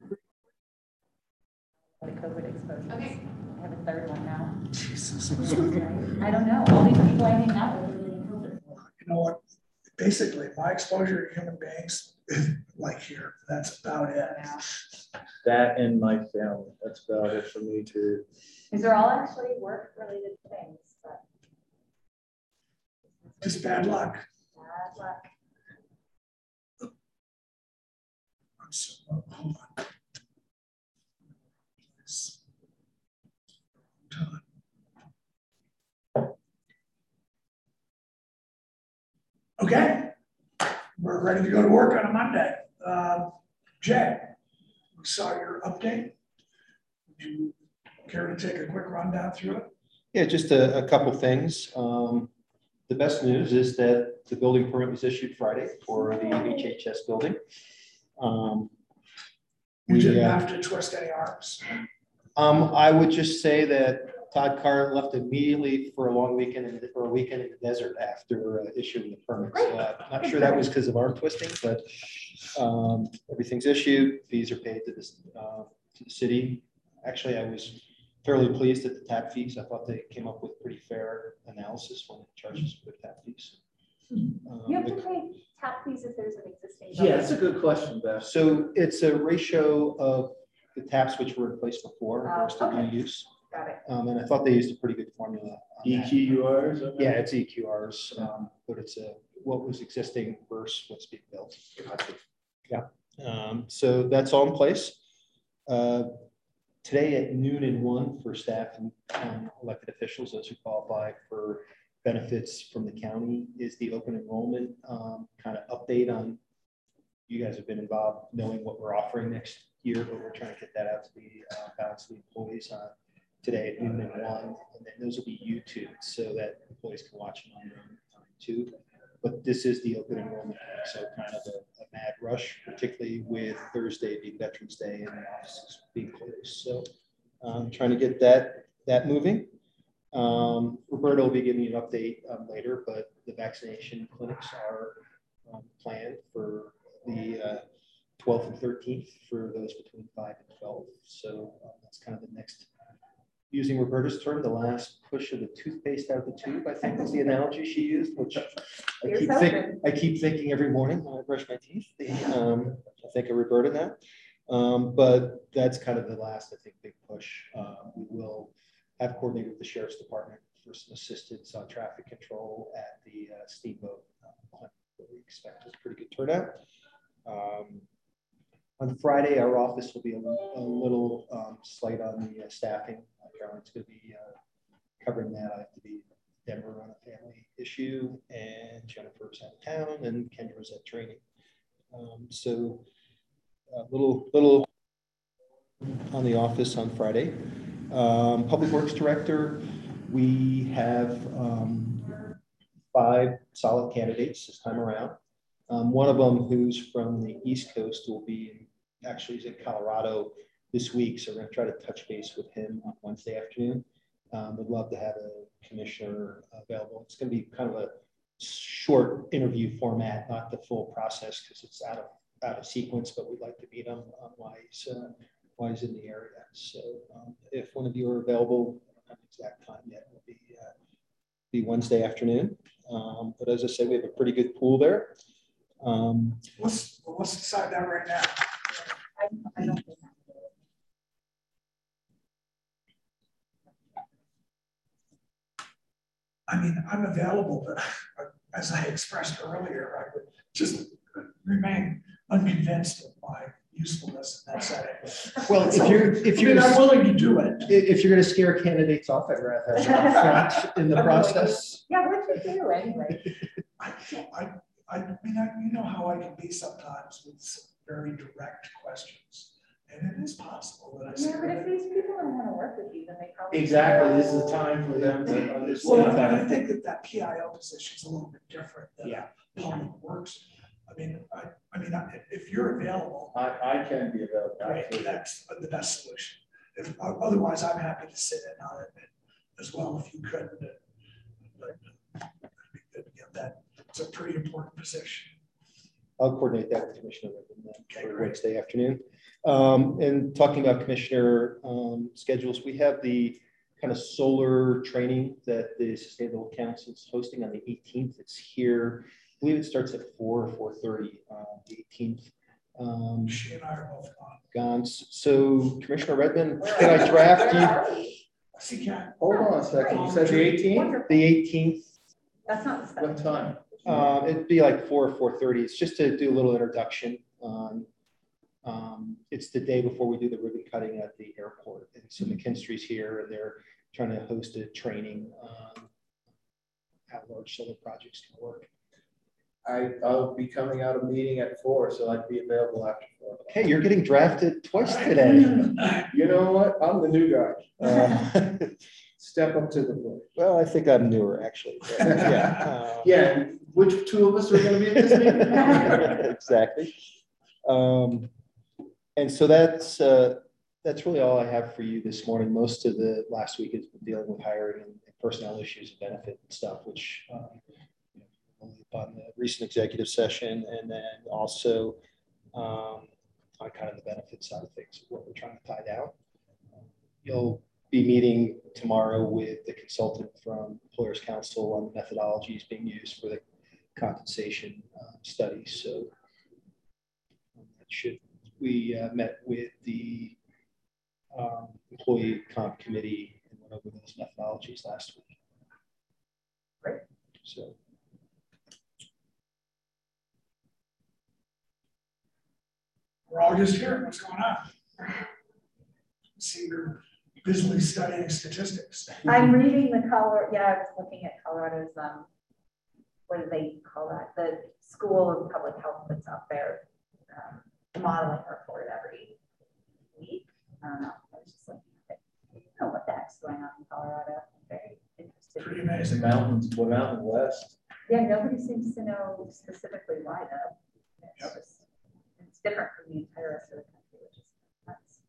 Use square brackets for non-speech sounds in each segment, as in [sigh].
The COVID exposures. Okay. I have a third one now. Jesus. [laughs] I don't know, all these people I hang out with are. You know what? Basically, my exposure to human beings is like here. That's about it. Yeah. That and my family, that's about it for me too. These are all actually work-related things, but. Just bad luck. Bad luck. Okay, we're ready to go to work on a Monday. Um, Jay, we saw your update. Would you care to take a quick rundown through it? Yeah, just a, a couple things. Um, the best news is that the building permit was issued Friday for the HHS building. Um, You we, didn't have to twist any arms. Um, I would just say that Todd Carr left immediately for a long weekend in- or a weekend in the desert after uh, issuing the permit. So uh, not sure that was because of arm twisting, but um, everything's issued, fees are paid to this, uh, to the city. Actually, I was fairly pleased at the tap fees. I thought they came up with pretty fair analysis when it charges for the tap fees. Um, You have to pay tap fees if there's an existing. Yeah, that's a good question, Beth. So it's a ratio of the taps which were in place before Oh, versus the okay. new use. Got it. Um, and I thought they used a pretty good formula. on that. EQRs? I Yeah, it's EQRs, um, but it's a, what was existing versus what's being built. Yeah, um, so that's all in place. Uh, Today at noon and one for staff and um, elected officials, those who qualify for benefits from the county is the open enrollment, um, kind of update on. You guys have been involved knowing what we're offering next year, but we're trying to get that out to the uh, balance of the employees uh, today at noon and one, and then those will be YouTube so that employees can watch it on their own time too. But this is the open enrollment, so kind of a, a mad rush, particularly with Thursday being Veterans Day and the offices being closed. So um, trying to get that, that moving. Um, Roberta will be giving you an update um, later, but the vaccination clinics are um, planned for the uh, 12th and 13th for those between five and 12. So uh, that's kind of the next using Roberta's term, the last push of the toothpaste out of the tube, I think was the analogy she used, which I Here's keep thinking. I keep thinking every morning when I brush my teeth. The, um, I think of Roberta now. Um, but that's kind of the last, I think, big push. Uh, we will have coordinated with the sheriff's department for some assistance on traffic control at the uh, steamboat. uh, We expect a pretty good turnout. Um, on Friday, our office will be a, a little um, slight on the uh, staffing. Uh, Caroline's going to be uh, covering that. I have to be Denver on a family issue, and Jennifer's out of town, and Kendra's at training. Um, so, a little little on the office on Friday. Um, Public Works Director, we have um, five solid candidates this time around. Um, one of them who's from the East Coast will be in actually he's in Colorado this week, so we're gonna try to touch base with him on Wednesday afternoon. Um, would love to have a commissioner available. It's gonna be kind of a short interview format, not the full process, because it's out of, out of sequence, but we'd like to meet him on why uh, why in the area. So, um, if one of you are available, I don't have exact time yet, it'll be, uh, be Wednesday afternoon. Um, but as I said, we have a pretty good pool there. Um, Let's, let's that right now. I. I mean, I'm available, but as I expressed earlier, I would just remain unconvinced of my usefulness in that setting. Well, if you're, if I you're, mean, I'm willing to do it. if you're gonna scare candidates off, I'd rather have [laughs] them in the process. Yeah, what'd you do anyway? [laughs] I, I, I mean, I, you know how I can be sometimes with some very direct questions. And it is possible that I say. Yeah, but if these people don't want to work with you, then they probably. Exactly, this is the time for them to Well, understand and I that. think that that PIO position is a little bit different than Yeah. public works. I mean, I, I mean, if you're available, I, I can be available. Right, that's the best solution. If, otherwise, I'm happy to sit in on it as well if you could. But it'd be good to get that. It's a pretty important position. I'll coordinate that with Commissioner Redmond then for Wednesday afternoon. Um, and talking about Commissioner, um, schedules, we have the kind of solar training that the Sustainable Council is hosting on the eighteenth. It's here. I believe it starts at four or four thirty, uh, the eighteenth. Um, She and I are both gone. gone. So Commissioner Redmond, can I draft you Where are? See, Ken, Hold on a second, you said the eighteenth? Wonderful. the eighteenth? That's not the What stuff. time? Um, it'd be like four or four thirty. It's just to do a little introduction on. Um, it's the day before we do the ribbon cutting at the airport. And so McKinstry's here and they're trying to host a training on how large solar projects can work. I, I'll be coming out of meeting at four, so I'd be available after four. Hey, you're getting drafted twice today. [laughs] You know what? I'm the new guy. Uh, [laughs] Step up to the plate. Well, I think I'm newer, actually. [laughs] but Yeah. uh, Yeah, which two of us are gonna be at this meeting? Exactly. Um, and so that's, uh, that's really all I have for you this morning. Most of the last week has been dealing with hiring and personnel issues and benefit and stuff, which, um, upon the recent executive session and then also, um, on kind of the benefit side of things, what we're trying to tie down. You'll be meeting tomorrow with the consultant from Employers Council on the methodologies being used for the compensation uh, study. So um, that should, we uh, met with the um, employee comp committee and went over those methodologies last week. Great. So we're all just here. What's going on? See, you're busily studying statistics. I'm reading the color, yeah, I was looking at Colorado's, um, what do they call that? The School of Public Health puts out their, um, modeling report every week. I don't know, I was just looking at it. I don't know what the heck's going on in Colorado. I'm very interested. Pretty amazing. mountains, what mountain west? Yeah, nobody seems to know specifically why though. It's Yep. just, it's different from the entire rest of the country, which is nuts.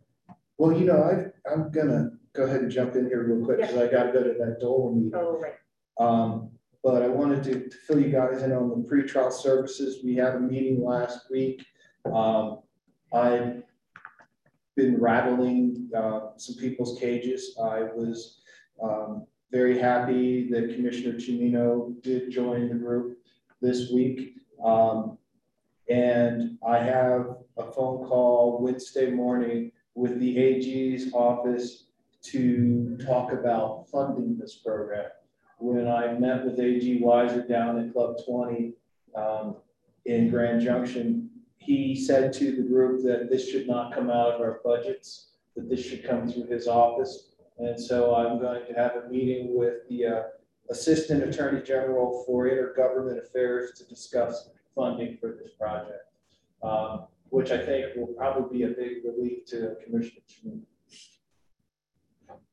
Well, you know, I, I'm gonna go ahead and jump in here real quick, because I gotta go to that Dole meeting. Oh, right. Um, but I wanted to to fill you guys in on the pretrial services. We had a meeting last week. Um, I've been rattling, uh, some people's cages. I was, um, very happy that Commissioner Cimino did join the group this week. Um, and I have a phone call Wednesday morning with the AG's office to talk about funding this program when I met with AG Weiser down at Club twenty um, in Grand Junction, he said to the group that this should not come out of our budgets, that this should come through his office. And so I'm going to have a meeting with the uh, Assistant Attorney General for Intergovernment Affairs to discuss funding for this project, um, which I think will probably be a big relief to Commissioner Shmoon.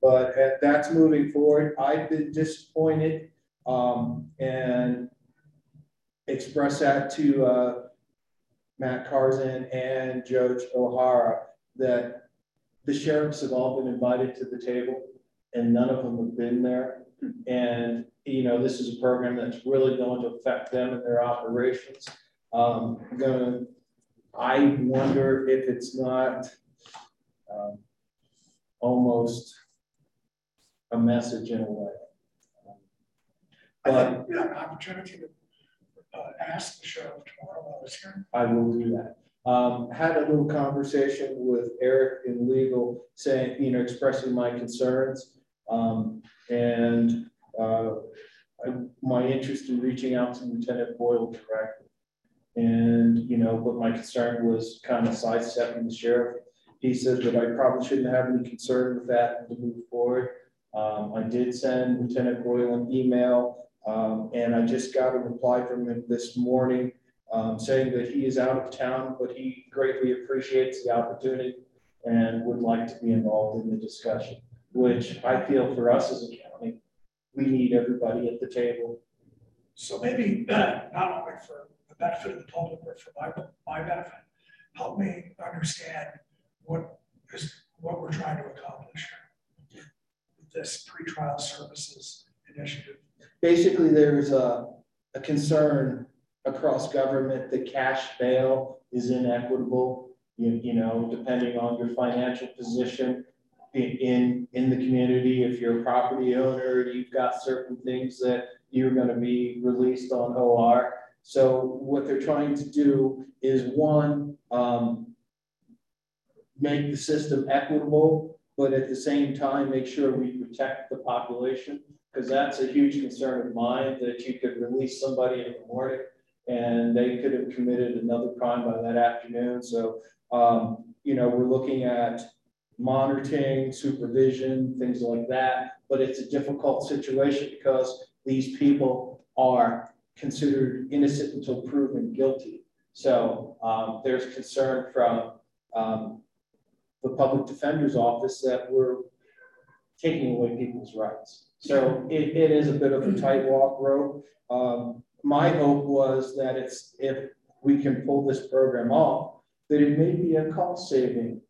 But uh, that's moving forward. I've been disappointed um, and express that to uh, Matt Karzen and Judge O'Hara that the sheriffs have all been invited to the table and none of them have been there. And, you know, this is a program that's really going to affect them and their operations. Um, gonna, I wonder if it's not um, almost a message in a way. I But think we have an opportunity to uh, ask the sheriff tomorrow while he's here. I will do that. Um, had a little conversation with Eric in legal saying, you know, expressing my concerns. Um, and, uh, my interest in reaching out to Lieutenant Boyle directly. And, you know, but my concern was kind of sidestepping the sheriff. He said that I probably shouldn't have any concern with that to move forward. Um, I did send Lieutenant Boyle an email, um, and I just got a reply from him this morning um, saying that he is out of town, but he greatly appreciates the opportunity and would like to be involved in the discussion, which I feel for us as a we need everybody at the table. So maybe, not only for the benefit of the public, but for my, my benefit, help me understand what is, what we're trying to accomplish here. with This pretrial services initiative. Basically, there's a, a concern across across government, that cash bail is inequitable. You, you know, depending on your financial position in, in, the community, if you're a property owner, you've got certain things that you're gonna be released on OR. So what they're trying to do is one, um, make the system equitable, but at the same time, make sure we protect the population. Because that's a huge concern of mine, that you could release somebody in the morning and they could have committed another crime by that afternoon. So, um, you know, we're looking at monitoring, supervision, things like that. But it's a difficult situation because these people are considered innocent until proven guilty. So um, there's concern from um, the public defender's office that we're taking away people's rights. So it, it is a bit of a tight walk road. Um, my hope was that it's if we can pull this program off, that it may be a cost saving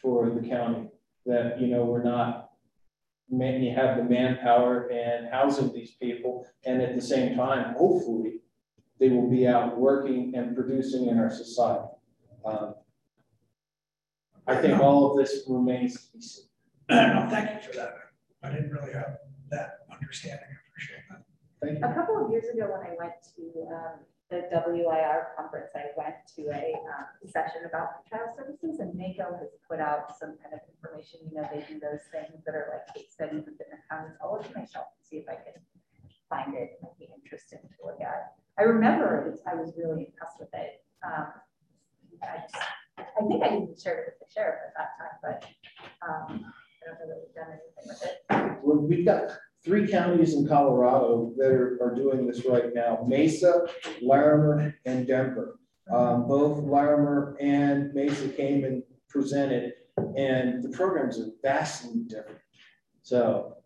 for the county. That you know we're not man, you have the manpower and housing these people, and at the same time, hopefully, they will be out working and producing in our society. Um, I think all of this remains to be seen. [clears throat] No, thank you for that. I didn't really have that understanding. I appreciate that. Thank you. A couple of years ago, when I went to um, the WIR conference, I went to a um, session about child services, and NACO has put out some kind of information. You know, they do those things that are like case studies of different counties. I'll look at my shelf and see if I can find it. It might be interesting to look at. I remember I was really impressed with it. Um, I, I think I even shared it with the sheriff at that time, but um, I don't know that we've done anything with it. Well, we've got three counties in Colorado that are, are doing this right now, Mesa, Larimer, and Denver. Um, both Larimer and Mesa came and presented, and the programs are vastly different. So,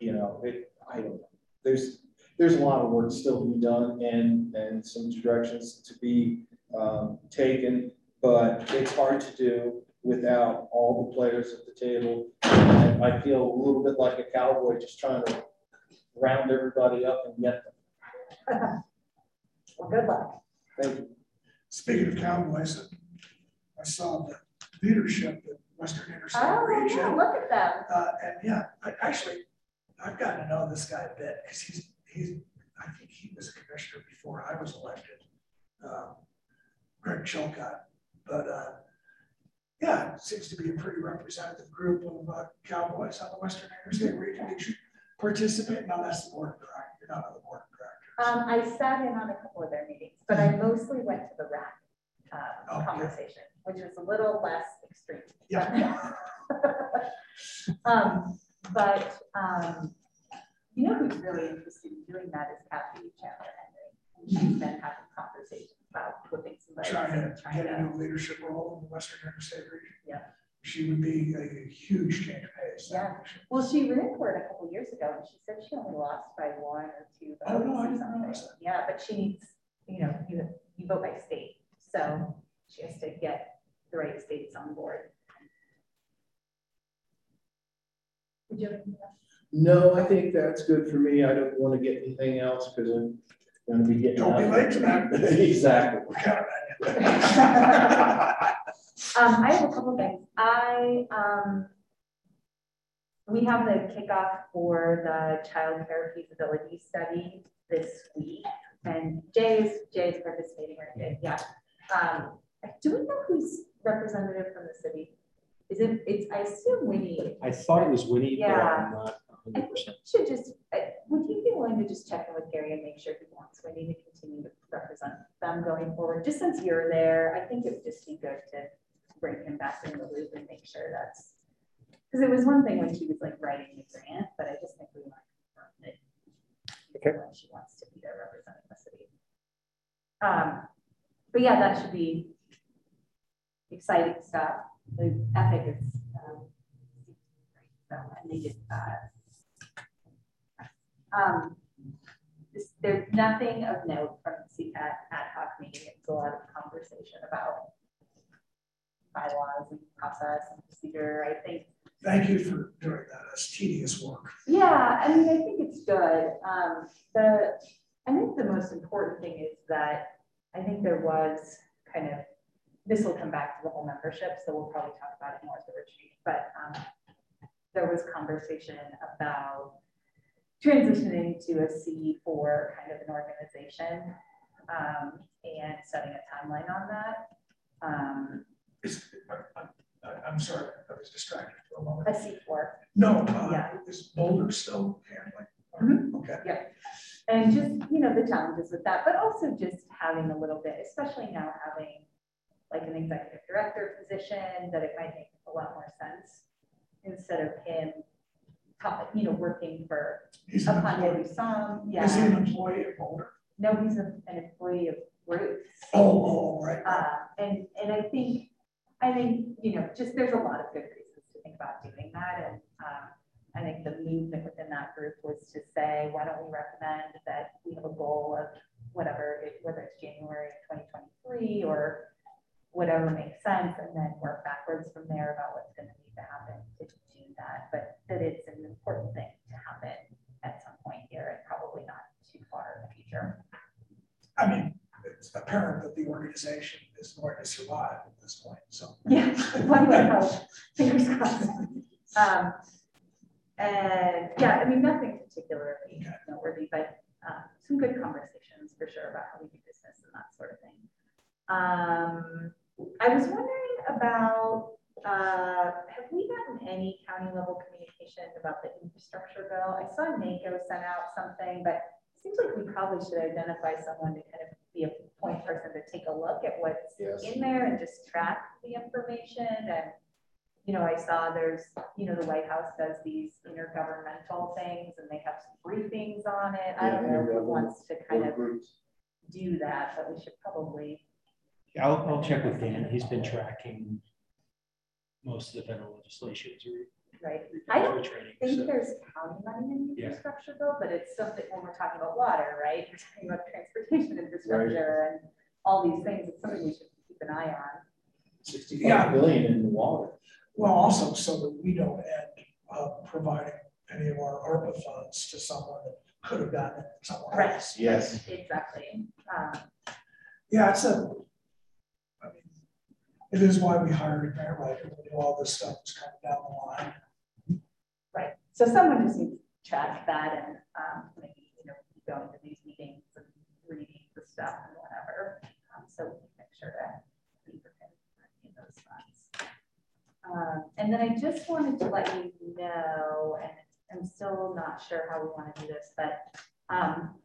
you know, it, I don't know, there's, there's a lot of work still to be done and, and some directions to be um, taken, but it's hard to do without all the players at the table. And I feel a little bit like a cowboy just trying to round everybody up and get them. [laughs] Well, good luck. Thank you. Speaking of cowboys, I saw the leadership at Western Interstate Oh, yeah, Region. look at them. Uh, and yeah, I actually, I've gotten to know this guy a bit because he's, he's, I think he was a commissioner before I was elected. Um, Greg Chilcott, but, uh, yeah, it seems to be a pretty representative group of uh, cowboys on the Western Interstate you participate? No, that's the board of directors. You're not on the board of directors. Um, I sat in on a couple of their meetings, but I mostly went to the RAC uh, Okay. conversation, which was a little less extreme. Yeah. [laughs] Um, but, um, you know who's really interested in doing that is Kathy Chandler Henry. And She's been having conversations about flipping some votes Trying and to get to, into a leadership role in the Western Interstate Region. Yeah. She would be a huge change of pace. Yeah. well, she ran for it a couple years ago and she said she only lost by one or two votes no, I or didn't something. that. Yeah, but she needs, you know, you, you vote by state, so she has to get the right states on board. Would you have anything else? No, I think that's good for me. I don't want to get anything else because I'm going to be getting. Don't be late to that. [laughs] Exactly. We're counting on you. Um, I have a couple things. I, um, we have the kickoff for the child care feasibility study this week. And Jay is, Jay is participating, right? Yeah. Um, do we know who's representative from the city? Is it, it's, I assume Winnie. I thought it was Winnie, but Yeah. I'm not I hundred think percent. should just, uh, would you be willing to just check in with Gary and make sure he wants Winnie to continue to represent them going forward? Just since you're there, I think it would just be good to bring him back in the loop and make sure that's, because it was one thing when she was like writing the grant, but I just think we want to confirm that Okay. when she wants to be there representing the city. Um, but yeah, that should be exciting stuff. The Epic is, um, so, and they did, uh, um, there's nothing of note from the CPAT ad hoc meeting. It's a lot of conversation about bylaws and process and procedure. I think Thank you for doing that. That's tedious work. yeah, I mean, I think it's good. Um, the, I think the most important thing is that I think there was kind of, this will come back to the whole membership, so we'll probably talk about it more at the retreat, but um, there was conversation about transitioning to a C four kind of an organization um, and setting a timeline on that. Um, Is, I- I'm sorry, I was distracted for a moment. a C four. No, uh, Yeah. is Boulder still handling? Okay. Yeah. And just, you know, the challenges with that, but also just having a little bit, especially now having like an executive director position, that it might make a lot more sense instead of him, you know, working for He's a an Ponte employee, Lusam, is he an employee at Boulder? No, he's a- an employee of Ruth's. Oh, oh, right. Uh, and, and I think, I think, you know, just there's a lot of good reasons to think about doing that. And, um, I think the movement within that group was to say, why don't we recommend that we have a goal of whatever, it- whether it's January twenty twenty-three or whatever makes sense, and then work backwards from there about what's gonna need to happen to do that. But that it's an important thing to happen at some point here and probably not too far in the future. I mean, it's apparent that the organization is going to survive at this point, so. Yeah, [laughs] one would hope, fingers crossed. Um, and yeah, I mean, nothing particularly Okay. noteworthy, but, um, some good conversations for sure about how we do business and that sort of thing. Um, I was wondering about, uh, have we gotten any county level communication about the infrastructure bill? I saw NACO sent out something, but it seems like we probably should identify someone to kind of be a point person to take a look at what's Yes. in there and just track the information and, you know, I saw there's, you know, the White House does these intergovernmental things and they have some briefings on it. I don't know who Intergovernmental wants to kind of groups. do that, but we should probably, Yeah, I'll, I'll check with Dan. He's been tracking most of the federal legislation through. right? I don't training. think so- there's county money in the Yeah. infrastructure bill, but it's something, when we're talking about water, right? We're talking about transportation [laughs] infrastructure and all these things. It's something we should keep an eye on. Yeah. Sixty-five billion in the water. Well, also so that we don't end up providing any of our ARPA funds to someone that could have gotten it somewhere Right. else. Yes. Exactly. Um, Yeah, it's a, I mean, it is why we hired a writer, we knew all this stuff was coming down the line. Right, so someone just needs to track that and, um, maybe, you know, going to these meetings and reading the stuff and whatever. Um, so we can make sure to be prepared in those funds. Um, and then I just wanted to let you know, and I'm still not sure how we want to do this, but, um,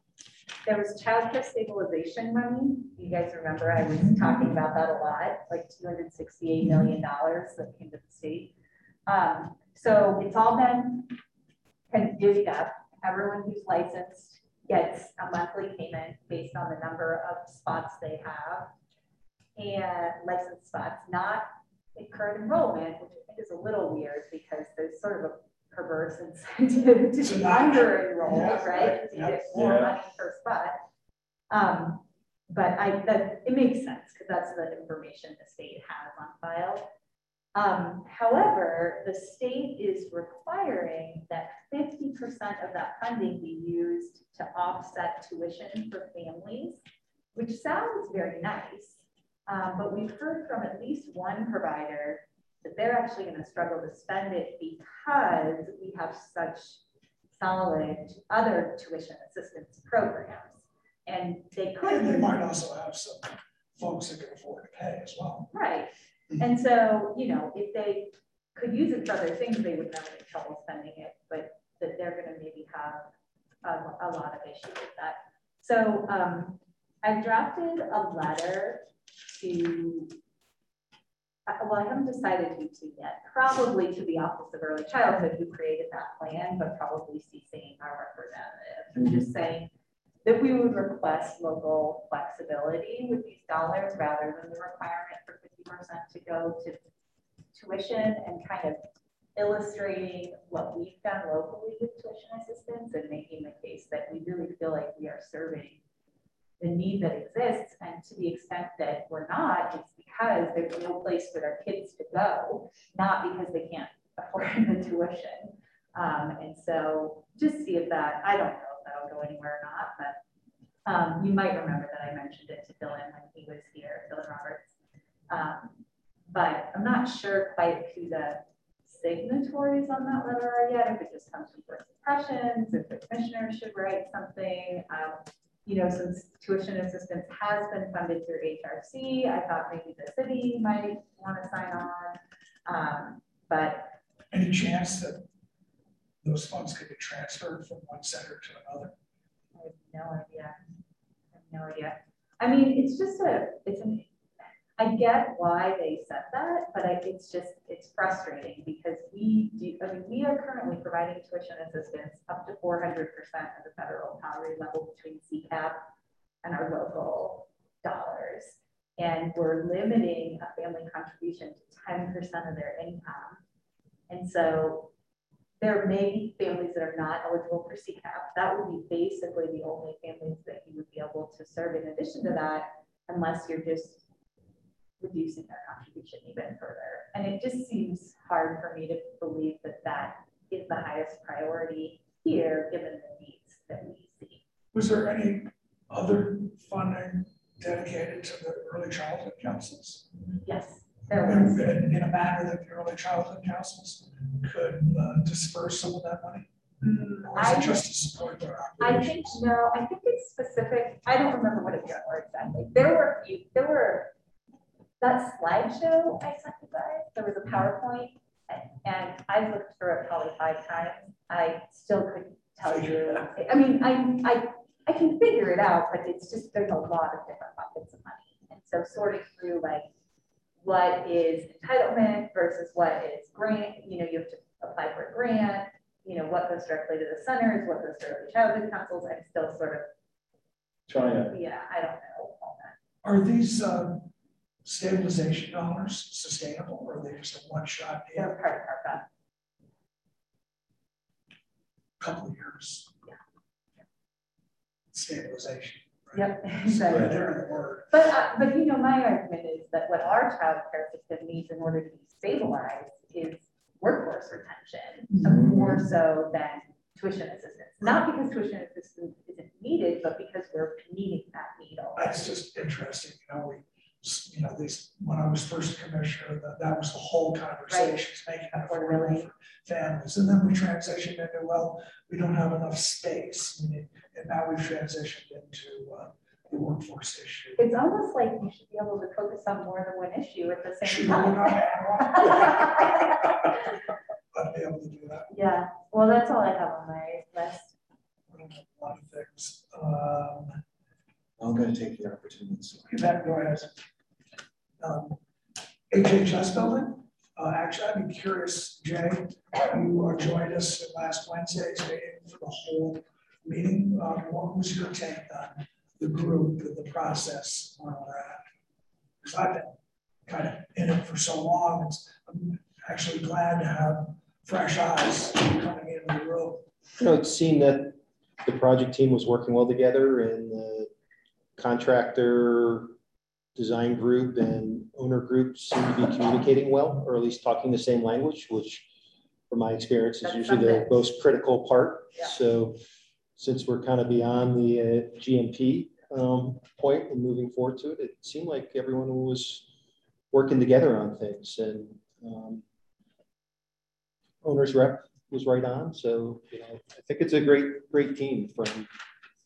there was childcare stabilization money. You guys remember I was talking about that a lot, like two hundred sixty-eight million dollars that came to the state. Um, so it's all been kind of divvied up. Everyone who's licensed gets a monthly payment based on the number of spots they have. And licensed spots, not current enrollment, which I think is a little weird because there's sort of a perverse incentive to be under enrolled, Yeah, right? To yeah, get more yeah. money per spot. Um, but I, that, it makes sense because that's the information the state has on file. Um, however, the state is requiring that fifty percent of that funding be used to offset tuition for families, which sounds very nice. Um, but we've heard from at least one provider that they're actually gonna struggle to spend it because we have such solid other tuition assistance programs. And they could. And they might also have some folks that can afford to pay as well. Right, and so, you know, if they could use it for other things, they wouldn't have trouble spending it, but that they're gonna maybe have a, a lot of issues with that. So, um, I drafted a letter to, well, I haven't decided who to yet, probably to the Office of Early Childhood who created that plan, but probably CCing our representative, and mm-hmm. just saying, that we would request local flexibility with these dollars rather than the requirement for fifty percent to go to tuition and kind of illustrating what we've done locally with tuition assistance and making the case that we really feel like we are serving the need that exists. And to the extent that we're not, it's because there's no place for their kids to go, not because they can't afford [laughs] the tuition. Um, and so just see if that, I don't know if that'll go anywhere or not, but, Um, you might remember that I mentioned it to Dylan when he was here, Dylan Roberts. Um, but I'm not sure quite who the signatories on that letter are yet, if it just comes from first impressions, if the commissioner should write something. Um, you know, since tuition assistance has been funded through HRC, I thought maybe the city might want to sign on. Um, but Any chance that those funds could be transferred from one center to another? I have no idea. I have no idea. I mean, it's just a, it's an, I get why they said that, but I, it's just, it's frustrating because we do, I mean, we are currently providing tuition assistance up to four hundred percent of the federal poverty level between CCAP and our local dollars. And we're limiting a family contribution to ten percent of their income. And so there may be families that are not eligible for CCAP. That would be basically the only families that you would be able to serve in addition to that, unless you're just reducing their contribution even further. And it just seems hard for me to believe that that is the highest priority here, given the needs that we see. Was there any other funding dedicated to the early childhood councils? Yes, there was. In, in a manner that the early childhood councils could uh, disperse some of that money? Mm, Or is it I, just to support their I think, no, I think it's specific, I don't remember what it was for exactly. There were, a few- there were, that slideshow I sent you guys, there was a PowerPoint, and- and I looked through it probably five times. I still couldn't tell you. I mean, I, I, I can figure it out, but it's just, there's a lot of different buckets of money. And so sorting through like, what is entitlement versus what is grant, you know, you have to apply for a grant, you know, what goes directly to the centers, what goes directly to early childhood councils, I'm still sort of, Trying to, yeah, I don't know all that. Are these um, stabilization dollars sustainable or are they just a one-shot deal, They're part of fund. couple of years? Stabilization. right? Yep. [laughs] Yeah, exactly. they're in the word. But, uh, but you know, my argument is that what our child care system needs in order to be stabilized is workforce retention, more so than tuition assistance. Not because tuition assistance isn't needed, but because we're meeting that need already. That's just interesting, you know, we, you know, these, when I was first commissioner, that, that was the whole conversation, is making it affordable for families. And then we transitioned into, well, we don't have enough space. And and now we've transitioned into uh, the workforce issue. It's almost like you should be able to focus on more than one issue at the same time. [laughs] I'd be able to do that. Yeah, well, that's all I have on my list. A lot of things. Um, I'm gonna take the opportunity. That, go ahead. Um, HHS building, uh, actually, I'd be curious, Jay, you uh, joined us last Wednesday's meeting for the whole meeting. Uh, what was your take on the group, and the process, where we're at? Because I've been kind of in it for so long, it's, I'm actually glad to have fresh eyes coming into the room. You know, it seemed that the project team was working well together and the contractor, design group and owner group seem to be communicating well, or at least talking the same language, which from my experience is That's usually the most critical part. Yeah. So since we're kind of beyond the uh, GMP um, point and moving forward to it, it seemed like everyone was working together on things and um, owner's rep was right on. So, you know, I think it's a great, great team from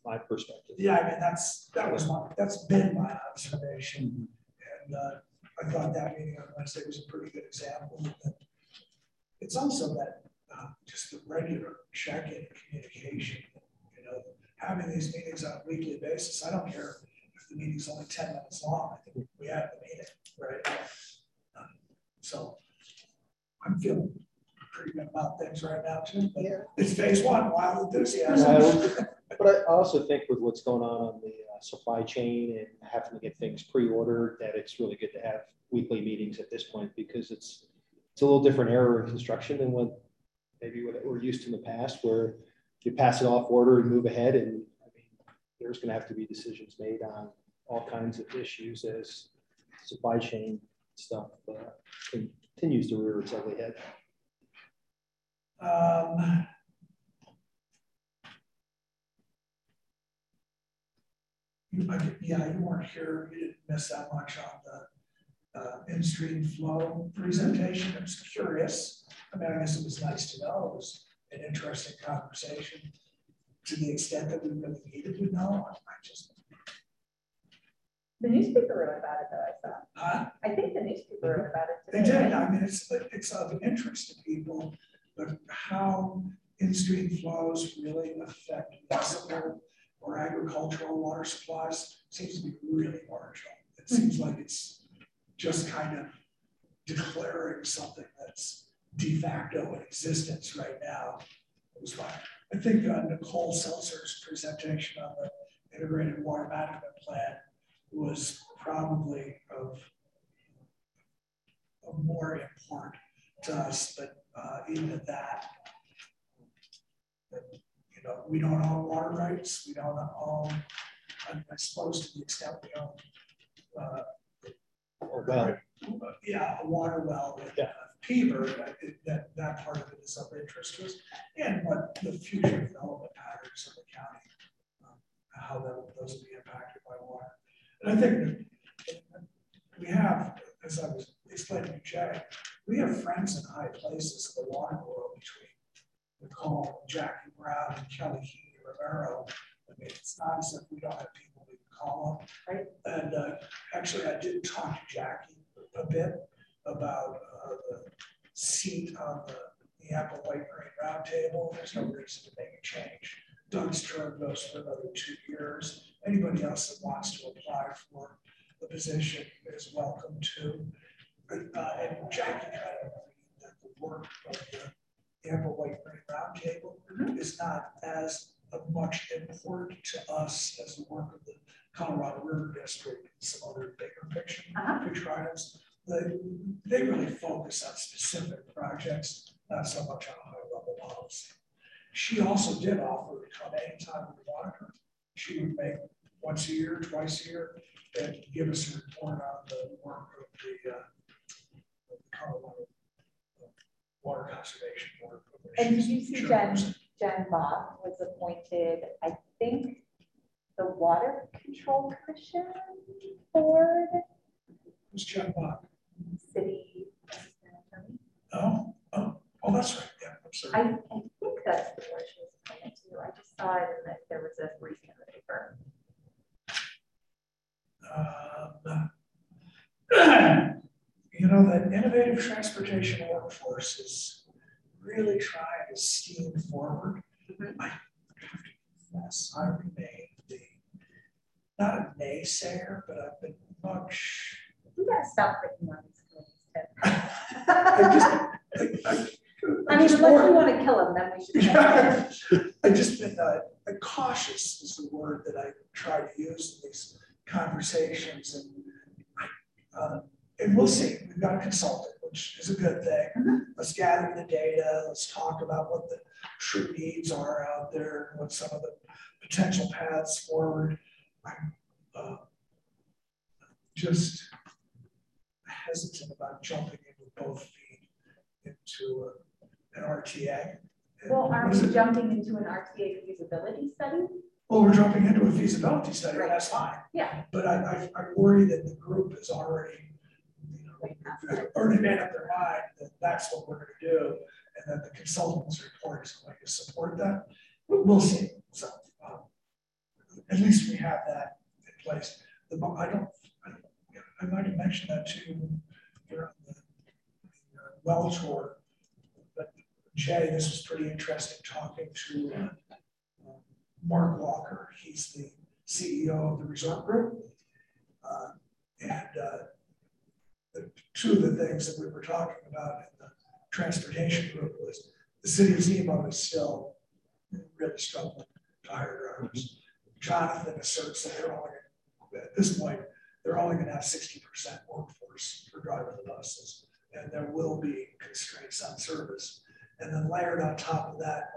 my perspective. Yeah, I mean, that's, that was my, that's been my observation. And uh, I thought that meeting on Wednesday was a pretty good example. of that. It's also that, uh, just the regular check-in communication, you know, having these meetings on a weekly basis. I don't care if the meeting's only ten minutes long. I think we have the meeting, right? Um, So I'm feeling pretty good about things right now too. but Yeah. It's phase one, wild enthusiasm. [laughs] But I also think with what's going on on the uh, supply chain and having to get things pre-ordered, that it's really good to have weekly meetings at this point because it's, it's a little different era in construction than what maybe what we're used to in the past, where you pass it off order and move ahead and I mean, there's gonna have to be decisions made on all kinds of issues as supply chain stuff uh, continues to rear its ugly head. Um, You, yeah, you weren't here, you didn't miss that much on the, uh, in-stream flow presentation, I was curious. I mean, I guess it was nice to know, it was an interesting conversation. To the extent that we really needed to know, I just, The newspaper wrote about it though, I saw. huh? I think the newspaper wrote about it They did, I mean, it's, it's of interest to people, but how in-stream flows really affect municipal or agricultural water supplies seems to be really marginal. It seems like it's just kind of declaring something that's de facto in existence right now. It was fine. I think uh, Nicole Seltzer's presentation on the integrated water management plan was probably of of more import to us, but uh, even that, you know, we don't own water rights, we don't own, I suppose to the extent we own, uh, well, yeah, a water well in Yeah. Peaver, that, that, that part of it is of interest to us, and what the future development patterns of the county, um, how that, those will be impacted by water. And I think we have, as I was explaining to Jay, we have friends in high places in the water world between And Jackie Brown, and Kelly Key Romero. I mean, it's not as if we don't have people we can call up. Right. And uh, actually, I did talk to Jackie a bit about uh, the seat on the, the Yampa White Green Roundtable. There's no reason to make a change. Doug's term goes for another two years. Anybody else that wants to apply for the position is welcome to. Uh, and Jackie kind of agreed that the work of the Yampa White Green Roundtable is not as of much import to us as the work of the Colorado River District and some other bigger picture, Uh-huh. picture items. They, they really focus on specific projects, not so much on a high level policy. She also did offer to come anytime we wanted her. She would make once a year, twice a year, and give us a report on the work of the, uh, of the Colorado uh, Water Conservation Board. And did you see Jen. Jen Bach was appointed, I think, the Water Control Commission Board, Who's Jen Bach? city. assistant attorney. Oh, oh, oh, that's right, yeah, I'm I, sorry. I think that's the board she was appointed to. I just saw it and that there was a briefing in the paper. Um, You know, that innovative transportation workforce is really trying to steam forward. Mhm. I have to confess, I remain the, not a naysayer, but I've been much We gotta stop picking on these committees, I Tim. just, I, I. I mean, just unless more- you wanna kill them, then we should. Yeah. I just been, uh, cautious is the word that I try to use in these conversations and uh, and we'll see, we've got a consultant, which is a good thing. Mhm. Let's gather the data, let's talk about what the true needs are out there, and what some of the potential paths forward. I'm, uh, just hesitant about jumping in with both feet into a- an RTA. Well, aren't is we jumping into an RTA feasibility study? Well, we're jumping into a feasibility study, and that's fine, Yeah. but I, I, I worry that the group is already, you know, already made up their mind that that's what we're gonna do, and that the consultant's report is going to support that. But we'll see, so, um, at least we have that in place. The, I don't, I, I might have mentioned that too, during the, the uh, well tour. Jay, this was pretty interesting talking to, uh, Mark Walker, he's the CEO of the resort group. Uh, And uh, two of the things that we were talking about in the transportation group was the city of Zemo is still really struggling to hire drivers. Jonathan asserts that they're only, at this point, they're only gonna have sixty percent workforce for driving the buses. And there will be constraints on service. And then layered on top of that,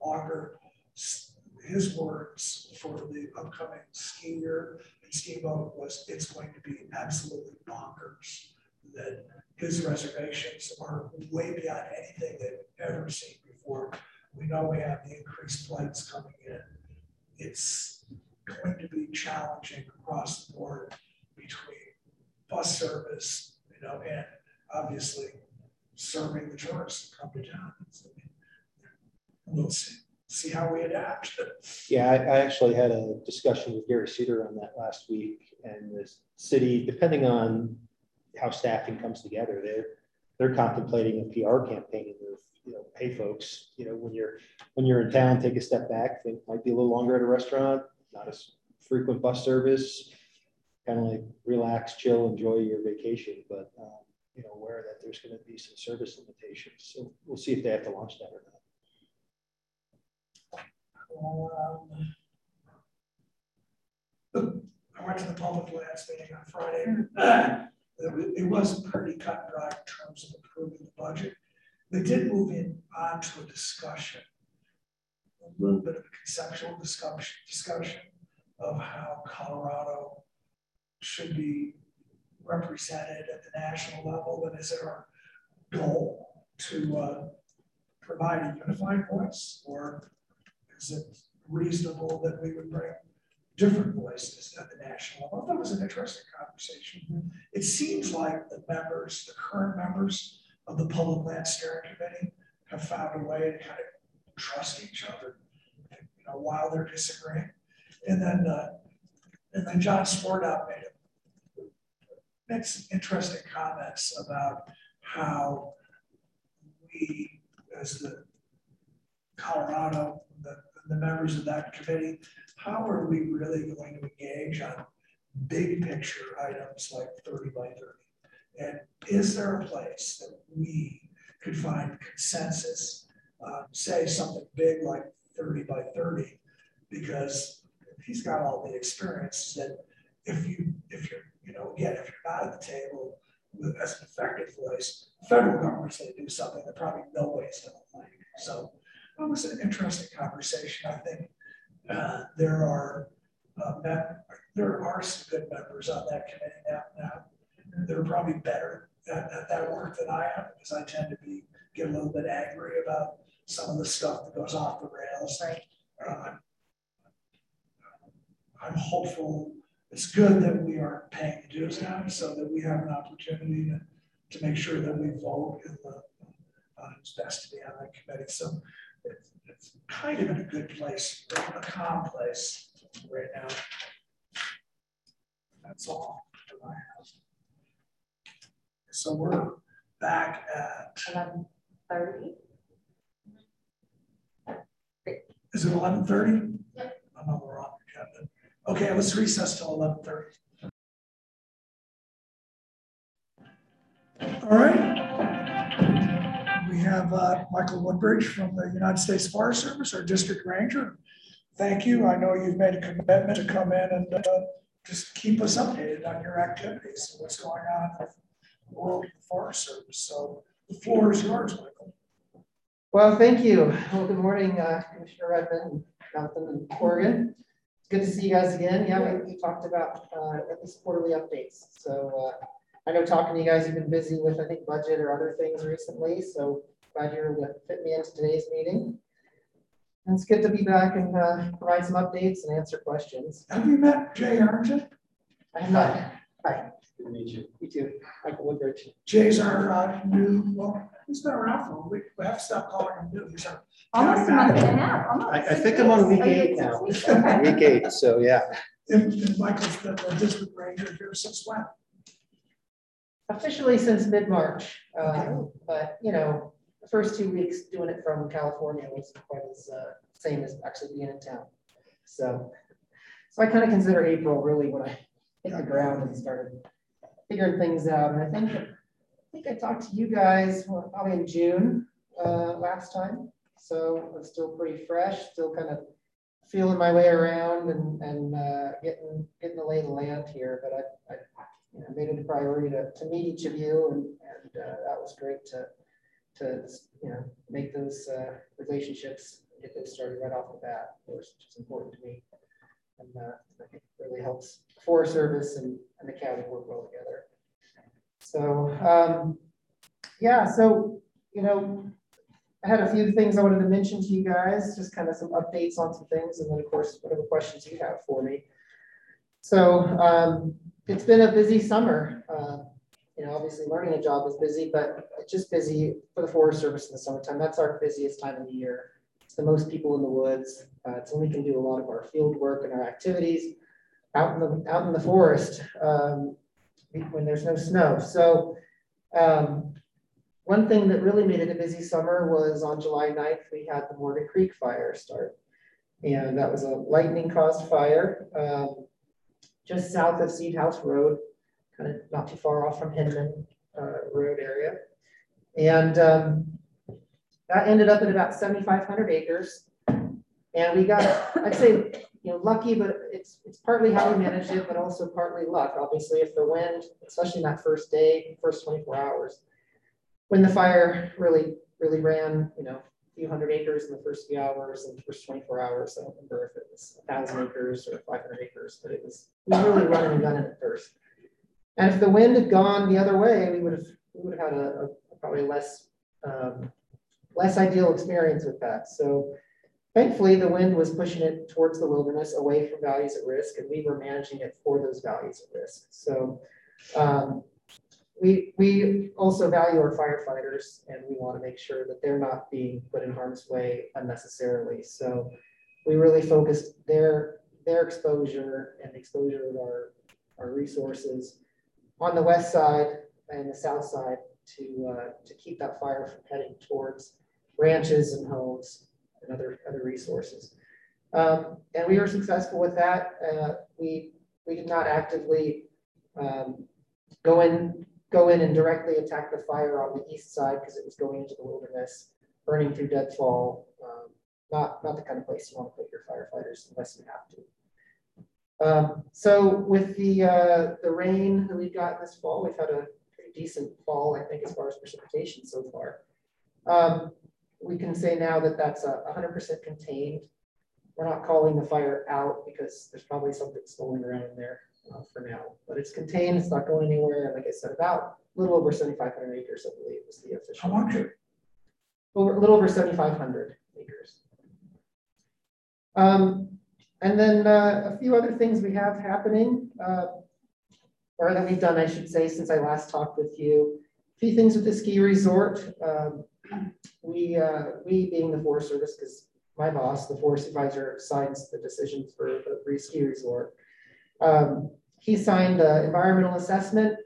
Walker, s- his words for the upcoming ski year and ski boat was, it's going to be absolutely bonkers. That his reservations are way beyond anything they've ever seen before. We know we have the increased flights coming in. It's, going to be challenging across the board between bus service, you know, and obviously serving the tourists who come to town. We'll see, see how we adapt. [laughs] Yeah, I, I actually had a discussion with Gary Suiter on that last week and the city, depending on how staffing comes together, they're, they're contemplating a PR campaign of, you know, hey folks, you know, when you're, when you're in town, take a step back, think might be a little longer at a restaurant, not as frequent bus service, kind of like relax, chill, enjoy your vacation, but, um, you know, aware that there's going to be some service limitations. So we'll see if they have to launch that or not. Um, I went to the public lands meeting on Friday. [clears throat] It it was pretty cut and dry in terms of approving the budget. They did move in onto a discussion, a little bit of a conceptual discussion, discussion of how Colorado should be represented at the national level, and is it our goal to uh, provide a unified voice, or is it reasonable that we would bring different voices at the national level? That was an interesting conversation. It seems like the members, the current members of the Public Land Steering Committee have found a way to kind of trust each other, you know, while they're disagreeing. And then, uh, and then John Sportup made a, made some interesting comments about how we, as the Colorado, the, the members of that committee, how are we really going to engage on big picture items like thirty by thirty? And is there a place that we could find consensus, uh, say something big like thirty by thirty? Because he's got all the experience that if you, if you're, you know, again, if you're not at the table with, as an effective voice, federal government's gonna do something that probably nobody's gonna like. So it was an interesting conversation. I think uh, there are, uh, there are some good members on that committee now. now. They're probably better at, at that work than I am because I tend to be, get a little bit angry about some of the stuff that goes off the rails. Uh, I'm hopeful, it's good that we are paying the dues now so that we have an opportunity to, to make sure that we vote in the, uh, it's best to be on that committee. So it's, it's kind of in a good place, a calm place right now. That's all that I have. So we're back at, Eleven thirty? is it eleven thirty? Yep. I'm on the wrong agenda. Okay, let's recess till eleven thirty. All right. We have uh, Michael Woodbridge from the United States Forest Service, our district ranger. Thank you. I know you've made a commitment to come in and uh, just keep us updated on your activities, and what's going on with the world of the Forest Service. So the floor is yours, Michael. Well, thank you. Well, good morning, uh, Commissioner Redmond, Jonathan, and Corrigan. Good to see you guys again. Yeah, we, we talked about uh, at least quarterly updates. So uh, I know talking to you guys, you've been busy with, I think, budget or other things recently. So glad you're able to fit me into today's meeting. And it's good to be back and uh, provide some updates and answer questions. Have you met Jay Harrington? I have not. Hi, Good to meet you. you too. Michael Woodbridge. Jay's our uh, new, well, he's been around for, a week. we have to stop calling him new. He's our Almost a month and a half, almost. I, I think I'm on week Oh, eight now. weeks? [laughs] Week eight, so yeah. And, and Michael's been the district ranger here since when? Officially since mid-March, Okay. um, but you know, the first two weeks doing it from California was quite as uh, same as actually being in town. So, so I kind of consider April really when I hit the ground and started figuring things out. And I think, I think I talked to you guys well, probably in June uh, last time. So I'm still pretty fresh, still kind of feeling my way around and, and uh, getting, getting the lay of the land here. But I, I you know, made it a priority to, to meet each of you and, and uh, that was great to, to, you know, make those uh, relationships, get those started right off the bat, which is important to me. And uh, I think it really helps Forest Service and, and the county work well together. So, um, yeah, so, you know, I had a few things I wanted to mention to you guys, just kind of some updates on some things, and then of course, whatever questions you have for me. So, um, it's been a busy summer. Uh, you know, obviously learning a job is busy, but it's just busy for the Forest Service in the summertime. That's our busiest time of the year. The most people in the woods. Uh, it's when we can do a lot of our field work and our activities out in the, out in the forest, um, when there's no snow. So, um, one thing that really made it a busy summer was on July 9th, we had the Morgan Creek fire start. And that was a lightning caused fire, um, just south of Seedhouse Road, kind of not too far off from Hinman, uh, Road area. And, um, that ended up at about seventy-five hundred acres. And we got, I'd say, you know, lucky, but it's, it's partly how we managed it, but also partly luck. Obviously, if the wind, especially that first day, first twenty-four hours, when the fire really, really ran, you know, a few hundred acres in the first few hours and the first twenty-four hours, I don't remember if it was a thousand acres or five hundred acres, but it was, really running and gunning at first. And if the wind had gone the other way, we would have, we would have had a, a probably less, um, less ideal experience with that. So thankfully, the wind was pushing it towards the wilderness, away from values at risk, and we were managing it for those values at risk. So um, we, we also value our firefighters, and we want to make sure that they're not being put in harm's way unnecessarily. So we really focused their, their exposure and the exposure of our, our resources on the west side and the south side to, uh, to keep that fire from heading towards ranches and homes and other, other resources. Um, and we were successful with that. Uh, we, we did not actively um, go in, go in and directly attack the fire on the east side because it was going into the wilderness, burning through deadfall. Um, not, not the kind of place you want to put your firefighters unless you have to. Um, so with the uh, the rain that we've got this fall, we've had a pretty decent fall, I think, as far as precipitation so far. Um, we can say now that that's a 100% contained. We're not calling the fire out because there's probably something stolen around in there uh, for now, but it's contained. It's not going anywhere. And like I said, about a little over 7,500 acres, I believe, is the official. How much? Over, a little over 7,500 acres. Um, and then uh, a few other things we have happening, uh, or that we've done, I should say, since I last talked with you. A few things with the ski resort. Um, we, uh, we being the Forest Service, because my boss, the forest advisor, signs the decisions for the ski resort. Um, he signed an environmental assessment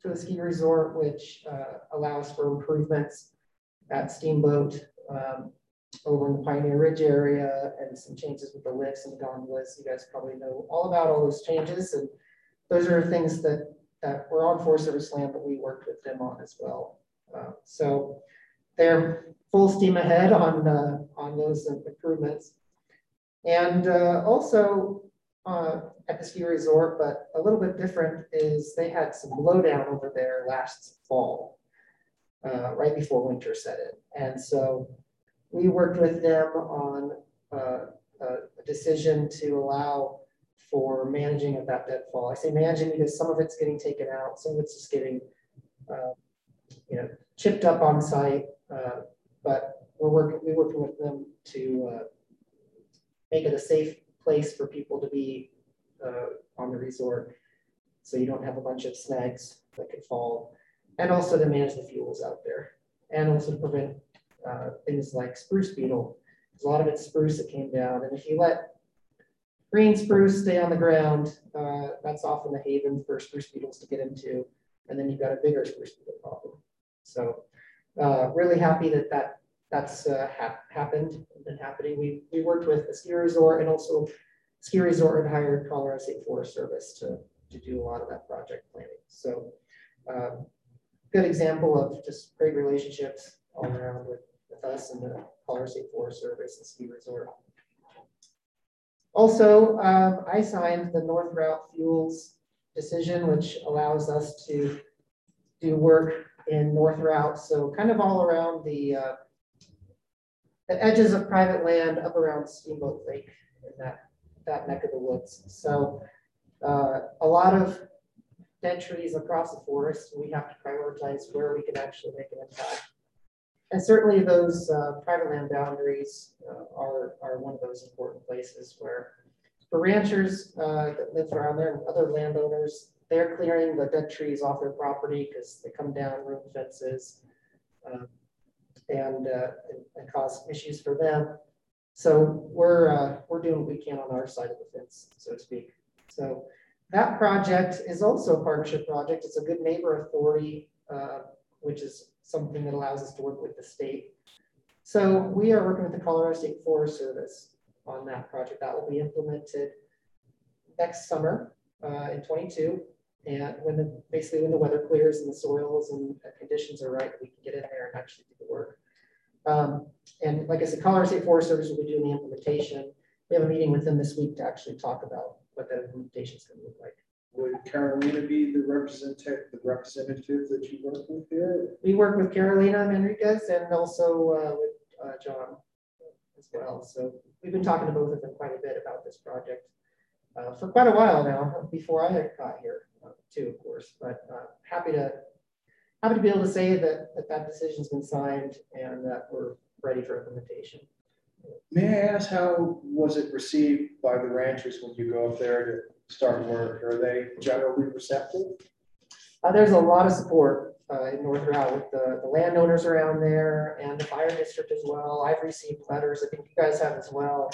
for the ski resort, which uh, allows for improvements at Steamboat um, over in the Pioneer Ridge area and some changes with the lifts and gondolas. You guys probably know all about all those changes. And those are things that, that were on Forest Service land, but we worked with them on as well. Uh, so they're full steam ahead on, uh, on those improvements. And uh, also uh, at the ski resort, but a little bit different is they had some blowdown over there last fall, uh, right before winter set in. And so we worked with them on a decision to allow for managing of that deadfall. I say managing because some of it's getting taken out, some of it's just getting, uh, you know, chipped up on site. Uh, but we're working, we're working with them to uh, make it a safe place for people to be uh, on the resort, so you don't have a bunch of snags that could fall, and also to manage the fuels out there, and also to prevent uh, things like spruce beetle. A lot of it's spruce that came down, and if you let green spruce stay on the ground, uh, that's often the haven for spruce beetles to get into, and then you've got a bigger spruce beetle problem. So uh, really happy that that that's uh, ha happened been happening. We we worked with the ski resort and also ski resort had hired Colorado State Forest Service to to do a lot of that project planning. So um, good example of just great relationships all around with, with us and the Colorado State Forest Service and ski resort. Also, um, I signed the North Routt Fuels decision, which allows us to do work in North Routt. So kind of all around the, uh, the edges of private land up around Steamboat Lake in that, that neck of the woods. So uh, a lot of dead trees across the forest. We have to prioritize where we can actually make an impact. and certainly those uh, private land boundaries uh, are, are one of those important places where for ranchers uh, that live around there and other landowners, they're clearing the dead trees off their property because they come down, ruin fences, um, and, uh, and- and cause issues for them. So we're, uh, we're doing what we can on our side of the fence, so to speak. So that project is also a partnership project. It's a good neighbor authority, uh, which is something that allows us to work with the state. So we are working with the Colorado State Forest Service on that project. That will be implemented next summer uh, in twenty-two. And when the, basically when the weather clears and the soils and conditions are right, we can get in there and actually do the work. Um, and like I said, Colorado State Forest Service will be doing the implementation. We have a meeting with them this week to actually talk about what that implementation is going to look like. Would Carolina be the representative, the representative that you work with there? We work with Carolina Manriquez and also uh, with uh, John as well. So we've been talking to both of them quite a bit about this project uh, for quite a while now, before I had got here uh, too, of course. But uh, happy to happy to be able to say that that, that decision's been signed and that we're ready for implementation. May I ask, how was it received by the ranchers when you go up there to start work? Are they generally receptive? Uh, there's a lot of support uh, in North Routt with the, the landowners around there and the fire district as well. I've received letters, I think you guys have as well,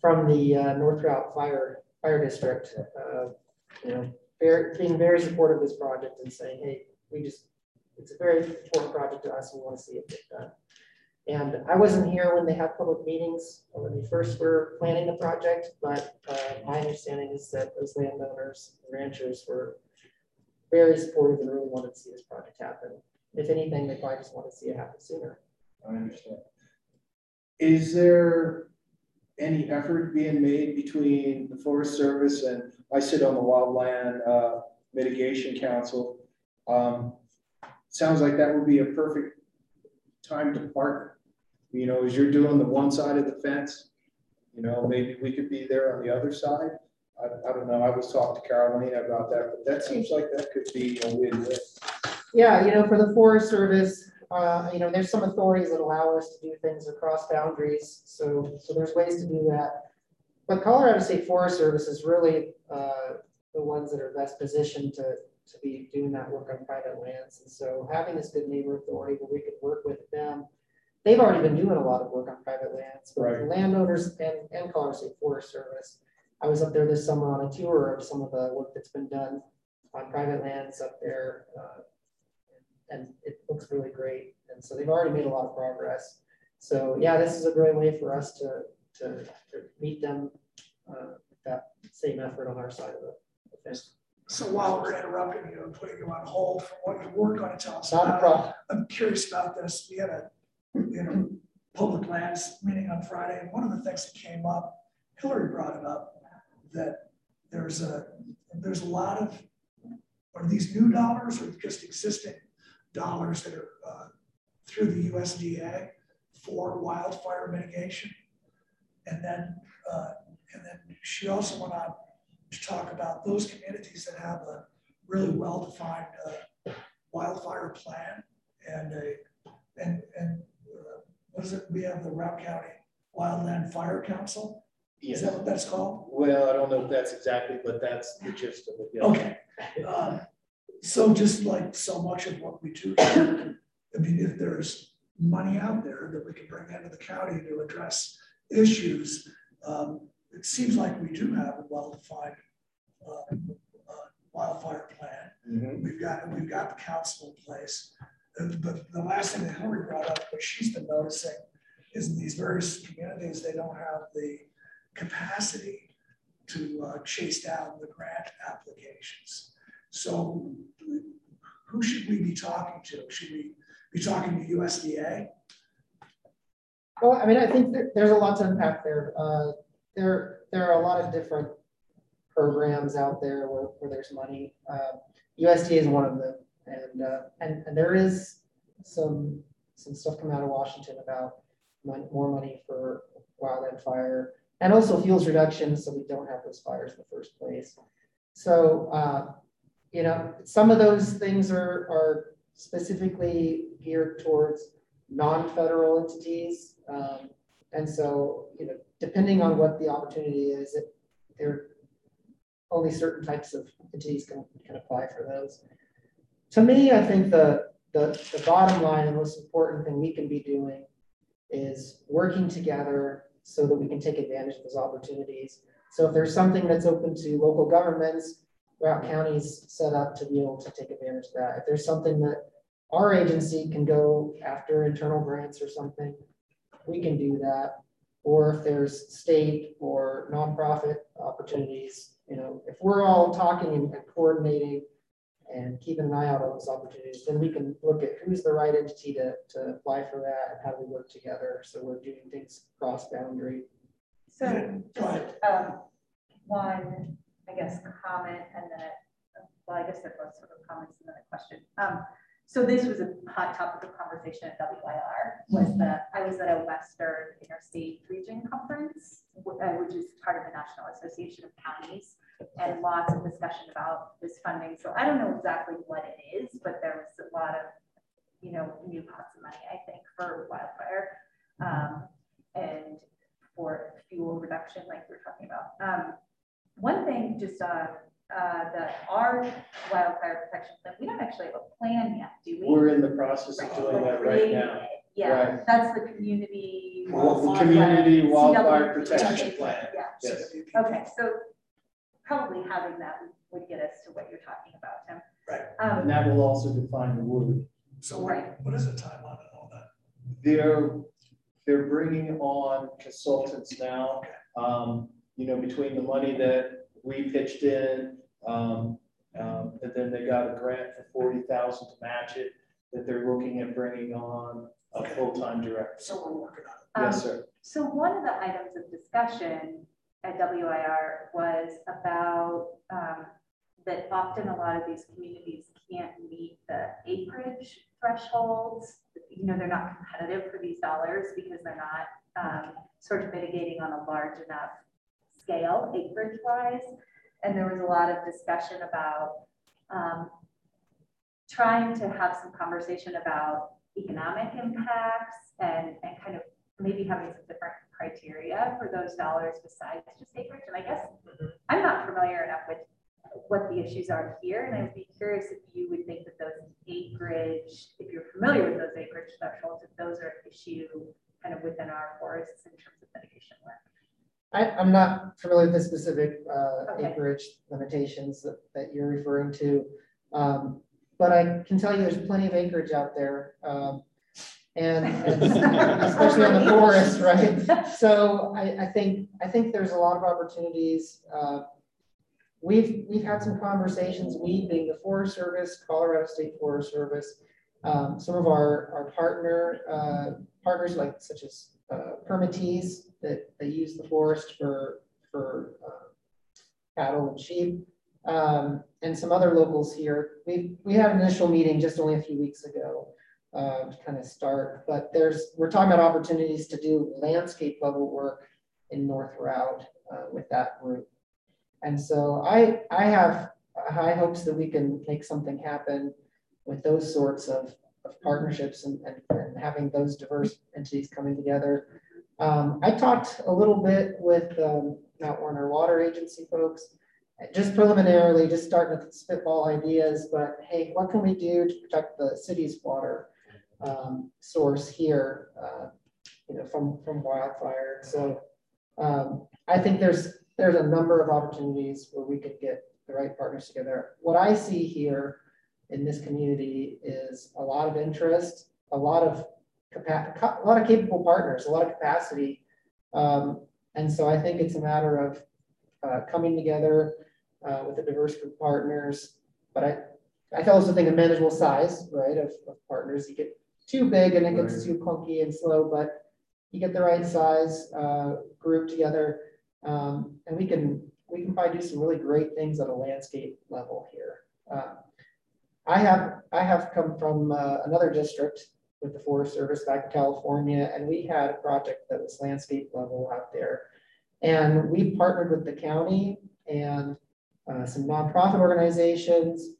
from the uh, North Routt Fire Fire District. Uh, you know, very, being very supportive of this project and saying, hey, we just, it's a very important project to us. We want to see it get done. And I wasn't here when they had public meetings, when they first were planning the project, but uh, my understanding is that those landowners, ranchers were very supportive and really wanted to see this project happen. If anything, they probably just want to see it happen sooner. I understand. Is there any effort being made between the Forest Service and, I sit on the Wildland uh, Mitigation Council? Um, Sounds like that would be a perfect time to partner. You know, as you're doing the one side of the fence, you know, maybe we could be there on the other side. I, I don't know, I was talking to Carolina about that, but that seems like that could be a win-win. Yeah, you know, for the Forest Service, uh, you know, there's some authorities that allow us to do things across boundaries. So, so there's ways to do that. But Colorado State Forest Service is really uh, the ones that are best positioned to, to be doing that work on private lands. And so having this good neighbor authority where we could work with them, they've already been doing a lot of work on private lands. but Right. Landowners and, and Colorado State Forest Service. I was up there this summer on a tour of some of the work that's been done on private lands up there. uh, and it looks really great. And so they've already made a lot of progress. So yeah, this is a great way for us to, to, to meet them, uh, with that same effort on our side of the the fence. So while we're interrupting you and putting you on hold for what you were going to tell us Not a about, problem. I'm curious about this. We had a, we had a public lands meeting on Friday, and one of the things that came up, Hillary brought it up, that there's a, there's a lot of, are these new dollars or just existing dollars that are uh, through the USDA for wildfire mitigation? And then, uh, and then she also went on to talk about those communities that have a really well-defined uh, wildfire plan and a, and, and uh, what is it? We have the Routt County Wildland Fire Council. Is that what that's called? Well, I don't know if that's exactly, but that's the gist of it. yeah. Okay. Um, So just like so much of what we do, I mean, if there's money out there that we can bring into the county to address issues, um, it seems like we do have a well-defined uh, uh, wildfire plan. Mhm. We've got, we've got the council in place. And- But the last thing that Hillary brought up, what she's been noticing, is in these various communities, they don't have the capacity to uh, chase down the grant applications. So who should we be talking to? Should we be talking to USDA? Well, I mean, I think there, there's a lot to unpack there. Uh, there, there are a lot of different programs out there where, where there's money. Uh, USDA is one of them. And, uh, and, and there is some, some stuff coming out of Washington about mon- more money for wildland fire and also fuels reduction, so we don't have those fires in the first place. So, uh, you know, some of those things are, are specifically geared towards non-federal entities. Um, and so, you know, depending on what the opportunity is, it, there only certain types of entities can, can apply for those. To me, I think the, the, the bottom line and most important thing we can be doing is working together so that we can take advantage of those opportunities. So if there's something that's open to local governments, Routt County's set up to be able to take advantage of that. If there's something that our agency can go after internal grants or something, we can do that. Or if there's state or nonprofit opportunities, you know, if we're all talking and coordinating and keeping an eye out on those opportunities, then we can look at who's the right entity to, to apply for that and how we work together. So we're doing things cross boundary. So just, um, one, I guess, comment and then, a- well, I guess they're both sort of comments and then a question. Um, so this was a hot topic of conversation at WIR, was that I was at a Western Interstate Region Conference, uh, which is part of the National Association of Counties, and lots of discussion about this funding. So I don't know exactly what it is, but there was a lot of, you know, new pots of money, I think, for wildfire. Um, and for fuel reduction, like we're talking about. Um, one thing, just uh, uh, the our wildfire protection plan, we don't actually have a plan yet, do we? We're in the process of doing that right now. Yeah, Right. that's the community. Well, the wildfire- community wildfire CWP. protection plan. Yeah, Yes. okay, so probably having that would get us to what you're talking about, Tim. Right. And Um, that will also define the word. So what, what is the timeline and all that? They're, they're bringing on consultants now. Um, you know, between the money that we pitched in, um, um, and then they got a grant for forty thousand to match it, that they're looking at bringing on a full-time director. So we're working on it. Yes, um, sir. So one of the items of discussion at WIR was about um, that often a lot of these communities can't meet the acreage thresholds. You know, they're not competitive for these dollars because they're not um, sort of mitigating on a large enough scale acreage wise. And there was a lot of discussion about um, trying to have some conversation about economic impacts and, and kind of maybe having some different criteria for those dollars besides just acreage. And I guess I'm not familiar enough with what the issues are here, and I would be curious if you would think that those acreage, if you're familiar with those acreage thresholds, if those are an issue kind of within our forests in terms of mitigation work. I, I'm not familiar with the specific uh, Okay. acreage limitations that, that you're referring to. Um, But I can tell you there's plenty of acreage out there. um, And and [laughs] especially on the forest, right? [laughs] So I, I think, I think there's a lot of opportunities. uh, We've, we've had some conversations, we being the Forest Service, Colorado State Forest Service, um, some of our, our partner, uh, partners like such as uh, permittees that they use the forest for, for uh, cattle and sheep. Um, and some other locals here. We, we had an initial meeting just only a few weeks ago uh, to kind of start, but there's, we're talking about opportunities to do landscape level work in North Routt uh, with that group. And so I, I have high hopes that we can make something happen with those sorts of, of partnerships and, and, and having those diverse entities coming together. Um, I talked a little bit with um, Mount Werner Water Agency folks, just preliminarily, just starting to spitball ideas, but hey, what can we do to protect the city's water um, source here, uh, you know, from, from wildfire? So um, I think there's, there's a number of opportunities where we could get the right partners together. What I see here in this community is a lot of interest, a lot of a lot of capable partners, a lot of capacity. Um, and so I think it's a matter of uh, coming together uh, with a diverse group of partners. But I, I also think a manageable size, right, of, of partners. You get too big and it gets too clunky and slow, but you get the right size uh, group together, um, and we can we can probably do some really great things at a landscape level here. Uh, I have I have come from uh, another district with the Forest Service back in California, and we had a project that was landscape level out there. And we partnered with the county and uh, some nonprofit organizations,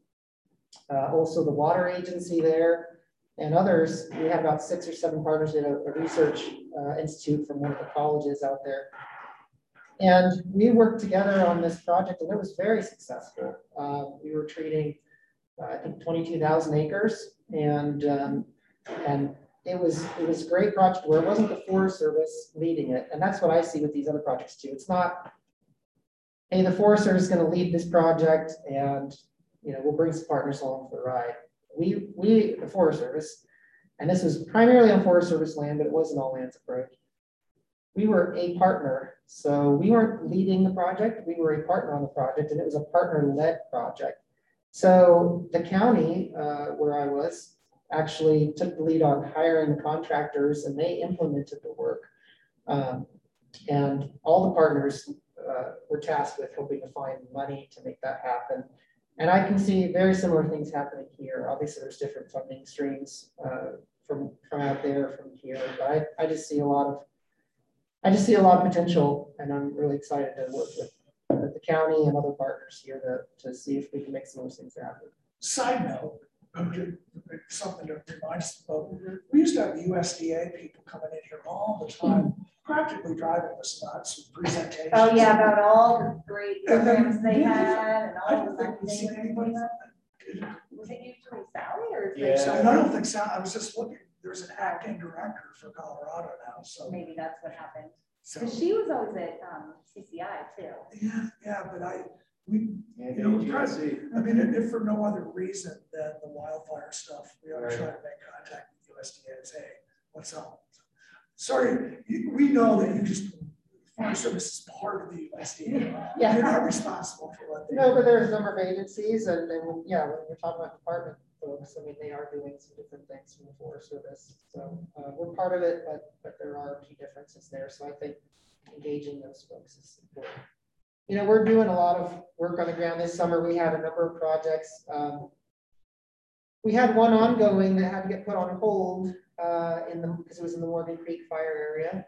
uh, also the water agency there. and others. We had about six or seven partners in a, a research uh, institute from one of the colleges out there. And we worked together on this project and it was very successful. Uh, we were treating, uh, I think, 22,000 acres and, um, and it was, it was a great project where it wasn't the Forest Service leading it. And that's what I see with these other projects too. It's not, hey, the Forest Service is going to lead this project and, you know, we'll bring some partners along for the ride. We, we, the Forest Service, and this was primarily on Forest Service land, but it wasn't all lands approach. We were a partner, so we weren't leading the project, we were a partner on the project, and it was a partner-led project. So the county, uh, where I was, actually took the lead on hiring the contractors, and they implemented the work. Um, and all the partners uh, were tasked with helping to find money to make that happen. And I can see very similar things happening here. Obviously, there's different funding streams uh, from, from out there, from here, but I, I just see a lot of, I just see a lot of potential and I'm really excited to work with, the county and other partners here to, to see if we can make some of those things happen. Side note, something to remind us about, we used to have USDA people coming in here all the time, practically driving us nuts with presentations. Oh, yeah, about all the great And programs they had and all don't the think we've things seen they anybody. were Was it usually Sally or? Yeah. So I don't think so, I was just looking, there's an acting director for Colorado now, so. Maybe that's what happened. so- Cause she was always at, um, CCI too. Yeah, yeah, but I, we, Yeah, You know, you try- see. I mean, if- if for no other reason than the wildfire stuff, we ought to Right. try to make contact with USDA and say, hey, what's up? Sorry, you- we know that you just, Forest Service is part of the USDA. Yeah. You're not responsible for what they. No, but there's a number of agencies and, and yeah, when we're talking about department folks, I mean, they are doing some different things from the Forest Service. So, uh, we're part of it, but, but there are key differences there. So I think engaging those folks is important. You know, we're doing a lot of work on the ground this summer. We had a number of projects. Um, we had one ongoing that had to get put on hold, uh, in the, because it was in the Morgan Creek fire area.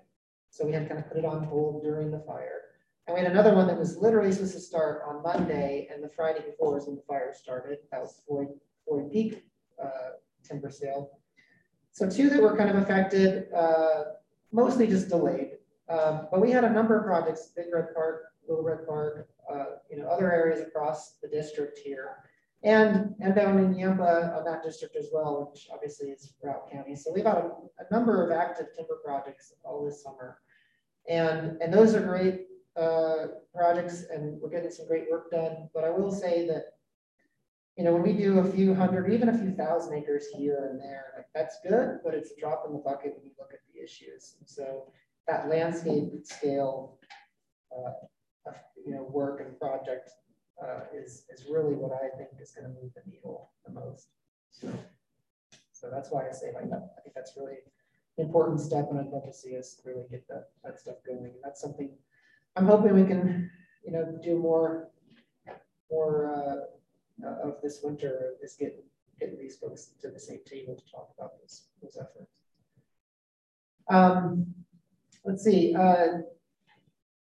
So we had to kind of put it on hold during the fire. And we had another one that was literally supposed to start on Monday and the Friday before was when the fire started. That was Floyd, Floyd Peak uh, timber sale. So two that were kind of affected, uh, mostly just delayed. Um, But we had a number of projects, Big Red Park, Little Red Park, uh, you know, other areas across the district here. And, and down in Yampa, on that district as well, which obviously is Routt County. So we've got a, a number of active timber projects all this summer. And, and those are great uh, projects and we're getting some great work done. But I will say that, you know, when we do a few hundred, even a few thousand acres here and there, like that's good, but it's a drop in the bucket when you look at the issues. And so that landscape scale, uh, you know, work and project uh, is, is really what I think is going to move the needle the most. So, so that's why I say like that. I think that's really important step and I'd love to see us really get that, that stuff going. And that's something I'm hoping we can, you know, do more, more uh, of this winter is getting, getting these folks to the same table to talk about this, those efforts. Um, let's see, uh,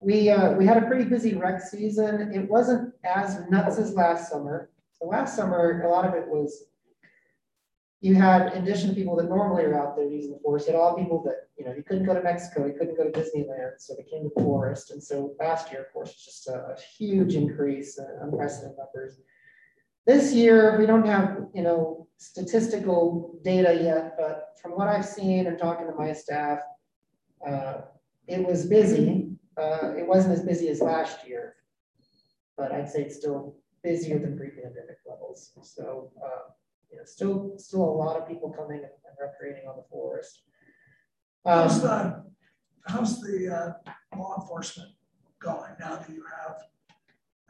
we, uh, we had a pretty busy rec season. It wasn't as nuts as last summer. So last summer, a lot of it was you had, in addition to people that normally are out there using the forest, you had a lot of people that, you know, you couldn't go to Mexico, you couldn't go to Disneyland, so they came to the forest. And so last year, of course, was just a, a huge increase, uh, unprecedented numbers. This year, we don't have, you know, statistical data yet, but from what I've seen and talking to my staff, uh, it was busy. Uh, it wasn't as busy as last year, but I'd say it's still busier than pre-pandemic levels. So, uh, you know, still, still a lot of people coming and and recreating on the forest. How's Um, the, how's the uh, law enforcement going now that you have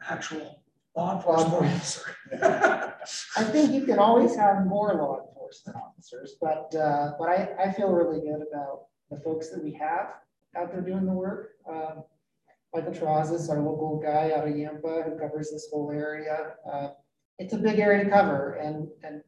actual law enforcement officer? [laughs] I think you can always have more law enforcement officers, but, uh, but I, I feel really good about the folks that we have out there doing the work. Um, Michael Terrazas, our local guy out of Yampa who covers this whole area. Uh, it's a big area to cover and, and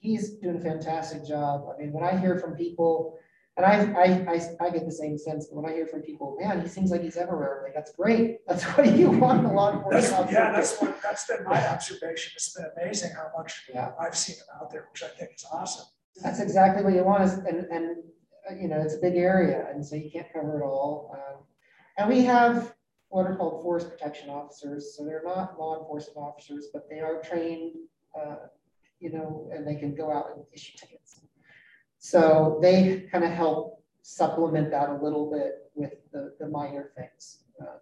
he's doing a fantastic job. I mean, when I hear from people, and I, I, I, I get the same sense, but when I hear from people, man, he seems like he's everywhere. Like, that's great. That's [laughs] what you want a law That's, enforcement officer. yeah, that's what, that's been my observation. It's been amazing how much Yeah. I've seen him out there, which I think is awesome. That's exactly what you want is, and, and, uh, you know, it's a big area, and so you can't cover it all. Um, And we have what are called forest protection officers, so they're not law enforcement officers, but they are trained, uh, you know, and they can go out and issue tickets. So they kind of help supplement that a little bit with the, the minor things. Uh,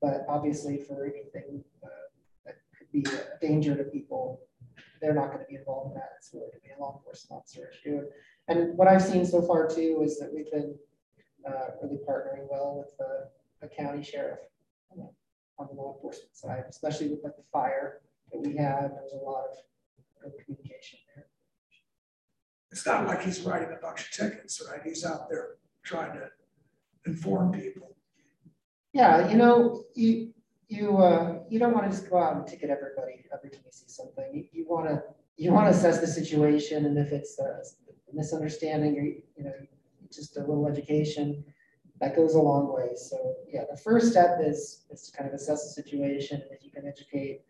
But obviously for anything uh, that could be a danger to people, they're not going to be involved in that. It's really going to be a law enforcement officer it. And what I've seen so far too is that we've been uh, really partnering well with the, the county sheriff uh, on the law enforcement side, especially with like the fire that we have. There's a lot of good communication there. It's not like he's writing a bunch of tickets, right? He's out there trying to inform people. Yeah, you know, you, you, uh, you don't want to just go out and ticket everybody every time you see something. You, you want to, you want to assess the situation and if it's a misunderstanding or, you know, just a little education, that goes a long way. So, yeah, the first step is, is to kind of assess the situation. If you can educate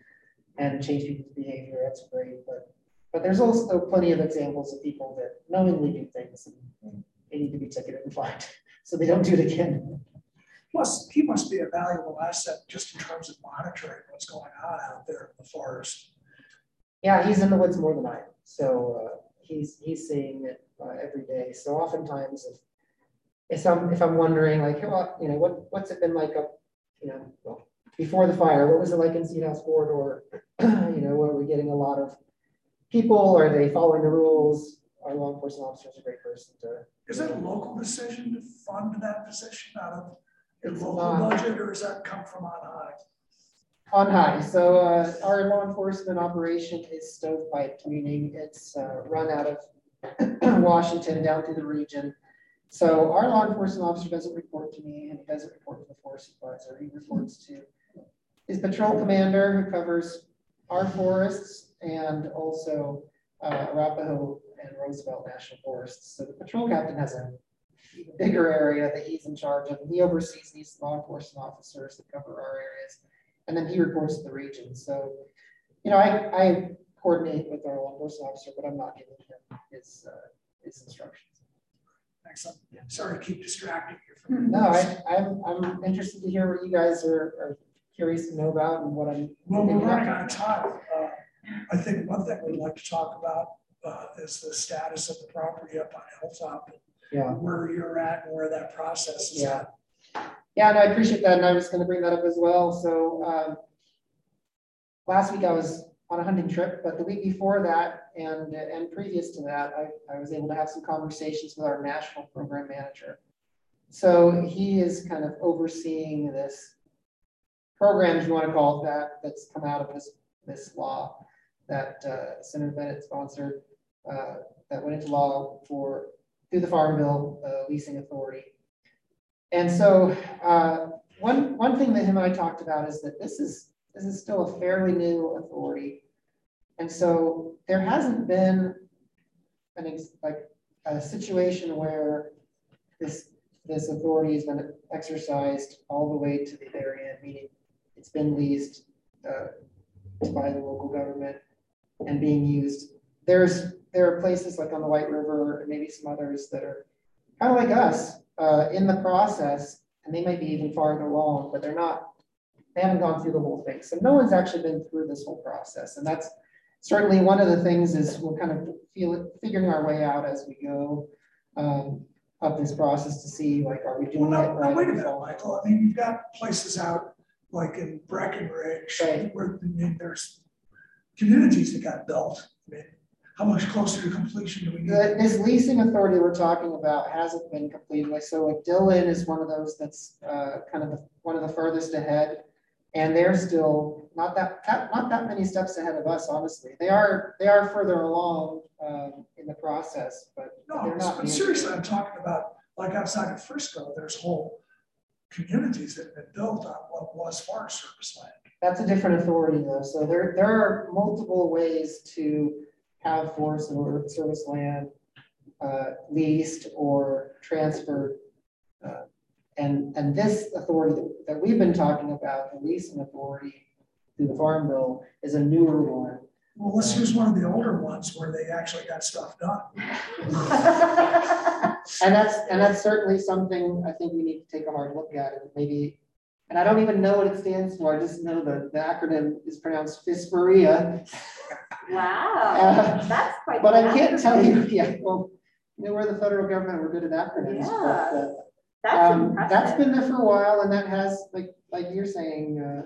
and change people's behavior, that's great. But, but there's also plenty of examples of people that knowingly do things and they need to be ticketed and fined, [laughs] so they don't do it again. Plus, he must be a valuable asset just in terms of monitoring what's going on out there in the forest. Yeah, he's in the woods more than I am, so uh, he's he's seeing it uh, every day. So oftentimes, if if I'm if I'm wondering like, well, you know, what what's it been like up, you know, well, before the fire? What was it like in Seedhouse Corridor? [clears throat] you know, were we getting a lot of people? Are they following the rules? Our law enforcement officer is a great person to. Is it a local decision to fund that position out of your It's local not. budget, or does that come from on high? On high, so uh, our law enforcement operation is stovepiped, meaning it's uh, run out of [clears throat] Washington down through the region. So our law enforcement officer doesn't report to me and he doesn't report to the forest supervisor. He reports to his patrol commander who covers our forests and also uh, Arapaho and Roosevelt National Forests. So the patrol captain has a bigger area that he's in charge of. He oversees these law enforcement officers that cover our areas. And then he reports to the region. So, you know, I, I coordinate with our law enforcement officer, but I'm not giving him his, uh, his instructions. Excellent. Sorry to keep distracting you from. No, I, I'm, I'm interested to hear what you guys are, are curious to know about and what I'm. Well, we're running out of time. Uh, I think one thing we'd like to talk about uh, is the status of the property up on Hilltop. Yeah. Where you're at and where that process is at. Yeah, and I appreciate that, and I was gonna bring that up as well, so, um. Last week I was on a hunting trip, but the week before that and, and previous to that, I, I was able to have some conversations with our national program manager. So he is kind of overseeing this program, if you wanna call it that, that's come out of this, this law that, uh, Senator Bennet sponsored, uh, that went into law for, through the Farm Bill, uh, leasing authority. And so uh, one, one thing that him and I talked about is that this is, this is still a fairly new authority. And so there hasn't been an, like, a situation where this, this authority has been exercised all the way to the very end, meaning it's been leased uh, by the local government and being used. There's, there are places like on the White River and maybe some others that are kind of like us, uh, in the process, and they might be even farther along, but they're not, they haven't gone through the whole thing. So no one's actually been through this whole process. And that's certainly one of the things is we're kind of feel, figuring our way out as we go um, of this process to see like, are we Well, doing it right? no, wait a minute, Michael. I mean, you've got places out like in Breckenridge Right. where, I mean, there's communities that got built. I mean, how much closer to completion do we? The, this leasing authority we're talking about hasn't been completed, like, so like Dillon is one of those that's, uh, kind of the- one of the furthest ahead. And they're still not that, that- not that many steps ahead of us, honestly. They are, they are further along, um, in the process, but but No, they're not. but seriously, I'm talking about, like outside of Frisco, there's whole communities that have been built on what was Forest Service land. That's a different authority though, so there, there are multiple ways to have forest service land uh, leased or transferred. Uh, And, and this authority that- that we've been talking about, the leasing authority through the Farm Bill, is a newer one. Well, let's use one of the older ones where they actually got stuff done. [laughs] And that's, and that's certainly something I think we need to take a hard look at and maybe, and I don't even know what it stands for. I just know that the acronym is pronounced FISPOREA. Wow, Uh, that's quite. But I can't tell you, acronym. [laughs] yeah, well, you know, we're the federal government, we're good at acronyms. but, uh, That's Um, that's been there for a while and that has, like, like you're saying, uh,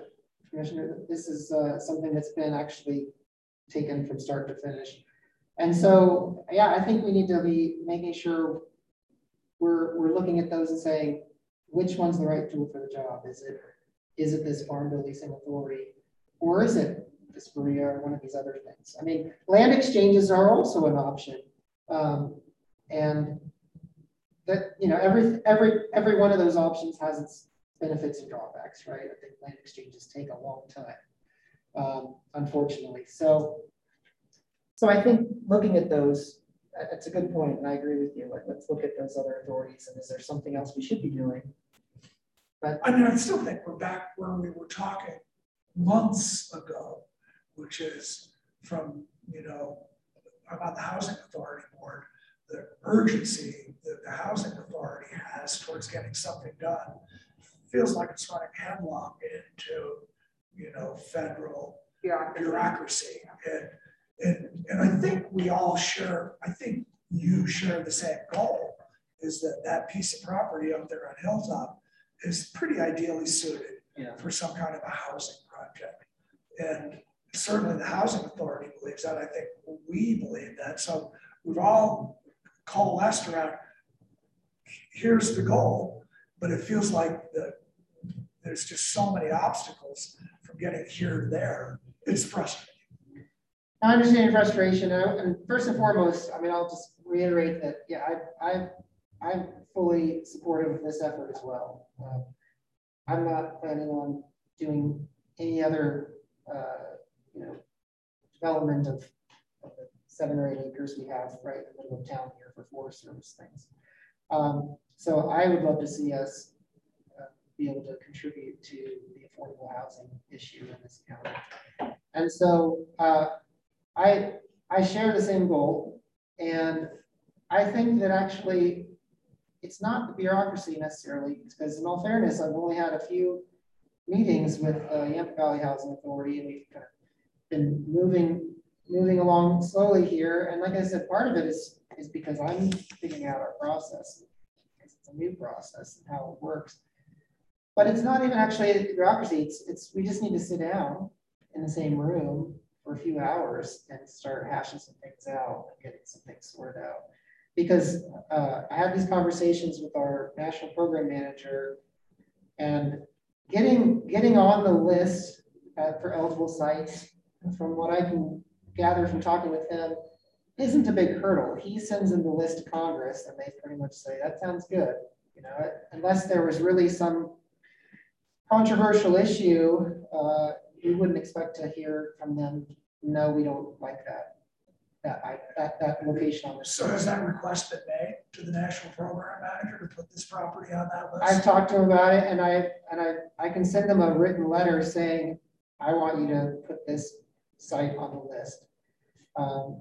Commissioner, this is, uh, something that's been actually taken from start to finish. And so, yeah, I think we need to be making sure we're, we're looking at those and saying, which one's the right tool for the job? Is it, is it this farm bill leasing authority? Or is it this Berea or one of these other things? I mean, land exchanges are also an option. Um, and that, you know, every, every, every one of those options has its benefits and drawbacks, right? I think land exchanges take a long time, um, unfortunately. So, so I think looking at those, that- that's a good point, and I agree with you. Like, let's look at those other authorities, and is there something else we should be doing? But, I mean, I still think we're back where we were talking months ago, which is from, you know, about the housing authority board, the urgency that the housing authority has towards getting something done. Feels like it's running headlong into, you know, federal Bureaucracy. bureaucracy. And, and, and I think we all share, I think you share the same goal, is that that piece of property up there on Hilltop is pretty ideally suited Yeah. for some kind of a housing project. And certainly the housing authority believes that, I think we believe that, so we've all coalesced around, here's the goal, but it feels like the, there's just so many obstacles from getting here to there, it's frustrating. I understand your frustration, and and first and foremost, I mean, I'll just reiterate that, yeah, I, I, I'm fully supportive of this effort as well. Um, I'm not planning on doing any other, uh, you know, development of, of the seven or eight acres we have right in the middle of town for Forest Service things. Um, so I would love to see us uh, be able to contribute to the affordable housing issue in this county. And so, uh, I, I share the same goal, and I think that actually it's not the bureaucracy necessarily, because in all fairness, I've only had a few meetings with uh, Yampa Valley Housing Authority, and we've kind of been moving, moving along slowly here. And like I said, part of it is, is because I'm figuring out our process. It's a new process and how it works. But it's not even actually a bureaucracy. It's, it's, we just need to sit down in the same room for a few hours and start hashing some things out and getting some things sorted out. Because uh, I had these conversations with our national program manager and getting, getting on the list uh, for eligible sites, from what I can gather from talking with him, isn't a big hurdle. He sends in the list to Congress and they pretty much say, that sounds good. You know, unless there was really some controversial issue, uh, we wouldn't expect to hear from them, no, we don't like that. That, I, that, that location on this. So has that request been made to the national program manager to put this property on that list? I've talked to him about it and I, and I, I can send them a written letter saying, I want you to put this site on the list. Um,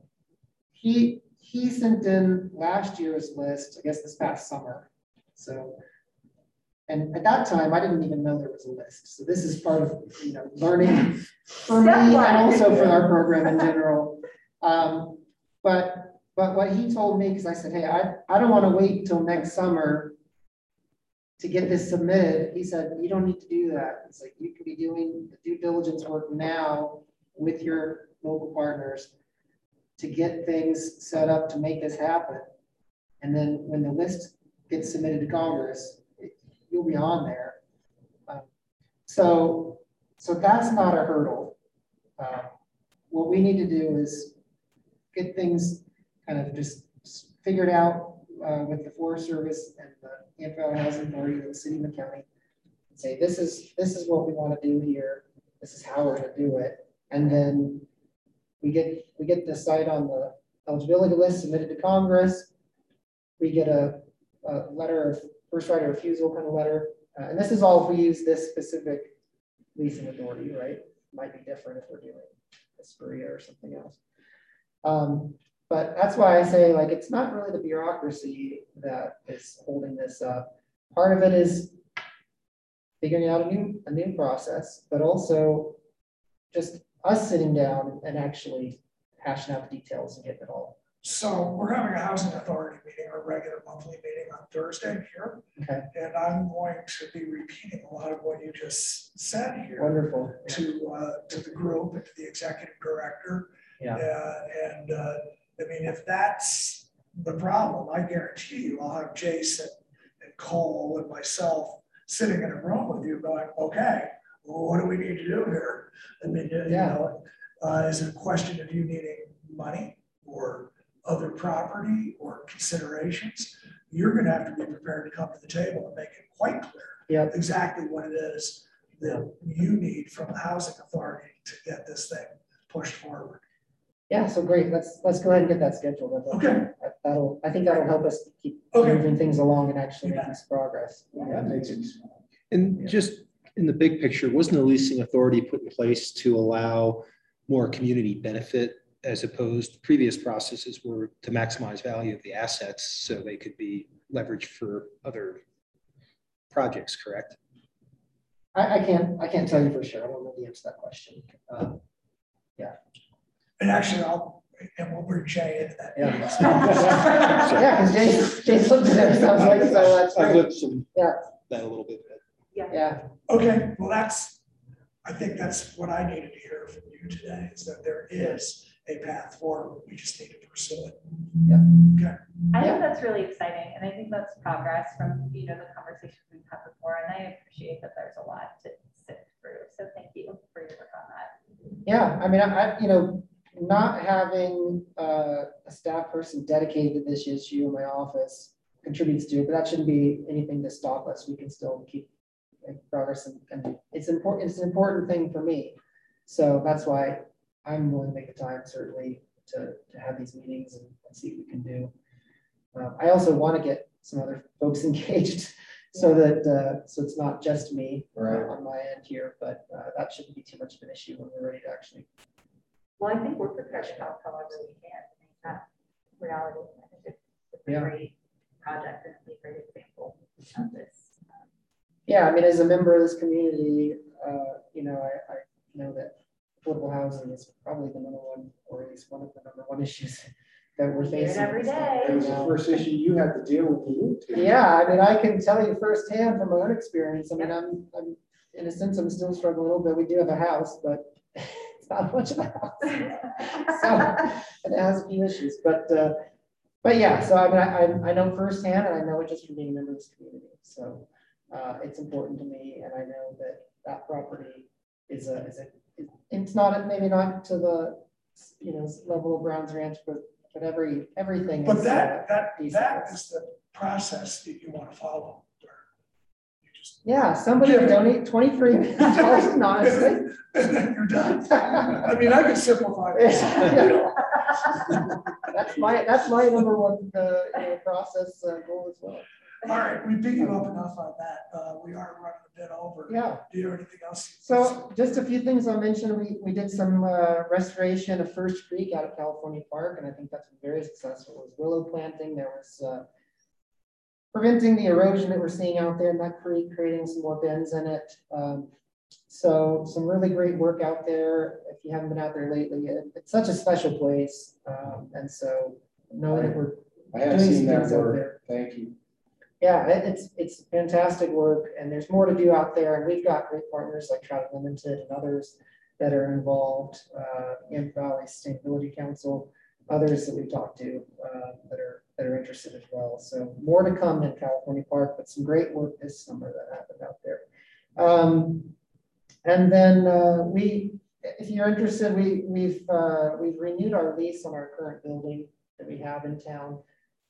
He, he sent in last year's list, I guess this past summer, so. And at that time, I didn't even know there was a list, so this is part of, you know, learning for me and also for our program in general. Um, but, but what he told me, because I said, hey, I, I don't want to wait until next summer to get this submitted, he said, you don't need to do that. It's like, you can be doing the due diligence work now with your local partners to get things set up to make this happen. And then when the list gets submitted to Congress, it- you'll be on there. Um, So, so that's not a hurdle. Uh, What we need to do is get things kind of just figured out uh, with the Forest Service and the Yampa Housing Authority and the city and the county. and Say, this is, this is what we want to do here. This is how we're gonna do it. And then we get, we get the site on the eligibility list submitted to Congress. We get a, a letter of first right of refusal kind of letter. Uh, and this is all if we use this specific leasing authority, right? Might be different if we're doing Hesperia or something else. Um, but that's why I say like, it's not really the bureaucracy that is holding this up. Part of it is figuring out a new, a new process, but also just us sitting down and actually hashing out the details and getting it all. So we're having a housing authority meeting, our regular monthly meeting on Thursday here. Okay. And I'm going to be repeating a lot of what you just said here Wonderful. to, uh, to the group and to the executive director. Yeah. Uh, And, uh, I mean, if that's the problem, I guarantee you, I'll have Jason and Cole and myself sitting in a room with you going, okay, well, what do we need to do here? I mean, you Yeah. know, uh, is it a question of you needing money or other property or considerations? You're gonna have to be prepared to come to the table and make it quite clear Yep. exactly what it is that you need from the housing authority to get this thing pushed forward. Yeah, so great. Let's, let's go ahead and get that scheduled. That'll- Okay. That'll, I think that'll help us keep Okay. moving things along and actually You bet. making some progress. That makes it. And just in the big picture, wasn't the leasing authority put in place to allow more community benefit as opposed, to previous processes were to maximize value of the assets so they could be leveraged for other projects, correct? I, I can't, I can't tell you for sure. I don't know the answer to that question. Uh, And actually, I'll, and we'll bring Jay into that. Yeah. meeting. [laughs] Yeah, because Jay, Jay looked at it, sounds like, so that's I've great. lived some, Yeah. that a little bit. Yeah, Okay, well, that's, I think that's what I needed to hear from you today, is that there is a path forward. We just need to pursue it. Yeah. Okay. I Yeah. think that's really exciting, and I think that's progress from, you know, the conversations we've had before, and I appreciate that there's a lot to sift through, so thank you for your work on that. yeah, I mean, I, I- you know, not having uh, a staff person dedicated to this issue in my office contributes to it, but that shouldn't be anything to stop us. We can still keep making progress and, and it's important, it's an important thing for me. So that's why I'm willing to make the time certainly to, to have these meetings and and see what we can do. Um, I also want to get some other folks [laughs] engaged so that, uh, so it's not just me Right. on my end here, but uh, that shouldn't be too much of an issue when we're ready to actually. Well, I think we're prepared to help however we can to make that reality. I think it's it's a Yeah. great project and it'll a great example of this. Yeah, I mean, as a member of this community, uh, you know, I, I know that affordable housing is probably the number one, or at least one of the number one [laughs] issues that we're We hear it facing. every day. It was the first issue you had to deal with. you. Yeah, I mean, I can tell you firsthand from my own experience. I mean, I'm, I'm, in a sense, I'm still struggling a little bit. We do have a house, but [laughs] it's not much of a house. [laughs] So, and it has a few issues, but, uh, but yeah, so I mean, I, I- I know firsthand and I know it just from being a member of this community. So, uh, it's important to me and I know that that property is a, is a, it's not, maybe not to the, you know, level of Brown's Ranch, but, but every, everything. But is, that, that, that is the process that you want to follow. where you just- Yeah, somebody would donate twenty-three million [laughs] dollars anonymously. [laughs] And then you're done. I mean, I could simplify this. [laughs] Yeah. That's my, that's my number one, uh, you know, process uh, goal as well. All right, we beat you up enough on that. Uh, we are running a bit over. Yeah, Do you have anything else? so just a few things I'll mention. We, we did some uh, restoration of First Creek out of California Park, and I think that's been very successful. It was willow planting. There was uh, preventing the erosion that we're seeing out there in that creek, creating some more bends in it. Um, So some really great work out there. If you haven't been out there lately, it- it's such a special place. Um, And so knowing that we're I have doing seen some that things out work. there. Thank you. Yeah, it- it's, it's fantastic work and there's more to do out there. And we've got great partners like Trout Unlimited and others that are involved, uh, Valley Sustainability Council, others that we've talked to, uh, that are, that are interested as well. So more to come in California Park, but some great work this summer that happened out there. Um, and then, uh, we, if you're interested, we, we've, uh, we've renewed our lease on our current building that we have in town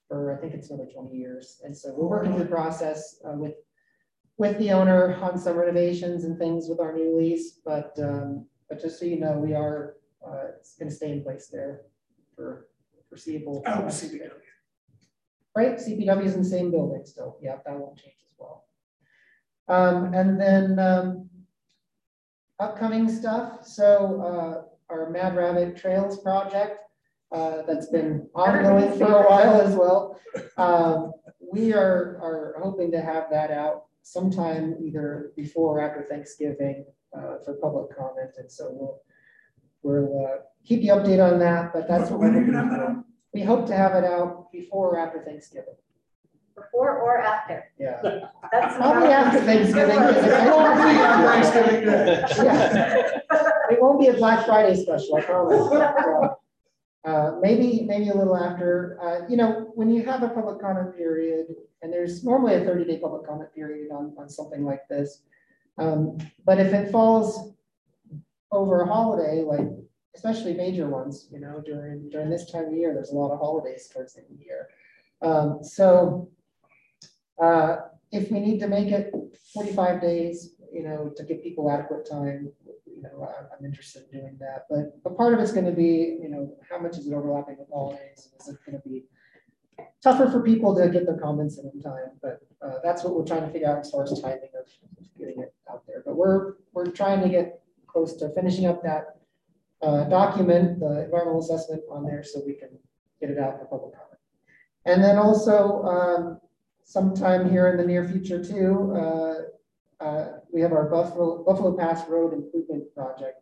for, I think it's another twenty years. And so we're working through the process uh, with, with the owner on some renovations and things with our new lease, but, um, but just so you know, we are, uh, it's gonna stay in place there for foreseeable. Oh, CPW. Right, CPW is in the same building still, yeah, that won't change as well. Um, and then, um, upcoming stuff, so, uh, our Mad Rabbit Trails project, uh, that's been ongoing for a while as well. Um, we are, are hoping to have that out sometime either before or after Thanksgiving, uh, for public comment, and so we'll, we'll, uh, keep you updated on that, but that's what When we're are you looking gonna have that for. We hope to have it out before or after Thanksgiving, Before or after? yeah. That's. Probably after Thanksgiving. Good [laughs] it won't be on Thanksgiving Day. Yeah. It won't be a Black Friday special, I promise. [laughs] Uh, maybe, maybe a little after, uh, you know, when you have a public comment period, and there's normally a thirty day public comment period on, on something like this. Um, but if it falls over a holiday, like especially major ones, you know, during, during this time of year, there's a lot of holidays towards the end of the year. Um, so, uh, if we need to make it forty-five days, you know, to give people adequate time, you know, I'm interested in doing that. But, but part of it's gonna be, you know, how much is it overlapping with all holidays? Is it gonna be tougher for people to get their comments in in time? But, uh, that's what we're trying to figure out as far as timing of getting it out there. But we're, we're trying to get close to finishing up that, uh, document, the environmental assessment on there so we can get it out for public comment. And then also, um, sometime here in the near future too, uh, uh, we have our Buffalo, Buffalo Pass Road Improvement Project.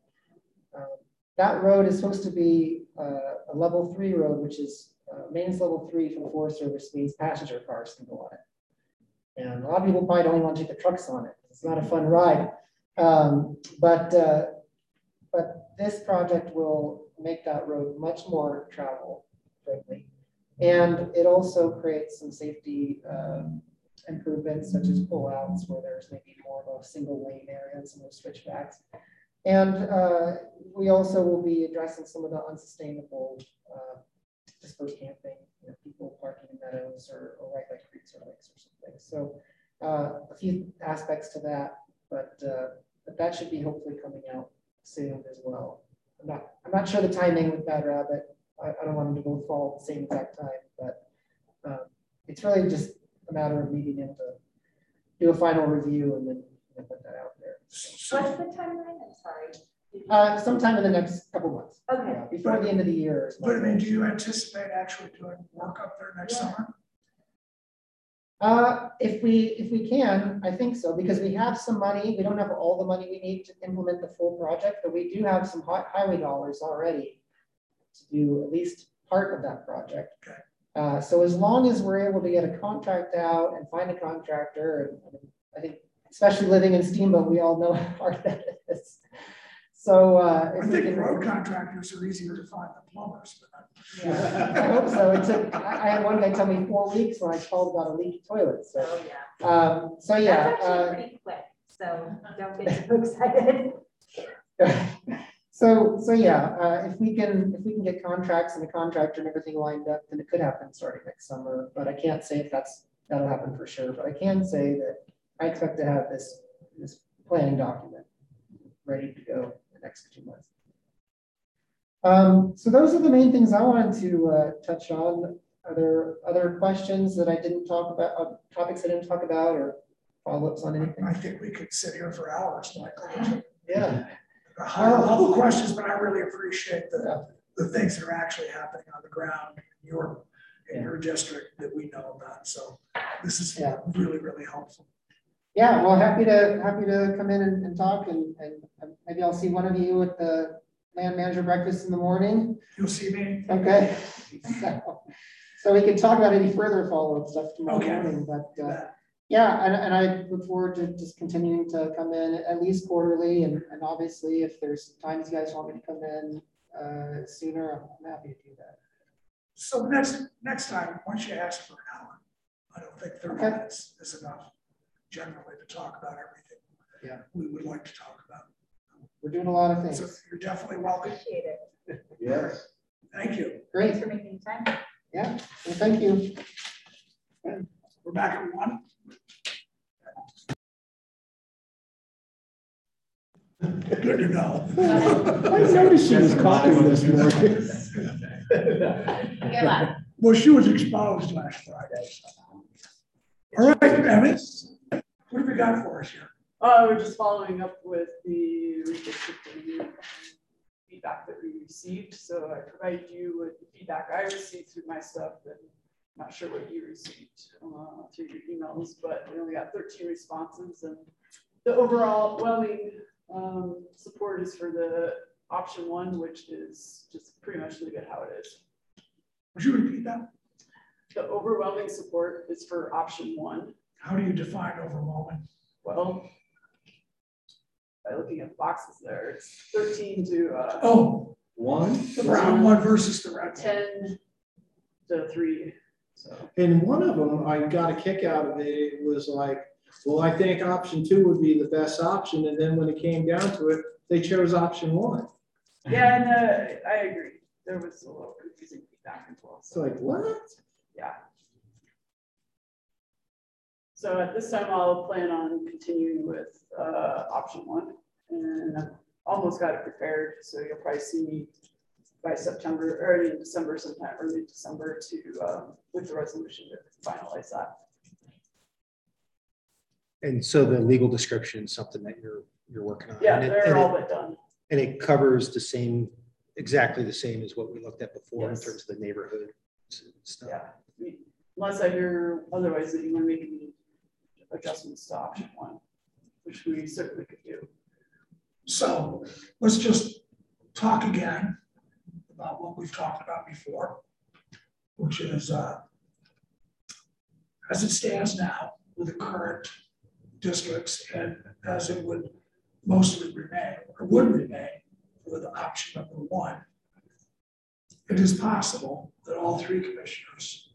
Um, That road is supposed to be uh, a level three road, which is uh, maintenance level three from the Forest Service means passenger cars can go on it. And a lot of people probably don't even want to take the trucks on it. It's not a fun ride. Um, But, uh, but this project will make that road much more travel friendly. And it also creates some safety um, improvements such as pullouts where there's maybe more of a single lane area and some of those switchbacks. And uh, we also will be addressing some of the unsustainable uh, dispersed camping, you know, people parking in meadows or, or right by creeks or lakes or something. So uh, a few aspects to that, but, uh, but that should be hopefully coming out soon as well. I'm not, I'm not sure the timing with Mad Rabbit. I, I don't want them to both fall at the same exact time, but um, it's really just a matter of needing him to do a final review and then and put that out there. So, What's the timeline? I'm sorry. Uh, sometime in the next couple months, Okay, yeah, before the end of the year. but I mean, do you anticipate actually doing work up there next Yeah. summer? Uh, if we, if we can, I think so, because we have some money, we don't have all the money we need to implement the full project, but we do have some hi- highway dollars already to do at least part of that project. Okay. Uh, so as long as we're able to get a contract out and find a contractor, and and I think, especially living in Steamboat, we all know [laughs] how hard that is. So, uh. if I think can- road contractors are easier to find than plumbers, but Yeah, I hope so. It took, I, I had one guy tell me four weeks when I called about a leaky toilet, so, oh, yeah. um, so yeah. That's uh, actually pretty quick, so don't get too [laughs] excited. [laughs] So, so yeah, uh, if we can, if we can get contracts and a contractor and everything lined up, then it could happen starting next summer, but I can't say if that's, that'll happen for sure, but I can say that I expect to have this, this planning document ready to go in the next two months. Um, so those are the main things I wanted to, uh, touch on. Are there other questions that I didn't talk about, uh, topics I didn't talk about or follow-ups on anything? I think we could sit here for hours, Michael. Yeah. Level questions, but I really appreciate the, the things that are actually happening on the ground in your, in your district that we know about. So this is Yeah. really, really helpful. Yeah, well, happy to, happy to come in and, and talk and, and maybe I'll see one of you at the land manager breakfast in the morning. You'll see me. Okay. [laughs] So- So we can talk about any further follow-up stuff tomorrow Okay. morning, but, uh. Yeah, and, and I look forward to just continuing to come in at least quarterly and, and obviously if there's times you guys want me to come in, uh, sooner, I'm happy to do that. So next, next time, once you ask for an hour, I don't think thirty Okay. minutes is enough generally to talk about everything. Yeah. We would like to talk about. We're doing a lot of So things. you're definitely welcome. Appreciate it. Yes. Thank you. Great, Thanks for making time. yeah, well, thank you. We're back at one. Good to know. I noticed she was coughing this morning. Good luck. Well, she was exposed last Friday. All right, Emmett, what have you got for us here? Uh, we're just following up with the redistricting feedback that we received, so I provide you with the feedback I received through my stuff, and I'm not sure what you received uh, through your emails, but we only got thirteen responses, and the overall overwhelming um, support is for the option one, which is just pretty much leave it how it is. Would you repeat that? The overwhelming support is for option one. How do you define overwhelming? Well, by looking at the boxes there, it's thirteen to uh, Oh, One, the brown one versus the red one. ten to three. So And one of them, I got a kick out of it, it was like, well, I think option two would be the best option, and then when it came down to it, they chose option one. yeah, and uh, I agree. There was a little confusing feedback as well. So like, what? yeah. So at this time, I'll plan on continuing with uh, option one, and I've almost got it prepared. So you'll probably see me by September, early in December, sometime early December to um, with the resolution to finalize that. And so the legal description is something that you're, you're working on. Yeah, And it- they're and all it- but done. And it covers the same, exactly the same as what we looked at before in terms of the neighborhood stuff. Yeah, unless I hear otherwise that you want to make any adjustments to option one, which we certainly could do. So let's just talk again about what we've talked about before, which is, uh, as it stands now with the current districts and as it would mostly remain, or would remain with option number one, it is possible that all three commissioners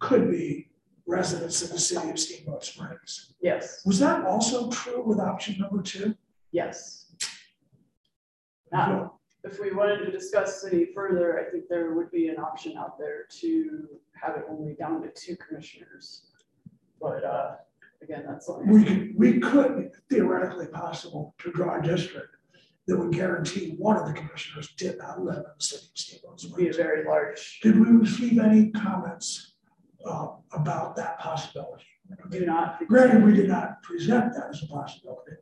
could be residents of the city of Steamboat Springs. Yes, Was that also true with option number two? yes. Now, if we wanted to discuss any further, I think there would be an option out there to have it only down to two commissioners. But uh, again, that's We could, we could theoretically possible to draw a district that would guarantee one of the commissioners did not live in the city of Steamboat be a very large, Did we receive any comments uh, about that possibility? do not. Granted, we did not present that as a possibility.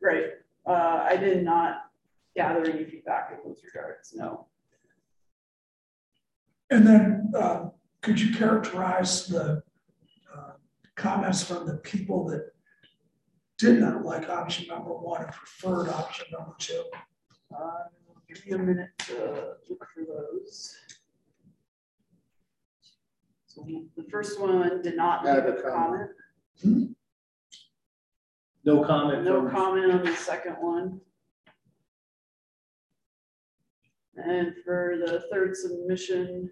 Right, uh, I did not gather any feedback in those regards, no. And then uh, could you characterize the comments from the people that did not like option number one and preferred option number two? Uh, Give me a minute to look for those. So the first one did not leave a a comment, no comment no from, comment on the second one. And for the third submission,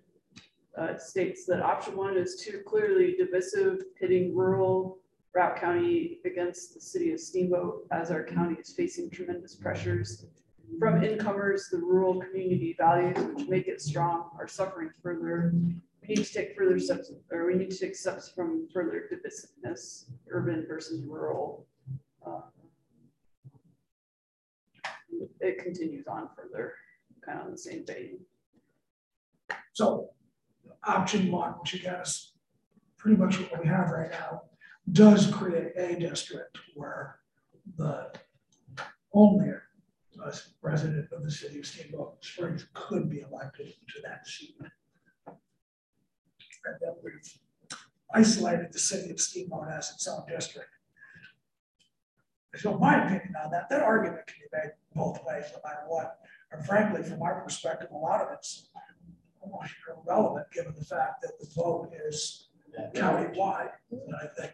uh, states that option one is too clearly divisive, pitting rural Routt County against the city of Steamboat as our county is facing tremendous pressures from incomers, the rural community values which make it strong are suffering further. We need to take further steps, or we need to take steps from further divisiveness, urban versus rural. Uh, It continues on further, kind of on the same vein. So option one, which again is pretty much what we have right now, does create a district where the only uh, resident of the city of Steamboat Springs could be elected to that seat. And then we've isolated the city of Steamboat as its own district. So my opinion on that, that argument can be made both ways, no matter what. And frankly, from our perspective, a lot of it's almost irrelevant, given the fact that the vote is countywide. And I think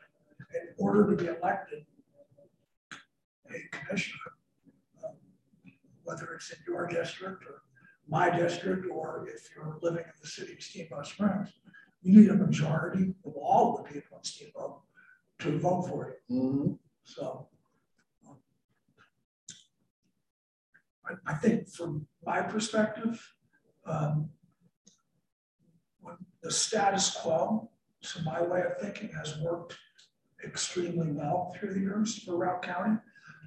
in order to be elected, a commissioner, um, whether it's in your district or my district, or if you're living in the city of Steamboat Springs, you need a majority of all the people in Steamboat to vote for you. Mhm. So. um, I, I think from my perspective, um, the status quo, to my way of thinking, has worked extremely well through the years for Routt County.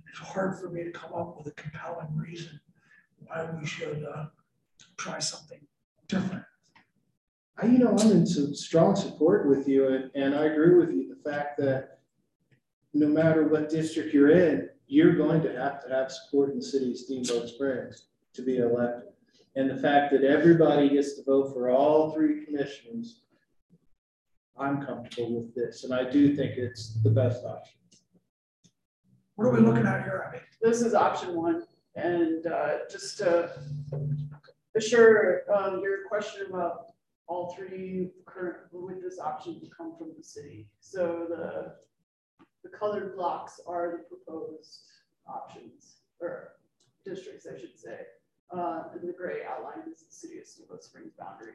It's hard for me to come up with a compelling reason why we should, uh, try something different. I, you know, I'm in some strong support with you and, and I agree with you, the fact that no matter what district you're in, you're going to have to have support in the city of Steamboat Springs. to be elected. And the fact that everybody gets to vote for all three commissioners, I'm comfortable with this, and I do think it's the best option. What are we looking at here, Abby? This is option one, and uh, just to assure um, your question about all three current, with this option to come from the city. So the, the colored blocks are the proposed options, or districts, I should say. Uh, and the gray outline is the city of Steamboat Springs boundary.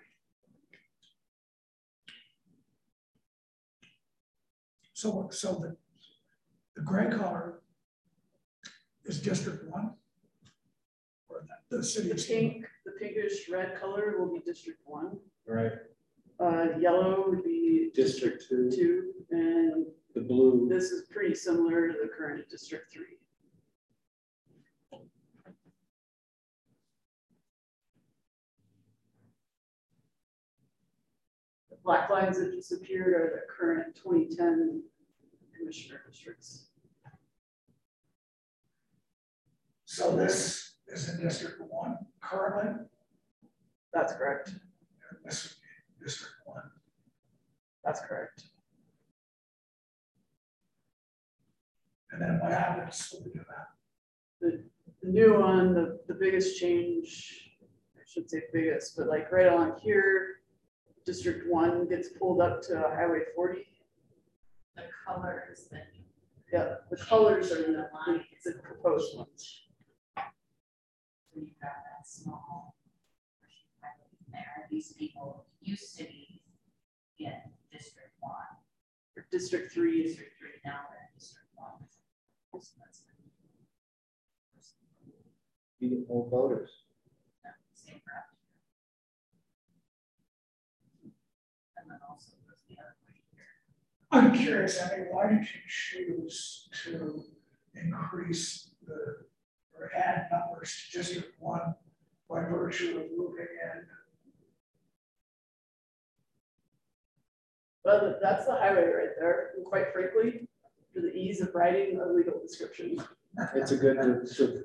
So, so the, the gray color is District 1? Or the, the city the of Steamboat? Pink, the pinkish red color will be District 1. Right. Uh, yellow would be District, district two. 2. And the blue. This is pretty similar to the current District 3. Black lines that disappeared are the current twenty ten commissioner districts. So this is in District One currently, That's correct. and this would be District One. That's correct. And then what happens when we do that? The new one, the, the biggest change, I should say biggest, but like right along here, District One gets pulled up to Highway forty. The colors that. Yeah, the colors are the, the proposed ones. you've got that small. There, these people used to be in District One, or District Three is District Three, now they're in District One. So that's you get more voters. the same route. And then also goes the other way here. I'm curious, Abby, why did you choose to increase the, or add numbers to District One by virtue of moving in? Well, that's the highway right there, and quite frankly, for the ease of writing a legal description. It's a good, good-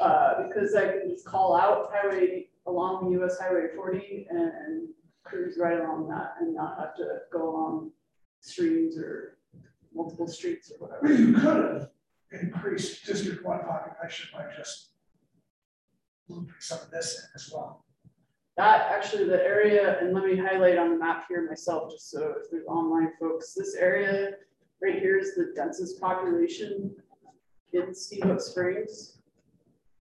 Uh, because I can just call out highway along US Highway forty and cruise right along that and not have to go along streams or multiple streets or Well, whatever. you could have increased District One population by just moving some of this in as well. That actually, the area, and let me highlight on the map here myself, just so if there's online folks, this area right here is the densest population in Steamboat Springs.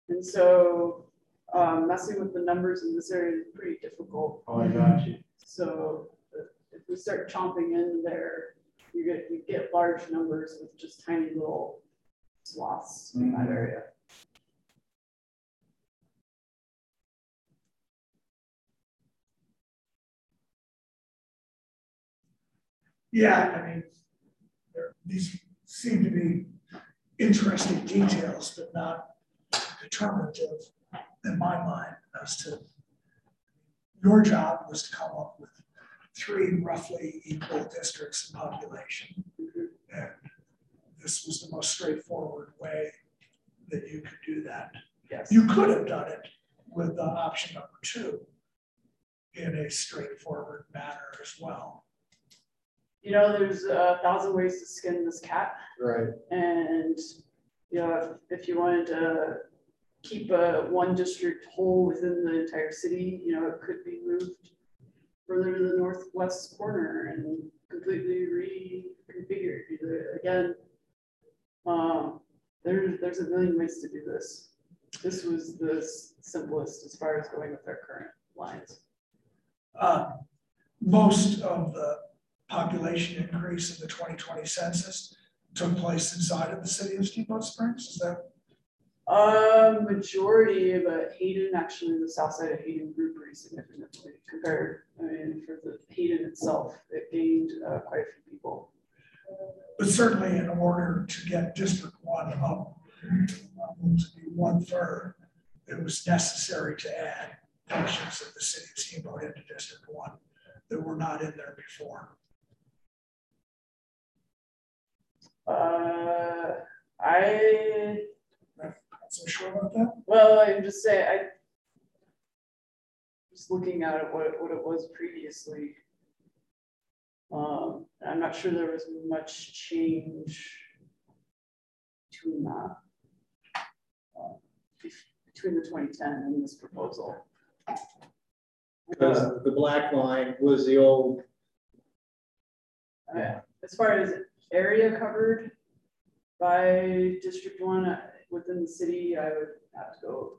And so um, messing with the numbers in this area is pretty difficult. oh, I got you. So uh, if we start chomping in there, you get, you get large numbers with just tiny little swaths in that Mhm. area. Yeah, I mean, these seem to be interesting details, but not determinative in my mind as to your job was to come up with three roughly equal districts in population. And this was the most straightforward way that you could do that. Yes. You could have done it with the option number two in a straightforward manner as well. You know, there's a thousand ways to skin this cat. Right. And, you know, if, if you wanted to keep a one district whole within the entire city, you know, it could be moved further to the northwest corner and completely reconfigured. Again, um, there, there's a million ways to do this. This was the simplest as far as going with our current lines. Uh, Most of the population increase in the twenty twenty census took place inside of the city of Steamboat Springs, is that? Uh, majority, but Hayden, actually, the south side of Hayden grew pretty significantly compared, I mean, for the Hayden itself, it gained uh, quite a few people. But certainly in order to get District One up um, to be one third, it was necessary to add portions of the city of Steamboat into District One that were not in there before. Uh, I, not so sure about that. Well, I'm just saying, I. Just looking at it, what, what it was previously. Um, I'm not sure there was much change. Between that. uh, Between the twenty ten and this proposal. Because the black line was the old, Uh, As far as area covered by District One, uh, within the city, I would have to go.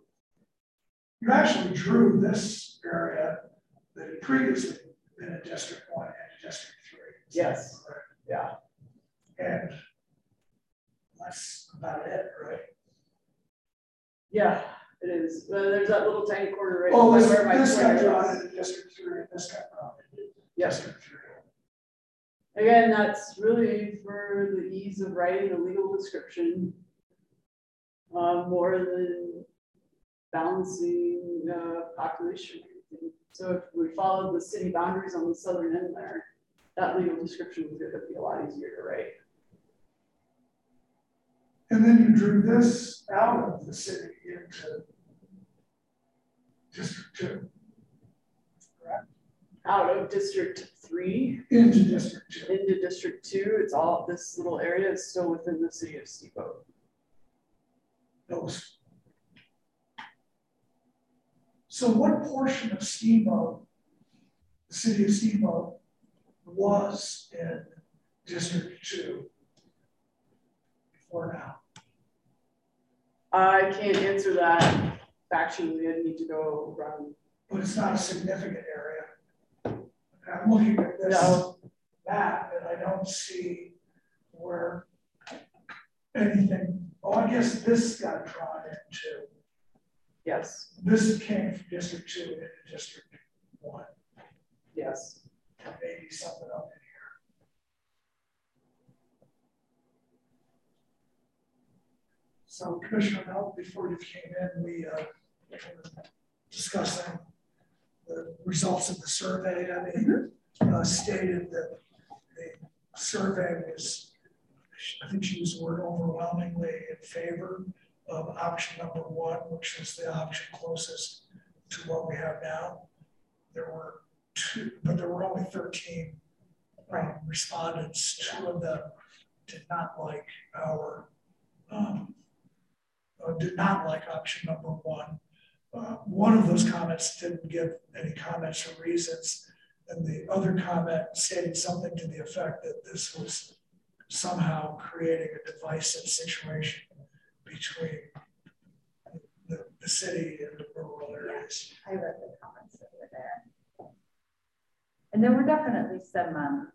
You actually drew this area that had previously been in District One and District Three. Yes. correct? Yeah. And that's about it, right? Yeah, it is. Well, there's that little tiny corner right Oh, this, where my this got pointer drawn into District Three, and this got drawn into Yes. District Three. Again, that's really for the ease of writing a legal description. Uh, more than balancing, uh, population. So if we followed the city boundaries on the southern end there, that legal description was gonna be a lot easier to write. And then you drew this out of the city into District Two. Correct? Out of District Three Into District Two. into District Two, it's all, this little area is still within the city of Steamboat. So what portion of Steamboat, the city of Steamboat, was in District Two? Before now? I can't answer that factually, I need to go around. but it's not a significant area. I'm looking at this No. map and I don't see where anything, oh, I guess this got drawn in too. Yes, This came from District Two into District One, yes. maybe something up in here. So Commissioner Mel, before you came in, we, uh, were discussing the results of the survey, Debbie, uh, stated that the survey was, I think she used the word overwhelmingly in favor of option number one, which is the option closest to what we have now. There were two, but there were only thirteen um, respondents, two of them did not like our, um, uh, did not like option number one. Uh, one of those comments didn't give any comments or reasons, and the other comment stated something to the effect that this was somehow creating a divisive situation between the, the city and the rural areas. I read the comments that were there. And there were definitely some, um,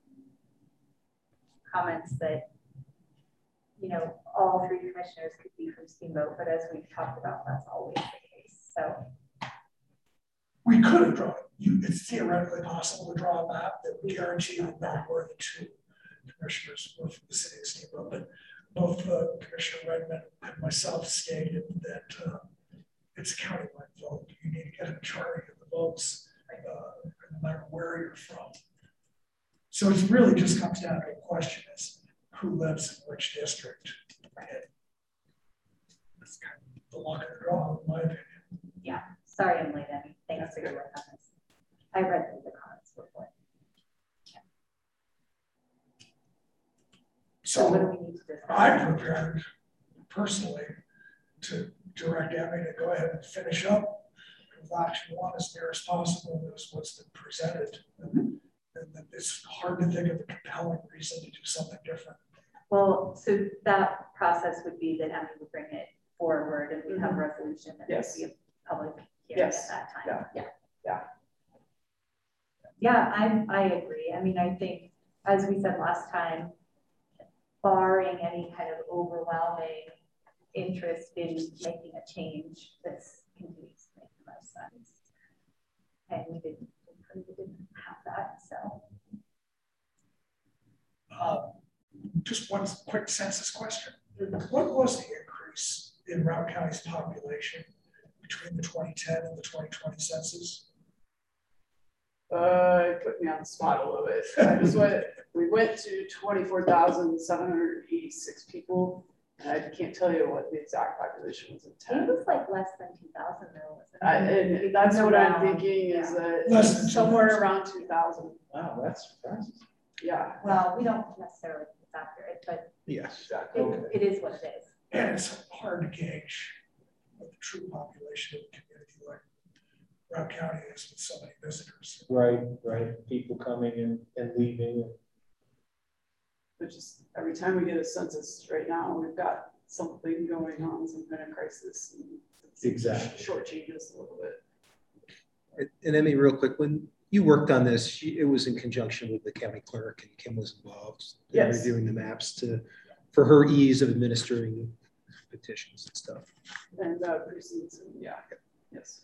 comments that, you know, all three commissioners could be from Steamboat, but as we've talked about, that's always the case, so. We could have drawn, you, it's theoretically possible to draw a map that would guarantee that no more than two commissioners were from the city of Steamboat, but both uh, Commissioner Redmond and myself stated that uh, it's a countywide vote. You need to get a majority of the votes, uh, no matter where you're from. So it really just comes down to a question is who lives in which district? And That's kind of the luck of the draw, in my opinion. Yeah. Sorry I'm late. Thanks for your work on this. I read through the comments before. So what do we need to discuss? I'm prepared personally to direct Emmy to go ahead and finish up with option one as near as possible as what's been presented. Mm-hmm. And that it's hard to think of a compelling reason to do something different. Well, so that process would be that Emmy would bring it forward and we have a resolution and there'd Yes. be a public hearing at that time. Yeah. Yeah. Yeah. Yeah, I, I agree. I mean, I think, as we said last time, barring any kind of overwhelming interest in making a change, this continues to make the most sense. And we didn't, we didn't have that, so. Um, Just one quick census question. What was the increase in Routt County's population between the 2010 and the 2020 census? Uh, it put me on the spot a little bit. I just went, we went to twenty-four thousand seven hundred eighty-six people And I can't tell you what the exact population was in It was like less than two thousand though. wasn't it? I- And that's what I'm Around, thinking is yeah. that Less somewhere around two thousand, Wow, that's surprising. yeah. Well, we don't necessarily think it's accurate, but Yes. Exactly. it, it is what it is. And it's hard to gauge what the true population of a community like Rock County is with so many visitors. Right, right. People coming and, and leaving. But just every time we get a census right now, we've got something going on, some kind of crisis. and Exactly. Short changes a little bit. And- And Emmy, real quick, when you worked on this, it was in conjunction with the county clerk and Kim was involved. in Yes. Reviewing the maps to, for her ease of administering petitions and stuff. And uh, precincts, yeah, yes.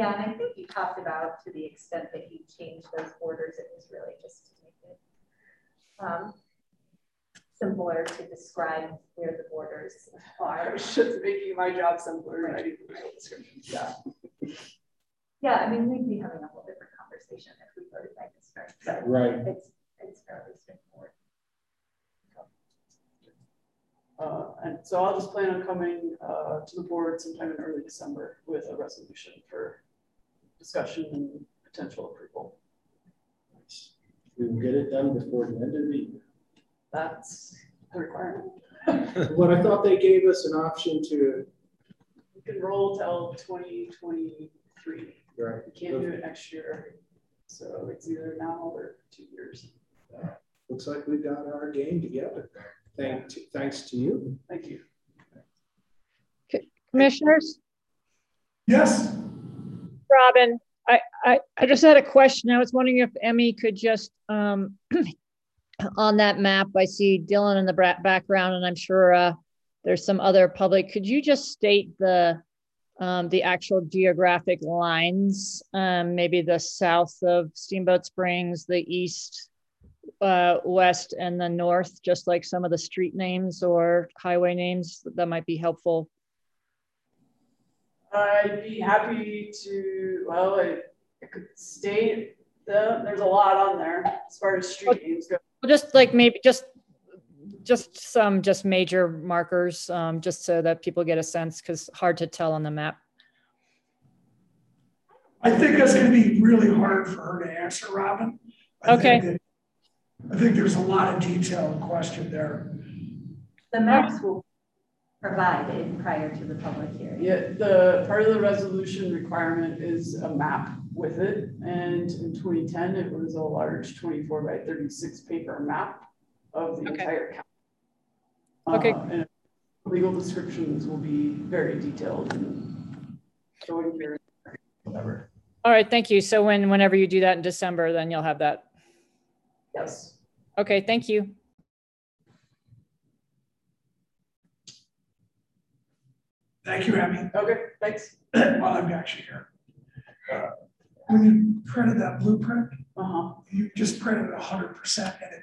Yeah, and I think you talked about to the extent that you changed those borders, it was really just to make it um, simpler to describe where the borders I are. [laughs] was just making my job simpler, writing the legal descriptions, yeah. Yeah, I mean, we'd be having a whole different conversation if we voted by district, but Right. it's, it's fairly straightforward. Uh, and so I'll just plan on coming, uh, to the board sometime in early December with a resolution for discussion and potential approval. We will get it done before the end of the year. That's the requirement. [laughs] What I thought they gave us an option to, We can roll till twenty twenty-three. Right. We can't do it next year. So it's either now or two years. looks like we've got our game together. Thank, thanks to you. Thank you. Commissioners, Yes, Robin, I, I, I just had a question. I was wondering if Emmy could just, um, [clears throat] on that map, I see Dylan in the background and I'm sure, uh, there's some other public. Could you just state the, um, the actual geographic lines? Um, maybe the south of Steamboat Springs, the east, uh, west and the north, just like some of the street names or highway names that might be helpful. I'd be happy to, well, I, I could state the, there's a lot on there as far as street names go. Well, just like maybe just, just some just major markers, um, just so that people get a sense, because hard to tell on the map. I think that's gonna be really hard for her to answer, Robin. I think Okay. that- I think there's a lot of detail in question there. The maps will provide it prior to the public hearing. Yeah, the, part of the resolution requirement is a map with it, and in twenty ten, it was a large twenty-four by thirty-six paper map of the Okay. entire county. Okay. Uh, And legal descriptions will be very detailed and going here, whatever, All right, thank you. So when, whenever you do that in December, then you'll have that. yes. Okay, thank you. Thank you, Emmy. Okay, thanks. While I've got you here. Uh, When you printed that blueprint, Uh-huh, you just printed hundred percent and it,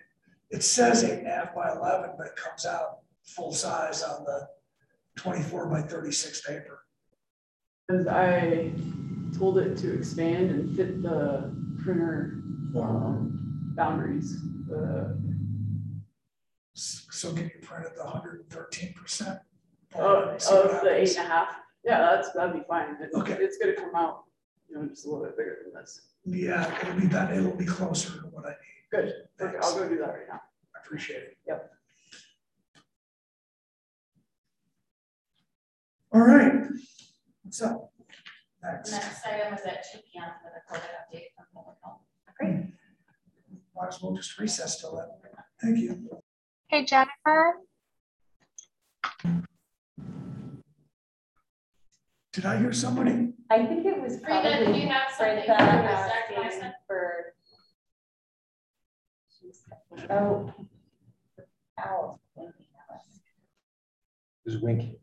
it says eight and a half by eleven, but it comes out full size on the twenty-four by thirty-six paper. because I told it to expand and fit the printer, um, boundaries, uh, So can you print it the hundred and thirteen percent? Of, of the eight and a half, yeah, that's, that'd be fine, It- Okay. it's gonna come out, you know, just a little bit bigger than this. Yeah, it'll be that, it'll be closer to what I need. Good, okay, I'll go do that right now. I appreciate it. Yep. All right. What's up? Next, Next item is at two P M for the COVID update from public health. great. Might as well just recess till then. Thank you. Hey, Jennifer, Did I hear somebody? I think it was Frida, do you have something the for Zach asking for. Oh. Owl's winking at us. It was winking.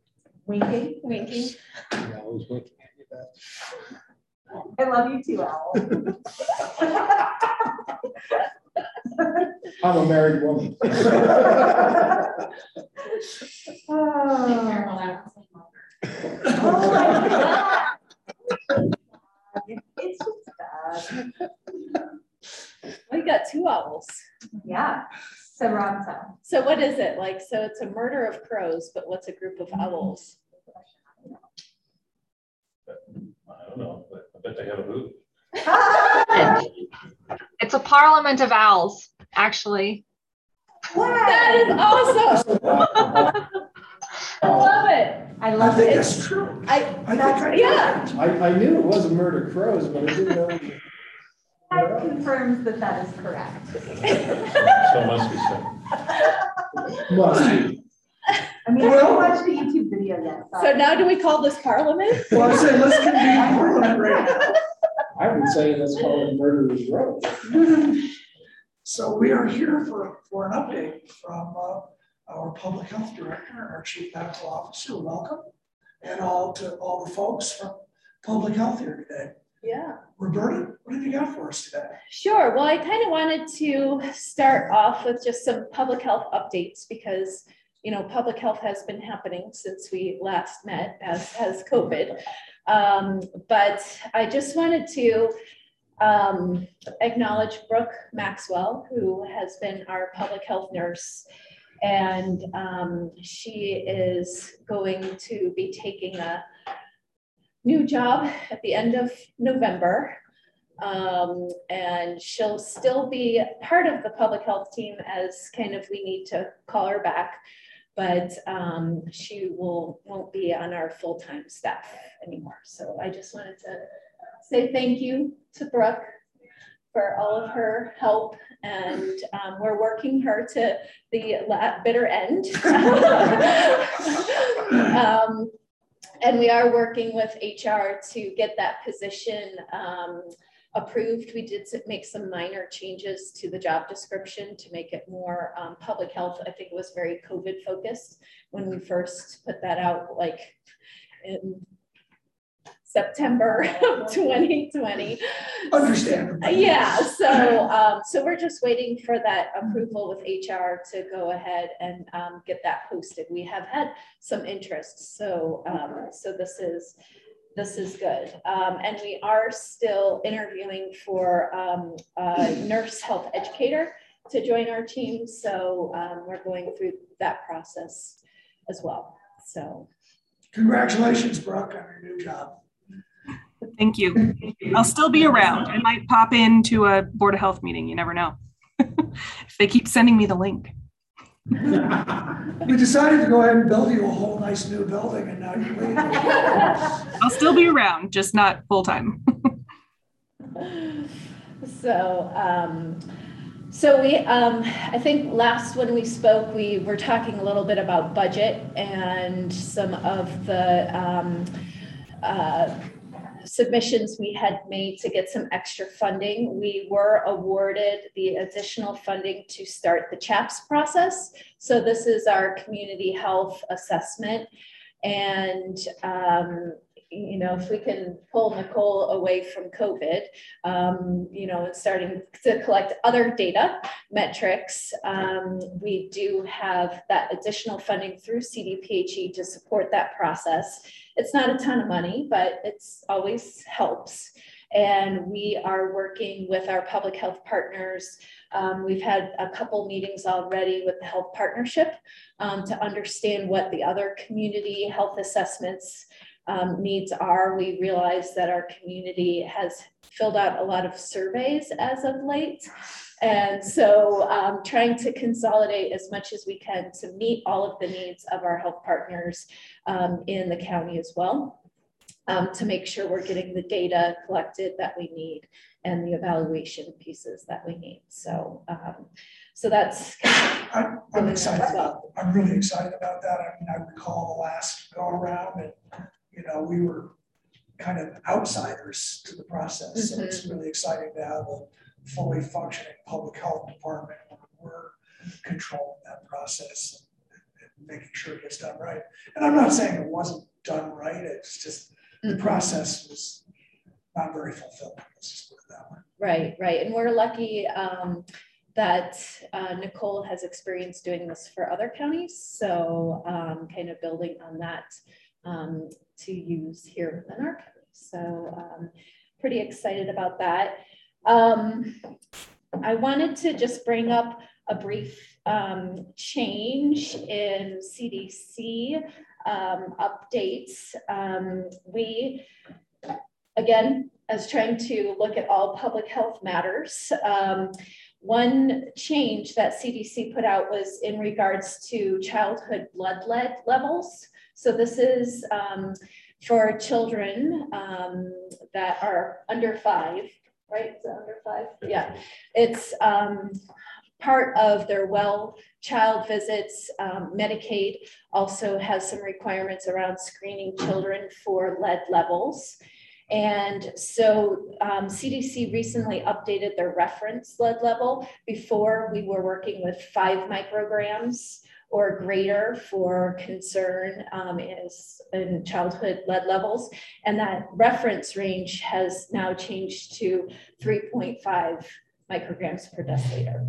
Winking, winking. Yeah, I was winking at you. Beth. I love you too, Owl. [laughs] I'm a married woman. [laughs] Oh careful, that one's like longer. Oh my [laughs] God. It's just bad. We got two owls. Yeah, So Ron, so. So what is it like? So it's a murder of crows, but what's a group of owls? I don't know, but I bet they have a booth. [laughs] It's a parliament of owls, actually. That is awesome. [laughs] I love it. I I love think it. that's true. I, I think I. yeah. I, I knew it wasn't murder crows, but I didn't know. That confirms that that is correct. So must be so. Must be. I mean, I haven't watched the YouTube video yet. So now do we call this parliament? [laughs] Well, I say, let's convene parliament right now. [laughs] I would say let's call it murderer's row. So we are here for, for an update from uh, our public health director, our chief medical officer, welcome. And all to all the folks from public health here today. Yeah. Roberta, what have you got for us today? Sure. Well, I kind of wanted to start off with just some public health updates because, you know, public health has been happening since we last met, as has COVID. Um, but I just wanted to um, acknowledge Brooke Maxwell, who has been our public health nurse. And um, she is going to be taking a new job at the end of November. Um, and she'll still be part of the public health team as kind of we need to call her back. But um, she will won't be on our full-time staff anymore. So I just wanted to say thank you to Brooke for all of her help and um, we're working her to the bitter end. [laughs] um, and we are working with HR to get that position um, approved. We did make some minor changes to the job description to make it more um, public health. I think it was very COVID focused when we first put that out, like in September [laughs] of 2020. Understandable. Yeah, so, um, so we're just waiting for that approval with HR to go ahead and, um, get that posted. We have had some interest, so, um, so this is, this is good. Um, and we are still interviewing for, um, a nurse health educator to join our team, so, um, we're going through that process as well, so. Congratulations, Brooke, on your new job. Thank you. I'll still be around. I might pop into a Board of Health meeting. You never know. [laughs] if they keep sending me the link. [laughs] We decided to go ahead and build you a whole nice new building and now you're leaving. [laughs] I'll still be around, just not full time. [laughs] So, um, so we, um, I think last when we spoke, we were talking a little bit about budget and some of the, um, uh, submissions we had made to get some extra funding. We were awarded the additional funding to start the CHAPS process. So this is our community health assessment. And, um, you know, if we can pull Nicole away from COVID, um, you know, and starting to collect other data metrics, um, we do have that additional funding through CDPHE to support that process. It's not a ton of money, but it's always helps. And we are working with our public health partners. Um, we've had a couple meetings already with the health partnership um, to understand what the other community health assessments um, needs are. We realize that our community has filled out a lot of surveys as of late. And so um, trying to consolidate as much as we can to meet all of the needs of our health partners um, in the county as well. Um, to make sure we're getting the data collected that we need and the evaluation pieces that we need. So, um, so that's. I'm, I'm excited, well. I'm really excited about that. I mean, I recall the last go around and, you know, we were kind of outsiders to the process. So it's really exciting to have a fully functioning public health department where we're controlling that process and and making sure it gets done right. And I'm not saying it wasn't done right, it's just the process was not very fulfilling, let's just put it that way. Right, right. And we're lucky um, that uh, Nicole has experience doing this for other counties. So um, kind of building on that um, to use here within our county. So um, pretty excited about that. Um, I wanted to just bring up a brief um, change in CDC um, updates. Um, we, again, as trying to look at all public health matters, um, one change that CDC put out was in regards to childhood blood lead levels. So this is um, for children um, that are under five, right? Is under five? Yeah. It's um, part of their well child visits. Um, Medicaid also has some requirements around screening children for lead levels. And so um, CDC recently updated their reference lead level. Before we were working with five micrograms or greater for concern um, is in childhood lead levels. And that reference range has now changed to 3.5 micrograms per deciliter.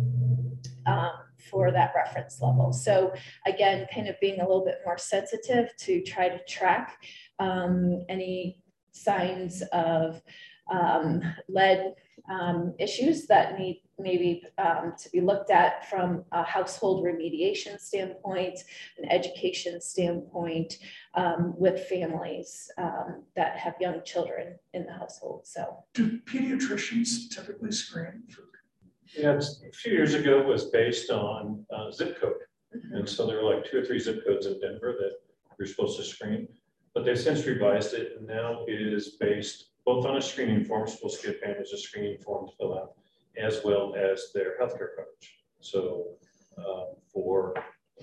Um, for that reference level. So again, kind of being a little bit more sensitive to try to track um, any signs of um, lead um, issues that need maybe um, to be looked at from a household remediation standpoint, an education standpoint um, with families um, that have young children in the household. So, do pediatricians typically screen for? Yeah, a few years ago it was based on uh, zip code. mm-hmm. And so there were like two or three zip codes in Denver that you're supposed to screen. But they've since revised it and now it is based both on a screening form, supposed skip families a screening form to fill out, as well as their healthcare coverage. So um, for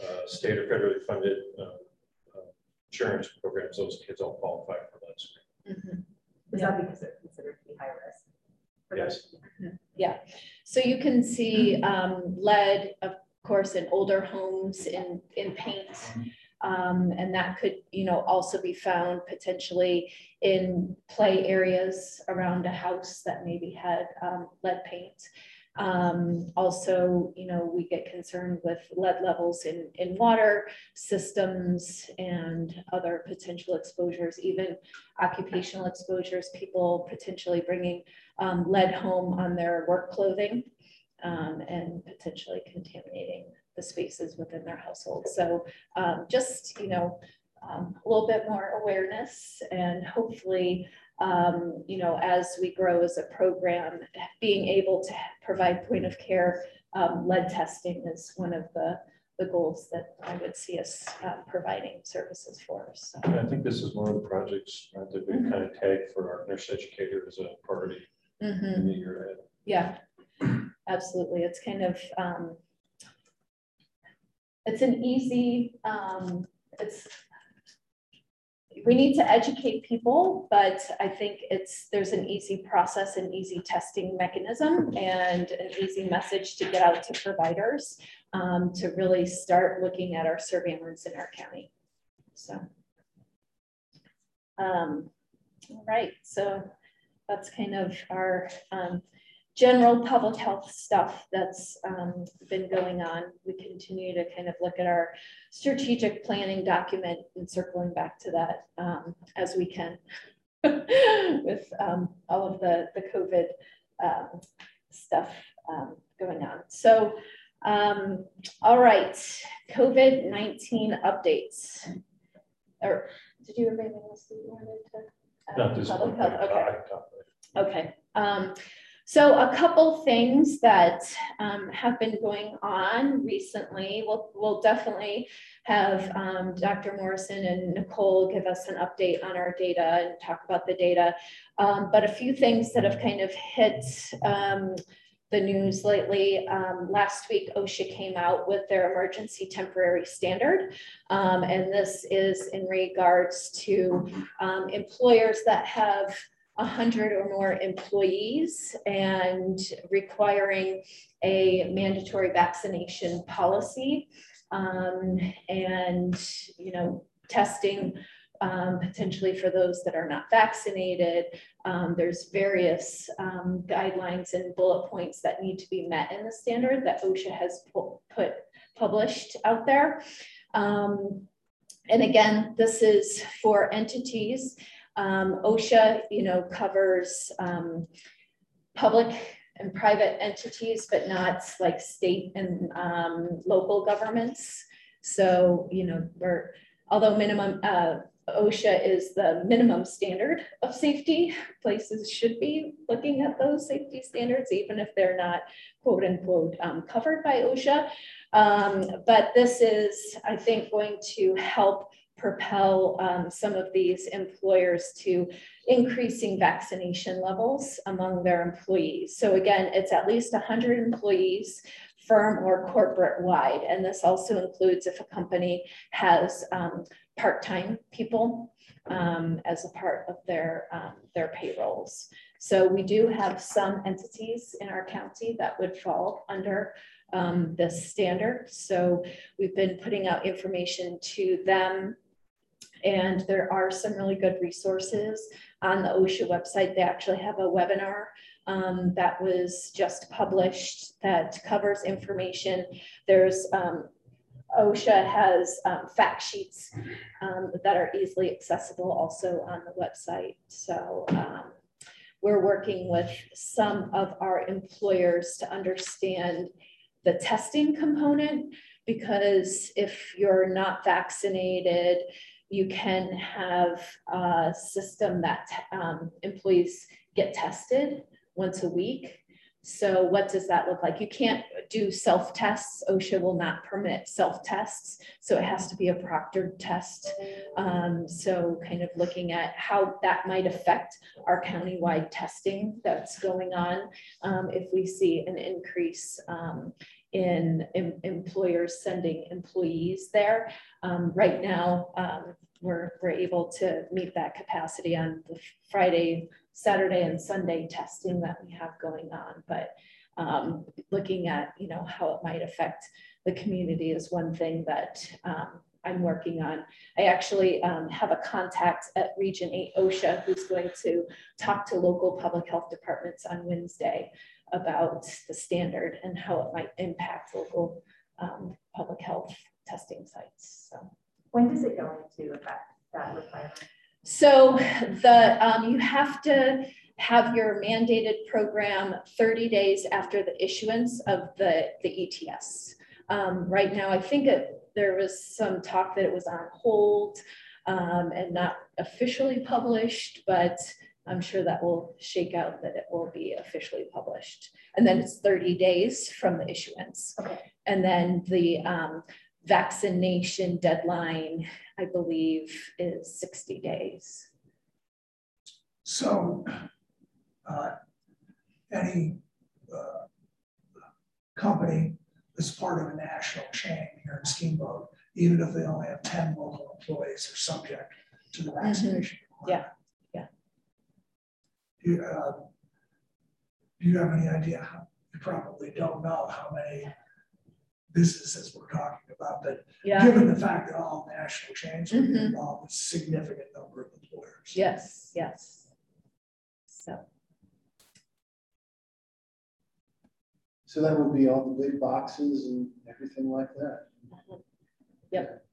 uh, state or federally funded uh, uh, insurance programs, those kids all qualify for that screen. Mhm. Is that because they're considered to be high risk? Yes. Yeah, so you can see um, lead, of course, in older homes, in, in paint. Um, and that could, you know, also be found potentially in play areas around a house that maybe had um, lead paint. Um, also, you know, we get concerned with lead levels in, in water systems and other potential exposures, even occupational exposures, people potentially bringing um, lead home on their work clothing um, and potentially contaminating the spaces within their household. So um, just, you know, um, a little bit more awareness and hopefully, um, you know, as we grow as a program, being able to provide point of care um, lead testing is one of the, the goals that I would see us uh, providing services for. So. And I think this is one of the projects right, that we kind of tagged for our nurse educator as a priority Mhm. in the year ahead. Yeah, absolutely. It's kind of, um, it's an easy, um, it's, we need to educate people, but I think it's, there's an easy process, an easy testing mechanism and an easy message to get out to providers um, to really start looking at our surveillance in our county. So. Um, all right, so that's kind of our um, general public health stuff that's um, been going on. We continue to kind of look at our strategic planning document and circling back to that um, as we can [laughs] with um, all of the, the COVID um, stuff um, going on. So, um, all right, COVID-19 updates. Or did you have anything else that you wanted to? add? Not this Public health, Okay. I talked about it. Okay, um, so a couple things that um, have been going on recently. We'll, we'll definitely have um, Dr. Morrison and Nicole give us an update on our data and talk about the data. Um, but a few things that have kind of hit um, the news lately. Um, last week, OSHA came out with their emergency temporary standard. Um, and this is in regards to um, employers that have 100 or more employees and requiring a mandatory vaccination policy um, and, you know, testing um, potentially for those that are not vaccinated. Um, there's various um, guidelines and bullet points that need to be met in the standard that OSHA has pu- put published out there. Um, and again, this is for entities um, OSHA, you know, covers um, public and private entities, but not like state and um, local governments. So, you know, we're, although minimum, uh, OSHA is the minimum standard of safety, places should be looking at those safety standards, even if they're not quote unquote um, covered by OSHA. Um, but this is, I think, going to help propel um, some of these employers to increasing vaccination levels among their employees. So again, it's at least 100 employees firm or corporate wide. And this also includes if a company has um, part-time people um, as a part of their, um, their payrolls. So we do have some entities in our county that would fall under um, this standard. So we've been putting out information to them and there are some really good resources on the OSHA website. They actually have a webinar um, that was just published that covers information. There's um, OSHA has um, fact sheets um, that are easily accessible also on the website. So um, we're working with some of our employers to understand the testing component because if you're not vaccinated, you can have a system that um, employees get tested once a week. So what does that look like? You can't do self-tests. OSHA will not permit self-tests. So it has to be a proctored test. Um, so kind of looking at how that might affect our countywide testing that's going on um, if we see an increase um, in, employers sending employees there. Um, right now, um, we're, we're able to meet that capacity on the Friday, Saturday and Sunday testing that we have going on. But um, looking at, you know, how it might affect the community is one thing that um, I'm working on. I actually um, have a contact at Region 8 OSHA who's going to talk to local public health departments on Wednesday about the standard and how it might impact local um, public health testing sites. So when does it go into effect, that requirement? So the um, you have to have your mandated program 30 days after the issuance of the, the ETS. Um, right now, I think it, there was some talk that it was on hold um, and not officially published, but I'm sure that will shake out that it will be officially published. And then it's 30 days from the issuance. Okay. And then the um, vaccination deadline, I believe, is 60 days. So uh, any uh, company that's part of a national chain here in Steamboat, even if they only have 10 local employees, are subject to the vaccination. Mm -hmm. Yeah, yeah. Do you, uh, do you have any idea how, you probably don't know how many businesses we're talking about, but yeah. given the fact that all national chains are Mhm. involved with significant number of employers. Yes, yes. So, So that would be all the big boxes and everything like that. yep,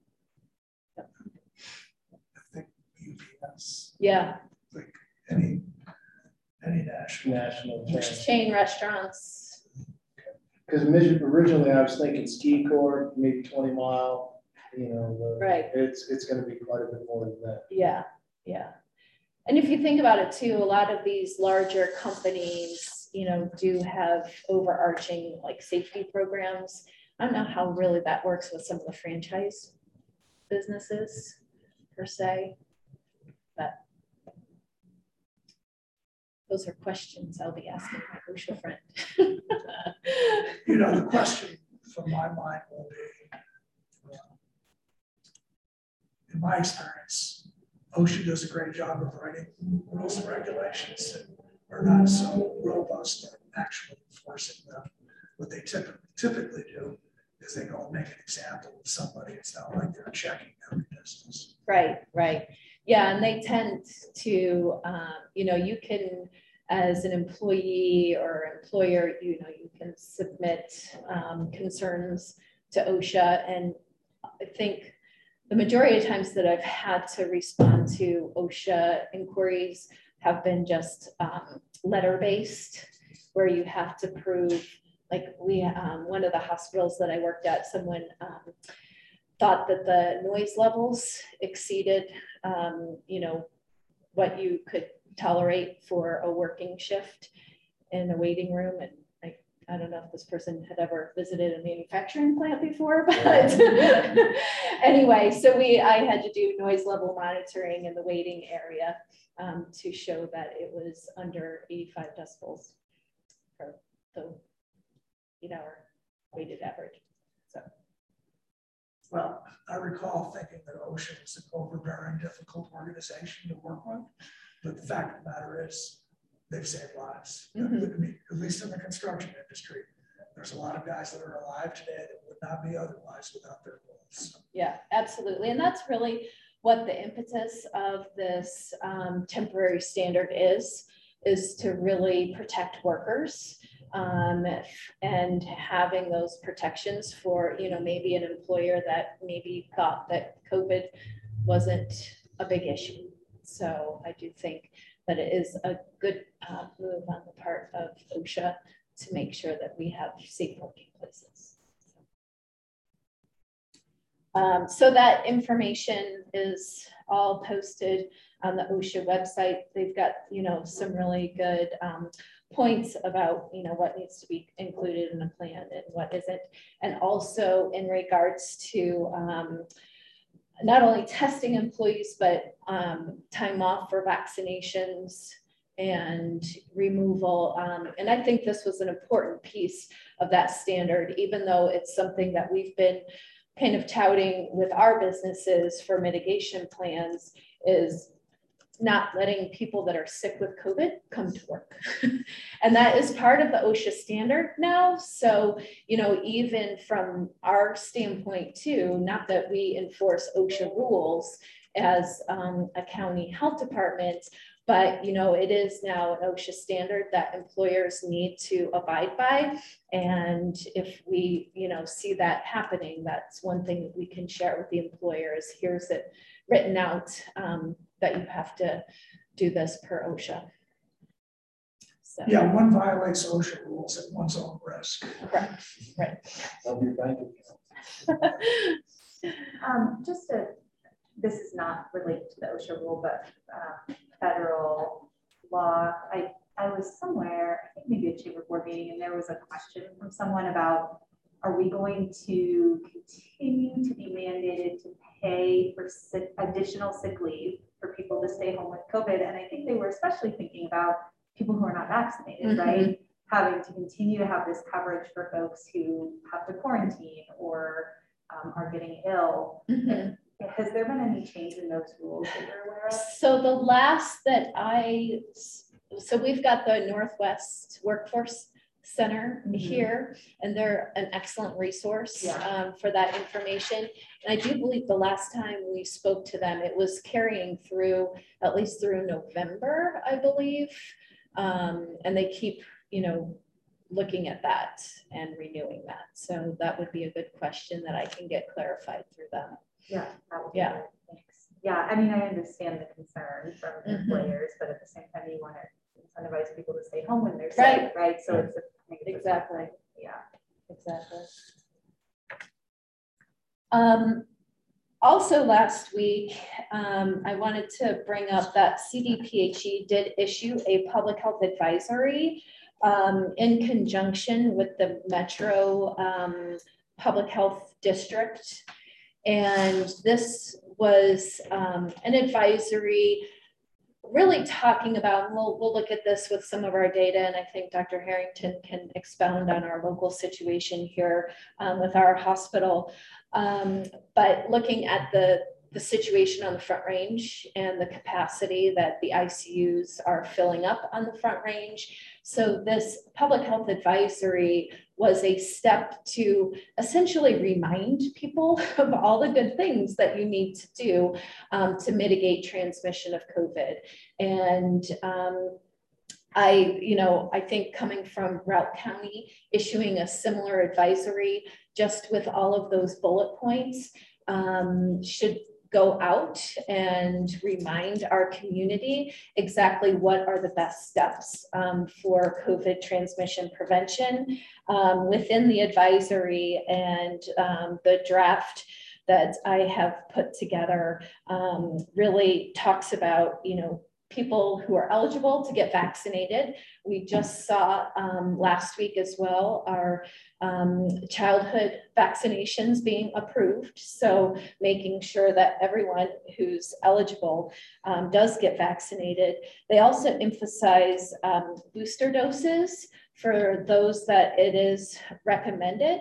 I think UPS, yeah, like any, any national. National chain. chain restaurants. Because originally I was thinking Ski Corp, maybe twenty mile, you know. Right. It's, it's gonna be quite a bit more than that. Yeah, yeah. And if you think about it too, a lot of these larger companies, you know, do have overarching like safety programs. I don't know how really that works with some of the franchise businesses per se, but those are questions I'll be asking my OSHA friend. [laughs] You know, the question from my mind will be, uh, in my experience, OSHA does a great job of writing rules and regulations that are not so robust at actually enforcing them. What they typically, typically do is they go and make an example of somebody. It's not like they're checking every business. Right, right. Yeah, and they tend to, um, you know, you can, as an employee or employer, you know, you can submit um, concerns to OSHA. And I think the majority of times that I've had to respond to OSHA inquiries have been just um, letter based. where you have to prove, like we, um, one of the hospitals that I worked at, someone, um, thought that the noise levels exceeded, um, you know, what you could tolerate for a working shift in a waiting room. And I, I don't know if this person had ever visited a manufacturing plant before, [laughs] but anyway, so we, I had to do noise level monitoring in the waiting area um, to show that it was under 85 decibels for the eight hour weighted average. So. Well, I recall thinking that OSHA was an overbearing, difficult organization to work with. But the fact of the matter is, they've saved lives. Mhm. I mean, At least in the construction industry, there's a lot of guys that are alive today that would not be otherwise without their roles. Yeah, absolutely. And that's really what the impetus of this um, temporary standard is, is to really protect workers. Um, and having those protections for, you know, maybe an employer that maybe thought that COVID wasn't a big issue. So I do think that it is a good uh, move on the part of OSHA to make sure that we have safe working places. Um, so that information is all posted on the OSHA website. They've got, you know, some really good um, points about, you know, what needs to be included in a plan and what isn't. And also in regards to um, not only testing employees, but um, time off for vaccinations and removal. Um, and I think this was an important piece of that standard, even though it's something that we've been kind of touting with our businesses for mitigation plans is not letting people that are sick with COVID come to work. [laughs] and that is part of the OSHA standard now. So, you know, even from our standpoint too, not that we enforce OSHA rules as um, a county health department, but you know, it is now an OSHA standard that employers need to abide by. And if we, you know, see that happening, that's one thing that we can share with the employers. Here's it written out um, that you have to do this per OSHA. So, Yeah, one violates OSHA rules at one's own risk. Right, right. Of your bank account. Um, just a, this is not related to the OSHA rule, but uh, federal law. I, I was somewhere, I think maybe a chamber board meeting, and there was a question from someone about, are we going to continue to be mandated to pay for sick, additional sick leave for people to stay home with COVID? And I think they were especially thinking about people who are not vaccinated, Mhm. right? Having to continue to have this coverage for folks who have to quarantine or um, are getting ill. Mhm. Has there been any change in those rules that you're aware of? So the last that I, so we've got the Northwest Workforce Center Mhm. here, and they're an excellent resource Yeah. um, for that information. And I do believe the last time we spoke to them, it was carrying through, at least through November, I believe. Um, And they keep, you know, looking at that and renewing that. So that would be a good question that I can get clarified through them. Yeah. that would be Yeah. good. Thanks. Yeah, I mean, I understand the concern from Mhm. employers, but at the same time, you want to incentivize people to stay home when they're Right. sick, right? So it's a. I think it's a- Exactly. Yeah. Exactly. Um, also last week, um, I wanted to bring up that CDPHE did issue a public health advisory um, in conjunction with the Metro um, Public Health District. And this was um, an advisory really talking about, and we'll, we'll look at this with some of our data, and I think Dr. Harrington can expound on our local situation here um, with our hospital. Um, but looking at the, the situation on the Front Range and the capacity that the ICUs are filling up on the Front Range. So this public health advisory was a step to essentially remind people [laughs] of all the good things that you need to do um, to mitigate transmission of COVID. And um, I, you know, I think coming from Routt County, issuing a similar advisory just with all of those bullet points um, should go out and remind our community exactly what are the best steps um, for COVID transmission prevention um, within the advisory and um, the draft that I have put together um, really talks about, you know, people who are eligible to get vaccinated. We just saw um, last week as well our um, childhood vaccinations being approved. So making sure that everyone who's eligible um, does get vaccinated. They also emphasize um, booster doses for those that it is recommended.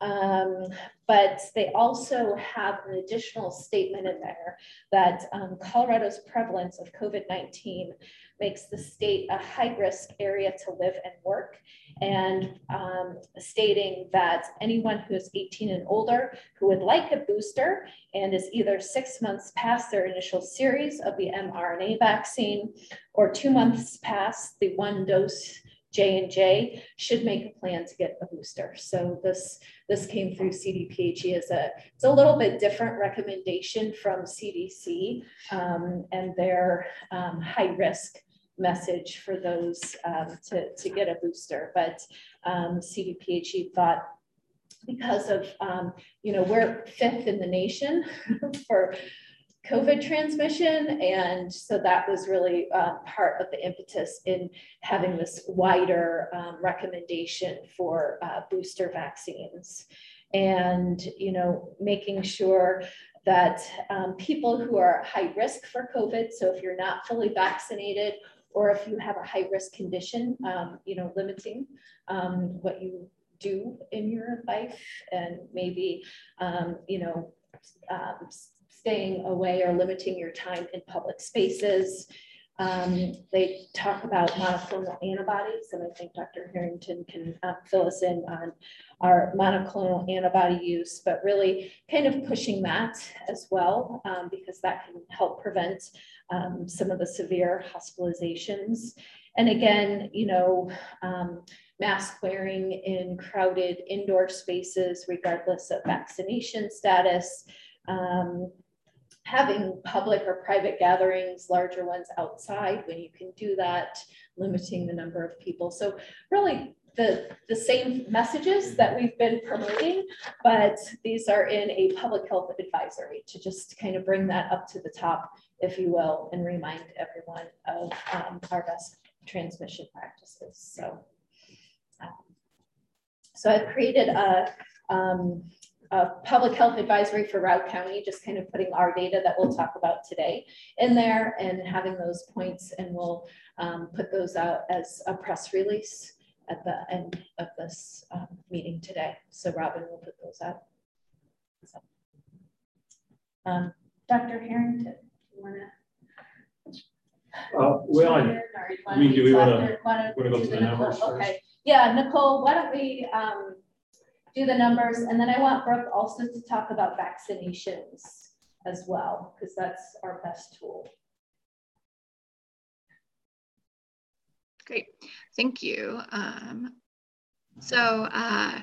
Um, but they also have an additional statement in there that um, Colorado's prevalence of COVID 19 makes the state a high risk area to live and work, and um, stating that anyone who is 18 and older who would like a booster and is either six months past their initial series of the mRNA vaccine or two months past the one dose J&J should make a plan to get a booster. So this, this came through CDPHE as a, it's a little bit different recommendation from CDC um, and their um, high risk message for those um, to, to get a booster. But um, CDPHE thought because of, um, you know, we're fifth in the nation [laughs] for COVID transmission. And so that was really uh, part of the impetus in having this wider um, recommendation for uh, booster vaccines. And, you know, making sure that um, people who are high risk for COVID, so if you're not fully vaccinated or if you have a high risk condition, um, you know, limiting um, what you do in your life and maybe, um, you know, um, staying away or limiting your time in public spaces. Um, they talk about monoclonal antibodies, and I think Dr. Harrington can uh, fill us in on our monoclonal antibody use, but really kind of pushing that as well, um, because that can help prevent um, some of the severe hospitalizations. And again, you know, um, mask wearing in crowded indoor spaces, regardless of vaccination status. Um, having public or private gatherings, larger ones outside when you can do that, limiting the number of people. So really the, the same messages that we've been promoting, but these are in a public health advisory to just kind of bring that up to the top, if you will, and remind everyone of um, our best transmission practices. So, um, so I've created a, um, a public health advisory for Routt County, just kind of putting our data that we'll talk about today in there and having those points and we'll um, put those out as a press release at the end of this um, meeting today. So Robin will put those out. So, um, Dr. Harrington, you want to? Uh, well, I, mean, do we want to want to the numbers first? Okay. Yeah, Nicole, why don't we um, do the numbers, and then I want Brooke also to talk about vaccinations as well, because that's our best tool. Great, thank you. Um, so uh,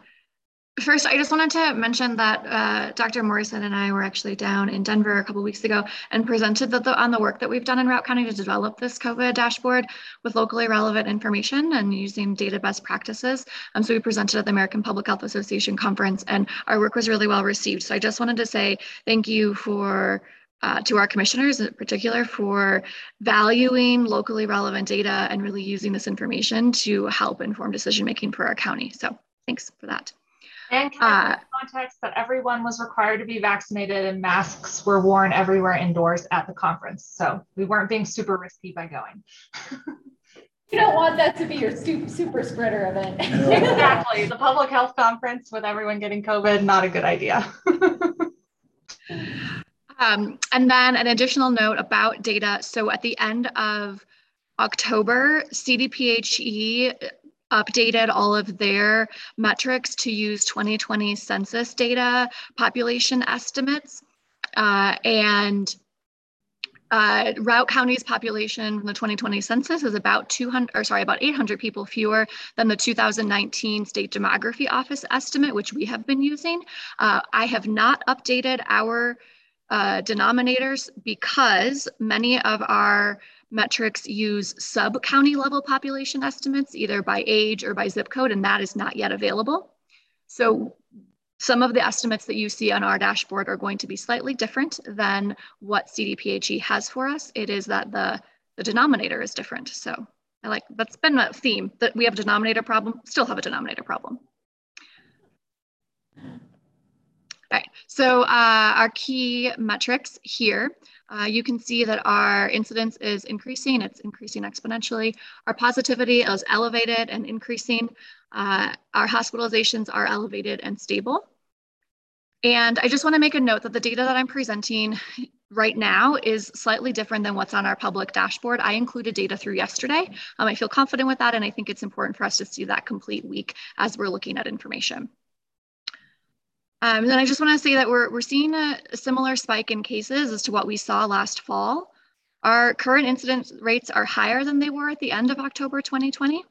First, I just wanted to mention that uh, Dr. Morrison and I were actually down in Denver a couple weeks ago and presented the, the, on the work that we've done in Routt County to develop this COVID dashboard with locally relevant information and using data best practices. Um, so we presented at the American Public Health Association conference and our work was really well received. So I just wanted to say thank you for uh, to our commissioners in particular for valuing locally relevant data and really using this information to help inform decision making for our county. So thanks for that. And can I uh, context that everyone was required to be vaccinated and masks were worn everywhere indoors at the conference. So we weren't being super risky by going. [laughs] you don't want that to be your super, super spreader event. [laughs] exactly. The public health conference with everyone getting COVID, not a good idea. [laughs] um, and then an additional note about data. So at the end of October, CDPHE updated all of their metrics to use 2020 census data population estimates. Uh, and uh, Routt County's population from the 2020 census is about 200, or sorry, about 800 people fewer than the 2019 State Demography Office estimate, which we have been using. Uh, I have not updated our uh, denominators because many of our metrics use sub-county level population estimates, either by age or by zip code, and that is not yet available. So some of the estimates that you see on our dashboard are going to be slightly different than what CDPHE has for us. It is that the, the denominator is different. So I like, that's been a theme that we have a denominator problem, still have a denominator problem. All right, so uh, our key metrics here, uh, you can see that our incidence is increasing, it's increasing exponentially. Our positivity is elevated and increasing. Uh, our hospitalizations are elevated and stable. And I just wanna make a note that the data that I'm presenting right now is slightly different than what's on our public dashboard. I included data through yesterday. Um, I feel confident with that, and I think it's important for us to see that complete week as we're looking at information. Um, and then I just want to say that we're, we're seeing a, similar spike in cases as to what we saw last fall. Our current incidence rates are higher than they were at the end of October 2020.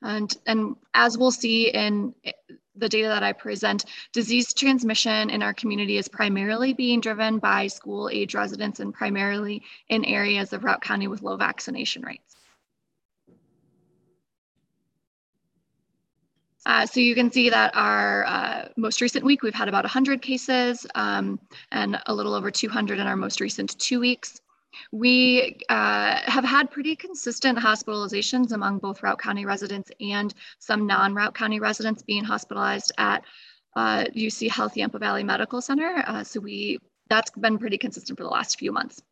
And, and as we'll see in the data that I present, disease transmission in our community is primarily being driven by school age residents and primarily in areas of Routt County with low vaccination rates. Uh, so you can see that our uh, most recent week, we've had about 100 cases um, and a little over 200 in our most recent two weeks. We uh, have had pretty consistent hospitalizations among both Routt County residents and some non-Routt County residents being hospitalized at UC uh, Health Yampa Valley Medical Center. Uh, so we that's been pretty consistent for the last few months.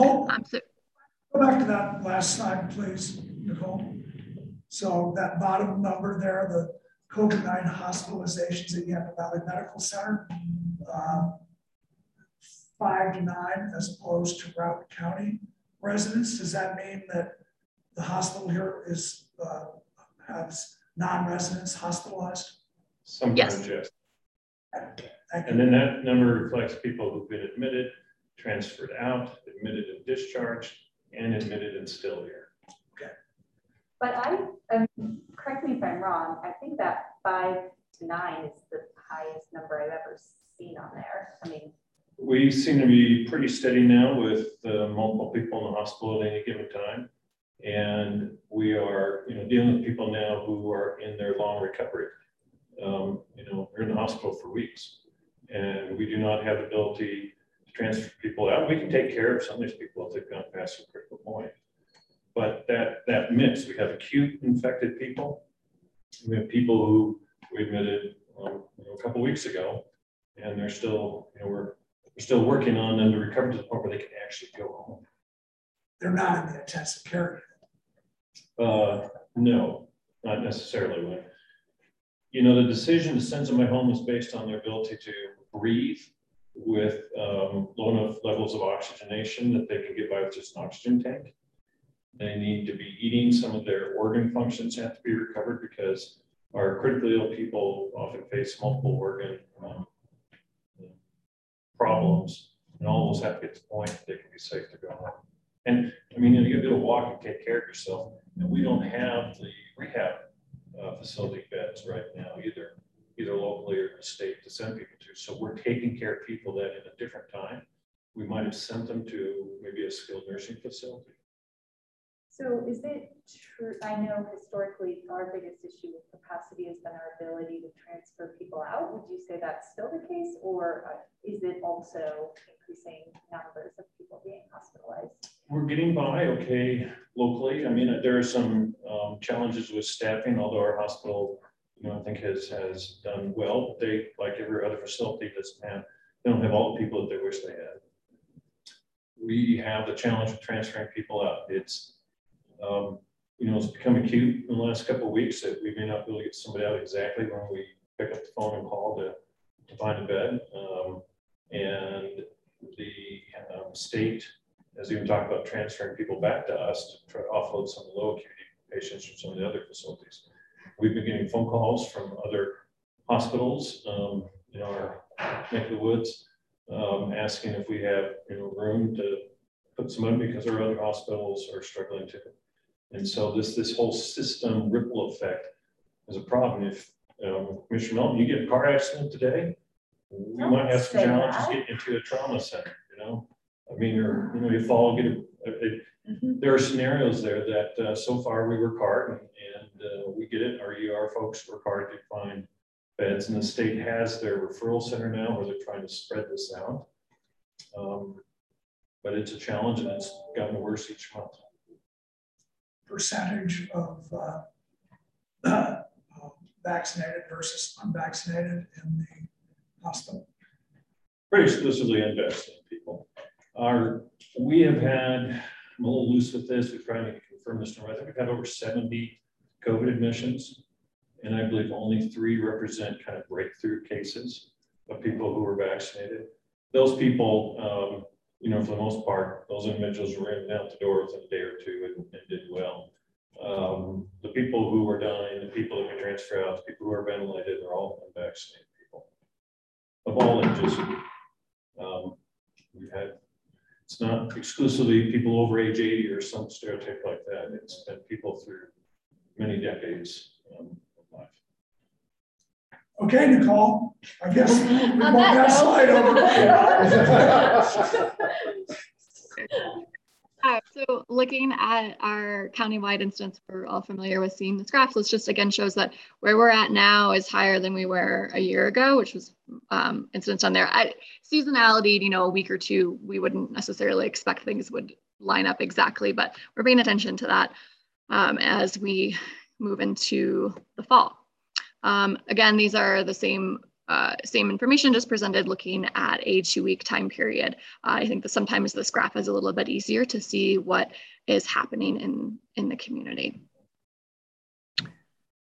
Oh, um, so, go back to that last slide, please, Nicole. So that bottom number there, the COVID-9 hospitalizations at Yampa Valley Medical Center, um, five to nine as opposed to Routt County residents. Does that mean that the hospital here is uh, has non-residents hospitalized? Sometimes, yes. yes. And then that number reflects people who've been admitted, transferred out, admitted and discharged, and admitted and still here. But I, um, correct me if I'm wrong, I think that five to nine is the highest number I've ever seen on there. I mean, we seem to be pretty steady now with uh, multiple people in the hospital at any given time. And we are, you know, dealing with people now who are in their long recovery. Um, you know, they're in the hospital for weeks, and we do not have the ability to transfer people out. We can take care of some of these people if they've gone past a critical point. But that, that mix, we have acute infected people. We have people who we admitted um, you know, a couple weeks ago, and they're still, you know, we're, we're still working on them to recover to the point where they can actually go home. They're not in the intensive care Uh, no, not necessarily. When, you know, the decision to send somebody home is based on their ability to breathe with um, low enough levels of oxygenation that they can get by with just an oxygen tank. They need to be eating. Some of their organ functions have to be recovered because our critically ill people often face multiple organ um, problems. And all those have to get to the point that they can be safe to go home. And I mean, you get to walk and take care of yourself. And we don't have the rehab uh, facility beds right now either, either locally or in the state to send people to. So we're taking care of people that in a different time, we might have sent them to maybe a skilled nursing facility so is it true? I know historically our biggest issue with capacity has been our ability to transfer people out. Would you say that's still the case, or uh, is it also increasing numbers of people being hospitalized? We're getting by okay locally. I mean, there are some um, challenges with staffing, although our hospital, you know, I think has has done well. They, like every other facility, doesn't have they don't have all the people that they wish they had. We have the challenge of transferring people out. It's um, you know, it's become acute in the last couple of weeks that we may not be able to get somebody out exactly when we pick up the phone and call to, to find a bed. Um, and the um, state has even talked about transferring people back to us to try to offload some of the low acuity patients from some of the other facilities. We've been getting phone calls from other hospitals um, in our neck of the woods um, asking if we have you know, room to put some in because our other hospitals are struggling to and so this, this whole system ripple effect is a problem. If um, Commissioner Melton, you get a car accident today, we might have some challenges that. getting into a trauma center, you know? I mean, or, you know, you fall, get a, it, Mhm. there are scenarios there that, uh, so far we work hard and, and, uh, we get it, our ER folks work hard to find beds, and the state has their referral center now where they're trying to spread this out. Um, But it's a challenge and it's gotten worse each month. Percentage of uh, [clears throat] uh, vaccinated versus unvaccinated in the hospital. pretty exclusively unvaccinated people. Our, we have had, I'm a little loose with this, we're trying to confirm this number, I think we've had over seventy COVID admissions. And I believe only three represent kind of breakthrough cases of people who were vaccinated. Those people, um, you know, for the most part, those individuals were in and out the door within a day or two and, and did well. Um, the people who were dying, the people that were transfer out, the people who are ventilated, are all unvaccinated people. Of all ages. Um, we've had, it's not exclusively people over age eighty or some stereotype like that. It's been people through many decades um. Okay, Nicole, I guess we On want that that slide over. [laughs] Uh, so looking at our countywide instance, we're all familiar with seeing this graph. This just again shows that where we're at now is higher than we were a year ago, which was um, incidents on there. I, seasonality, you know, a week or two, we wouldn't necessarily expect things would line up exactly, but we're paying attention to that um, as we move into the fall. Um, again, these are the same uh, same information just presented looking at a two week time period. Uh, I think that sometimes this graph is a little bit easier to see what is happening in, in the community.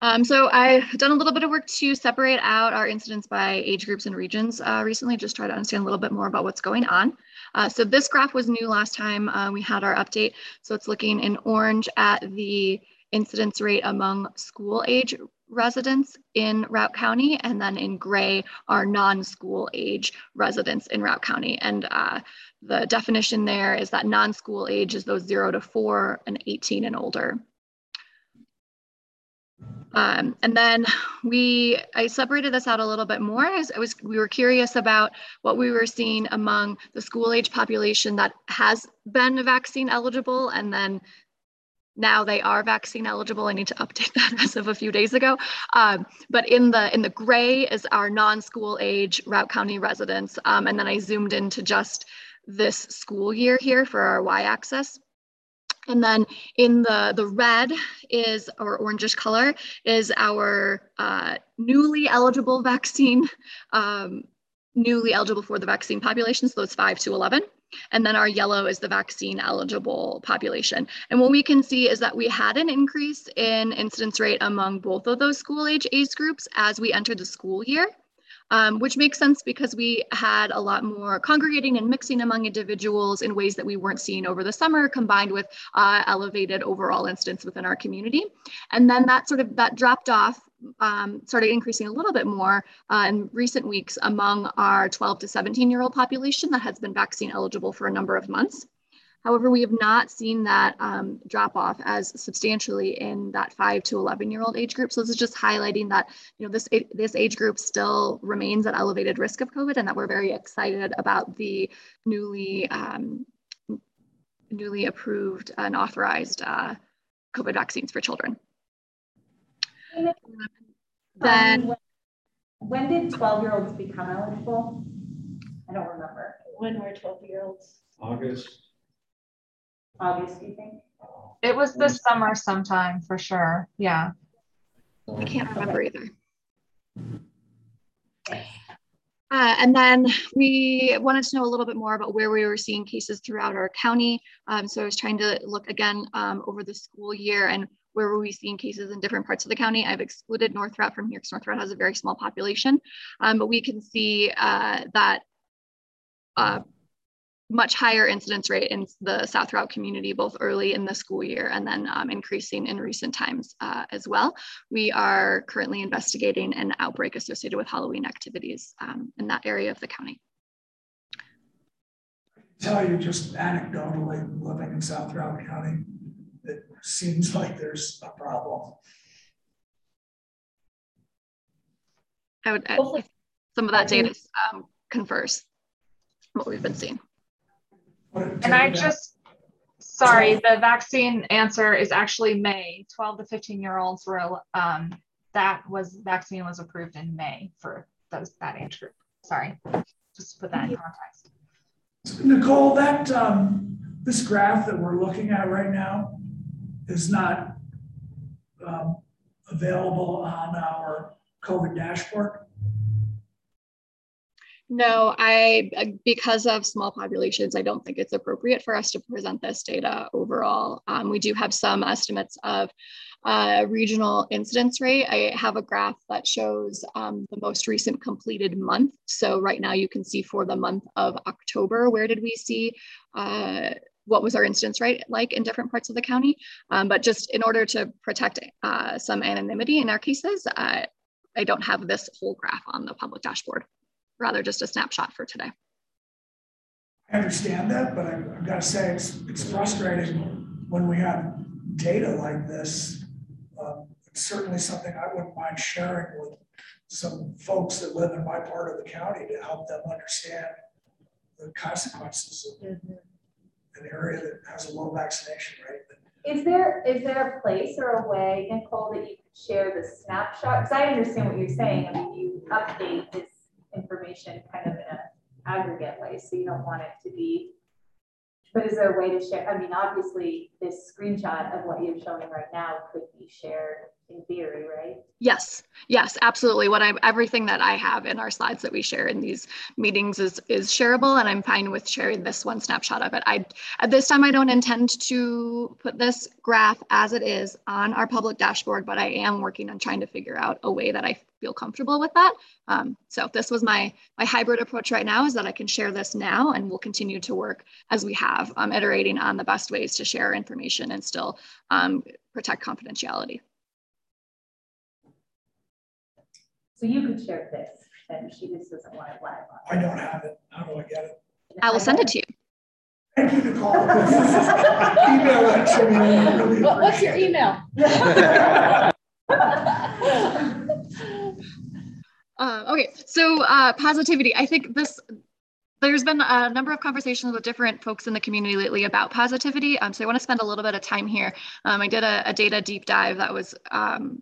Um, so I've done a little bit of work to separate out our incidents by age groups and regions uh, recently, just try to understand a little bit more about what's going on. Uh, so this graph was new last time uh, we had our update. So it's looking in orange at the incidence rate among school age residents in Routt County, and then in gray are non-school age residents in Routt County. And uh, the definition there is that non-school age is those zero to four and 18 and older. Um, and then we, I separated this out a little bit more as I was, we were curious about what we were seeing among the school age population that has been vaccine eligible and then now they are vaccine eligible. I need to update [laughs] that as of a few days ago. Um, but in the in the gray is our non-school age Routt County residents. Um, and then I zoomed into just this school year here for our y-axis. And then in the, the red is, or orangish color, is our uh, newly eligible [laughs] vaccine, um, newly eligible for the vaccine population, so it's 5 to 11. And then our yellow is the vaccine eligible population. And what we can see is that we had an increase in incidence rate among both of those school age age groups as we entered the school year. Um, which makes sense because we had a lot more congregating and mixing among individuals in ways that we weren't seeing over the summer, combined with uh, elevated overall incidence within our community. And then that sort of that dropped off, um, started increasing a little bit more uh, in recent weeks among our 12 to 17 year old population that has been vaccine eligible for a number of months. However, we have not seen that um, drop off as substantially in that five to 11 year old age group. So this is just highlighting that you know this this age group still remains at elevated risk of COVID, and that we're very excited about the newly um, newly approved and authorized uh, COVID vaccines for children. Then Um, when did 12 year olds become eligible? I don't remember. When were 12 year olds? August. August, do you think? It was this summer sometime for sure. Yeah. I can't remember either. Uh, and then we wanted to know a little bit more about where we were seeing cases throughout our county. Um, so I was trying to look again um, over the school year and where were we seeing cases in different parts of the county. I've excluded North Routt from here because North Routt has a very small population, um, but we can see uh, that uh, much higher incidence rate in the South Routt community, both early in the school year and then um, increasing in recent times uh, as well. We are currently investigating an outbreak associated with Halloween activities um, in that area of the county. Tell you just anecdotally, living in South Routt County, it seems like there's a problem. I would, I, some of that data um, confers what we've been seeing. And I just, sorry, the vaccine answer is actually May. 12 to 15 year olds were, um, that was, vaccine was approved in May for those, that age group. Sorry, just to put that in context. Nicole, that, um, this graph that we're looking at right now is not, um, available on our COVID dashboard. No, I, because of small populations, I don't think it's appropriate for us to present this data overall. Um, we do have some estimates of uh, regional incidence rate. I have a graph that shows um, the most recent completed month. So right now you can see for the month of October, where did we see uh, what was our incidence rate like in different parts of the county. Um, but just in order to protect uh, some anonymity in our cases, uh, I don't have this whole graph on the public dashboard rather just a snapshot for today. I understand that, but I- I've got to say, it's, it's frustrating when we have data like this. Um, It's certainly something I wouldn't mind sharing with some folks that live in my part of the county to help them understand the consequences of an area that has a low vaccination rate. Is there, is there a place or a way, Nicole, that you could share the snapshot? Because I understand what you're saying. I mean, you update this information kind of in an aggregate way, so you don't want it to be. But is there a way to share? I mean, obviously, this screenshot of what you're showing right now could be shared in theory, right? Yes, yes, absolutely. What I'm everything that I have in our slides that we share in these meetings is is shareable, and I'm fine with sharing this one snapshot of it. I at this time I don't intend to put this graph as it is on our public dashboard, but I am working on trying to figure out a way that I feel comfortable with that. Um, so this was my my hybrid approach right now is that I can share this now, and we'll continue to work as we have, um, iterating on the best ways to share information and still um, protect confidentiality. So you could share this, and she just doesn't want it live on. I don't have it. How do I get it? I will send it to you. Thank you, Nicole. [laughs] Email it to me. I really What- What's your email? [laughs] Uh, okay, so uh, positivity. I think this. There's been a number of conversations with different folks in the community lately about positivity. Um, so I want to spend a little bit of time here. Um, I did a, a, data deep dive that was um,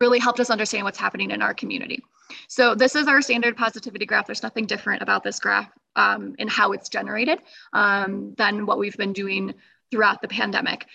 really helped us understand what's happening in our community. So this is our standard positivity graph. There's nothing different about this graph um, in how it's generated um, than what we've been doing throughout the pandemic.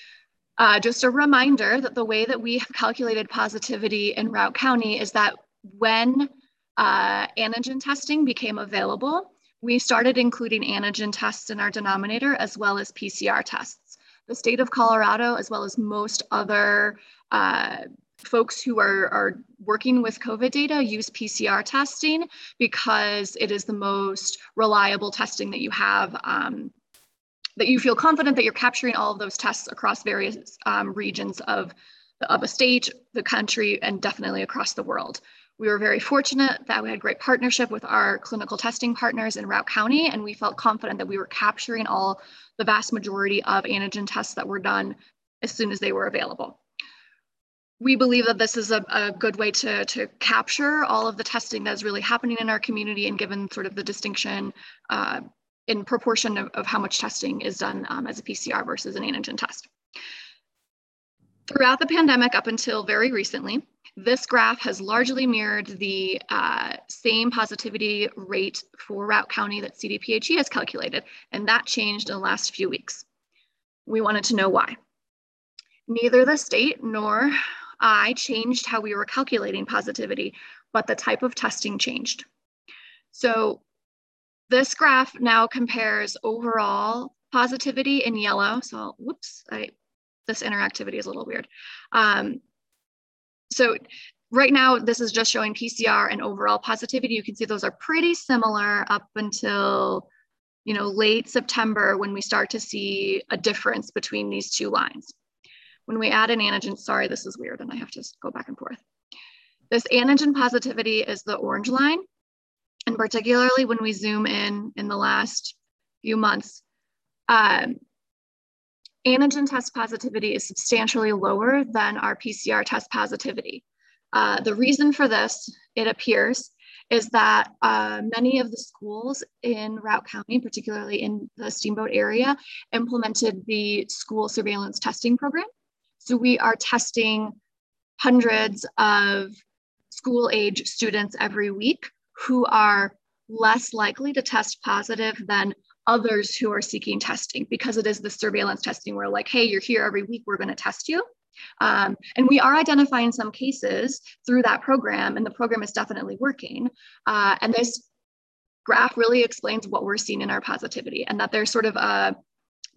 Uh, just a reminder that the way that we have calculated positivity in Routt County is that when uh, antigen testing became available, we started including antigen tests in our denominator as well as PCR tests. The state of Colorado, as well as most other uh, folks who are, are working with COVID data, use PCR testing because it is the most reliable testing that you have. Um, that you feel confident that you're capturing all of those tests across various um, regions of, of a state, the country, and definitely across the world. We were very fortunate that we had great partnership with our clinical testing partners in Routt County, and we felt confident that we were capturing all the vast majority of antigen tests that were done as soon as they were available. We believe that this is a, a good way to, to capture all of the testing that is really happening in our community and given sort of the distinction uh, in proportion of, of, how much testing is done um, as a PCR versus an antigen test. Throughout the pandemic up until very recently, this graph has largely mirrored the uh, same positivity rate for Routt County that CDPHE has calculated, and that changed in the last few weeks. We wanted to know why. Neither the state nor I changed how we were calculating positivity, but the type of testing changed. So this graph now compares overall positivity in yellow. So whoops, I, this interactivity is a little weird. Um, so right now, this is just showing PCR and overall positivity. You can see those are pretty similar up until you know, late September when we start to see a difference between these two lines. When we add an antigen, sorry, this is weird and I have to go back and forth. This antigen positivity is the orange line. And particularly when we zoom in in the last few months, um, antigen test positivity is substantially lower than our PCR test positivity. Uh, the reason for this, it appears, is that uh, many of the schools in Routt County, particularly in the Steamboat area, implemented the school surveillance testing program. So we are testing hundreds of school age students every week who are less likely to test positive than others who are seeking testing because it is the surveillance testing where like, hey, you're here every week, we're going to test you. Um, and we are identifying some cases through that program, and the program is definitely working. Uh, and this graph really explains what we're seeing in our positivity and that there's sort of a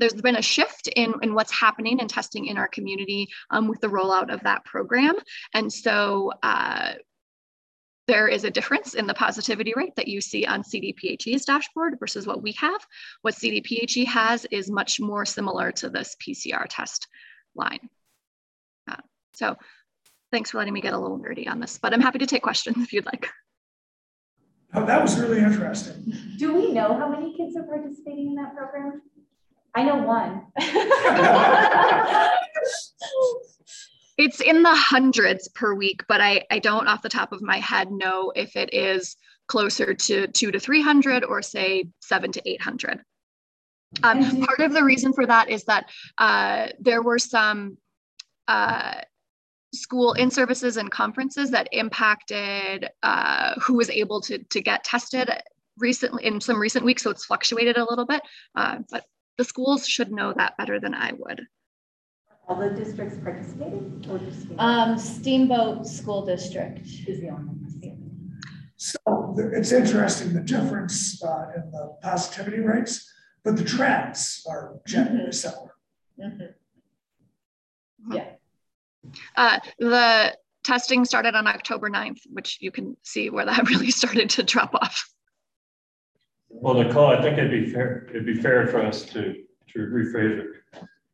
there's been a shift in, in what's happening and testing in our community um, with the rollout of that program. And so uh, there is a difference in the positivity rate that you see on CDPHE's dashboard versus what we have. What CDPHE has is much more similar to this PCR test line. Uh, so thanks for letting me get a little nerdy on this, but I'm happy to take questions if you'd like. Oh, that was really interesting. Do we know how many kids are participating in that program? I know one. [laughs] It's in the hundreds per week, but I, I don't off the top of my head know if it is closer to two to 300 or say seven to 800. Um, part of the reason for that is that uh, there were some uh, school in services and conferences that impacted uh, who was able to, to get tested recently in some recent weeks. So it's fluctuated a little bit, uh, but the schools should know that better than I would. All the districts participating or just? Um, Steamboat School District. Is the only one. So it's interesting, the difference uh, in the positivity rates, but the trends are generally Mhm. similar. Yeah. Uh, the testing started on October 9th, which you can see where that [laughs] really started to drop off. Well, Nicole, I think it'd be fair, it'd be fair for us to, to rephrase it.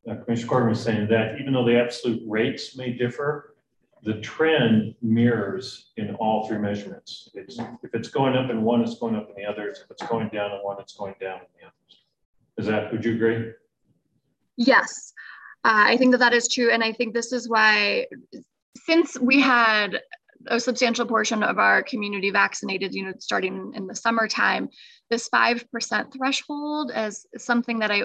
Uh, Commissioner Corrigan was saying that even though the absolute rates may differ, the trend mirrors in all three measurements. It's, if it's going up in one, it's going up in the others. If it's going down in one, it's going down in the others. Is that, would you agree? Yes, uh, I think that that is true. And I think this is why, since we had a substantial portion of our community vaccinated, you know, starting in the summertime, this 5% threshold is something that I,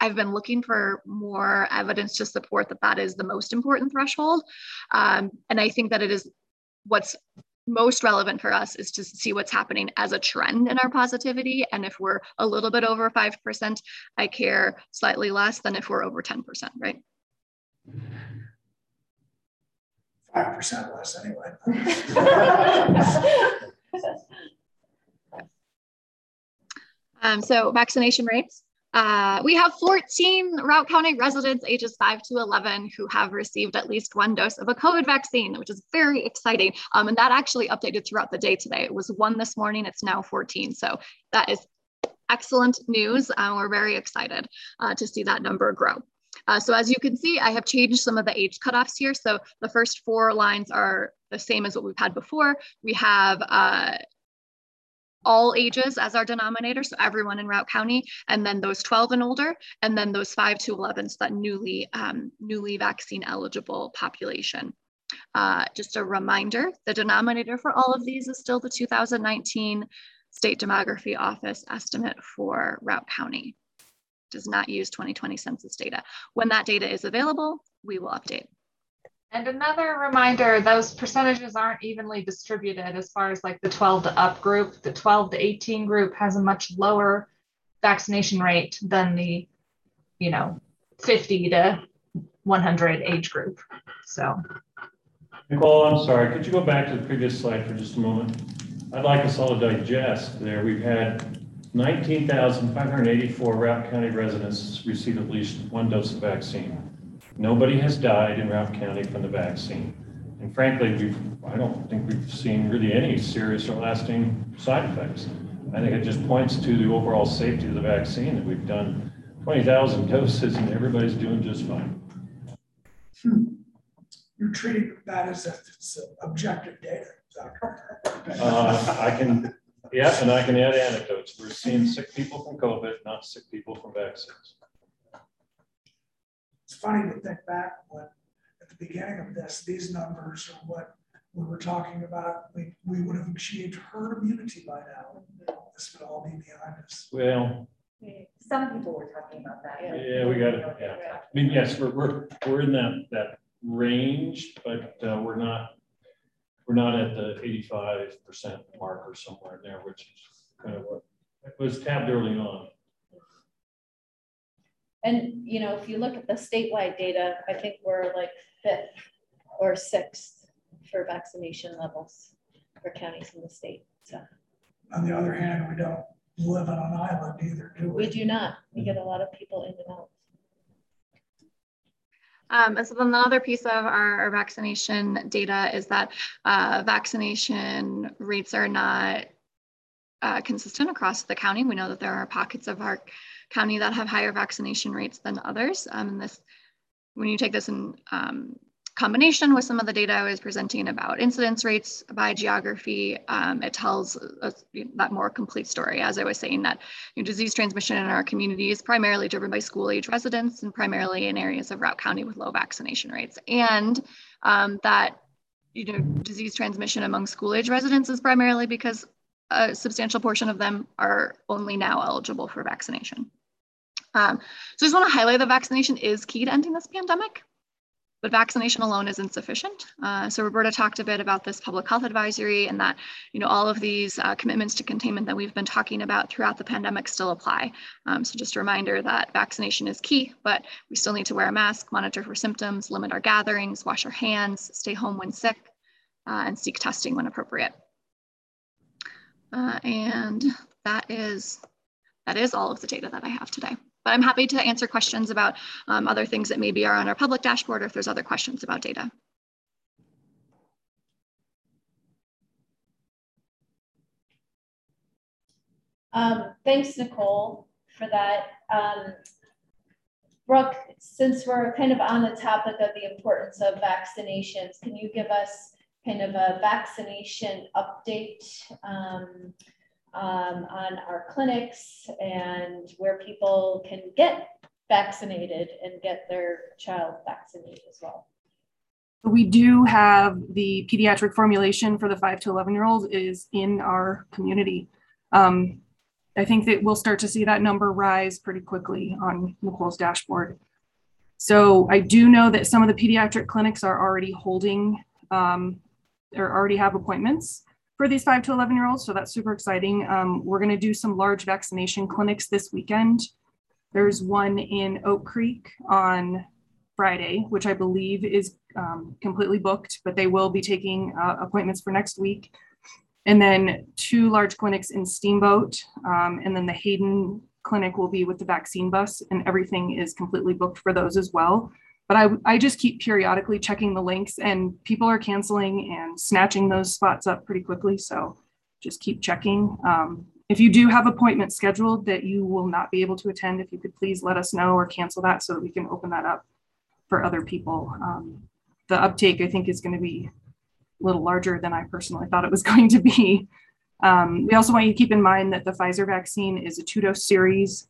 I've been looking for more evidence to support that that is the most important threshold. Um, and I think that it is what's most relevant for us is to see what's happening as a trend in our positivity. And if we're a little bit over 5%, I care slightly less than if we're over 10%, right? Five percent less anyway. [laughs] [laughs] Um, so vaccination rates. Uh, we have 14 Routt County residents ages 5 to 11 who have received at least one dose of a COVID vaccine, which is very exciting. Um, and that actually updated throughout the day today. It was one this morning, it's now 14. So that is excellent news. Uh, we're very excited uh, to see that number grow. Uh, so as you can see, I have changed some of the age cutoffs here. So the first four lines are the same as what we've had before. We have uh, all ages as our denominator, so everyone in Routt County, and then those 12 and older, and then those 5 to 11, so that newly, um, newly vaccine eligible population. Uh, just a reminder, the denominator for all of these is still the 2019 State Demography Office estimate for Routt County. Does not use 2020 census data. When that data is available, we will update. And another reminder, those percentages aren't evenly distributed as far as like the 12 to up group. The 12 to 18 group has a much lower vaccination rate than the, you know, 50 to 100 age group. So Nicole, I'm sorry, could you go back to the previous slide for just a moment? I'd like us all to digest there. We've had 19,584 Routt County residents receive at least one dose of vaccine. Nobody has died in Routt County from the vaccine. And frankly, we've, I don't think we've seen really any serious or lasting side effects. I think it just points to the overall safety of the vaccine that we've done 20,000 doses and everybody's doing just fine. You're treating that as if it's objective data. Uh, I can, yeah, and I can add anecdotes. We're seeing sick people from COVID, not sick people from vaccines. It's funny to think back when, at the beginning of this, these numbers are what we were talking about, we, we would have achieved herd immunity by now. This would all be behind us. Well, Some people were talking about that. yeah, we got it, yeah. I mean, yes, we're, we're, we're in that, that range, but uh, we're not, we're not at the eighty-five percent mark or somewhere in there, which is kind of what was tabbed early on. And, you know, if you look at the statewide data, I think we're like fifth or sixth for vaccination levels for counties in the state, so. On the other hand, we don't live on an island either, do we? We do not, we get a lot of people in and out. Um, and so then the other piece of our, our vaccination data is that uh, vaccination rates are not uh, consistent across the county. We know that there are pockets of our county that have higher vaccination rates than others. Um, and this, when you take this in um, combination with some of the data I was presenting about incidence rates by geography, um, it tells a, that more complete story. As I was saying, that you know, disease transmission in our community is primarily driven by school age residents and primarily in areas of Routt County with low vaccination rates. And um, that you know, disease transmission among school age residents is primarily because a substantial portion of them are only now eligible for vaccination. Um, so I just want to highlight that vaccination is key to ending this pandemic but vaccination alone is insufficient. Uh, so Roberta talked a bit about this public health advisory and that, you know, all of these uh, commitments to containment that we've been talking about throughout the pandemic still apply. Um, so just a reminder that vaccination is key, but we still need to wear a mask, monitor for symptoms, limit our gatherings, wash our hands, stay home when sick, uh, and seek testing when appropriate. Uh, and that is, that is all of the data that I have today. But I'm happy to answer questions about um, other things that maybe are on our public dashboard or if there's other questions about data. Um, thanks, Nicole, for that. Um, Brooke, since we're kind of on the topic of the importance of vaccinations, can you give us kind of a vaccination update? Um, um, on our clinics and where people can get vaccinated and get their child vaccinated as well. We do have the pediatric formulation for the five to 11 year olds is in our community. Um, I think that we'll start to see that number rise pretty quickly on Nicole's dashboard. So I do know that some of the pediatric clinics are already holding um, or already have appointments for these five to 11 year olds. So that's super exciting. Um, we're going to do some large vaccination clinics this weekend. There's one in Oak Creek on Friday, which I believe is um, completely booked, but they will be taking uh, appointments for next week. And then two large clinics in Steamboat. Um, and then the Hayden clinic will be with the vaccine bus, and everything is completely booked for those as well but I, I just keep periodically checking the links and people are canceling and snatching those spots up pretty quickly. So just keep checking. Um, if you do have appointments scheduled that you will not be able to attend, if you could please let us know or cancel that so that we can open that up for other people. Um, the uptake, I think, is going to be a little larger than I personally thought it was [laughs] going to be. Um, we also want you to keep in mind that the Pfizer vaccine is a two dose series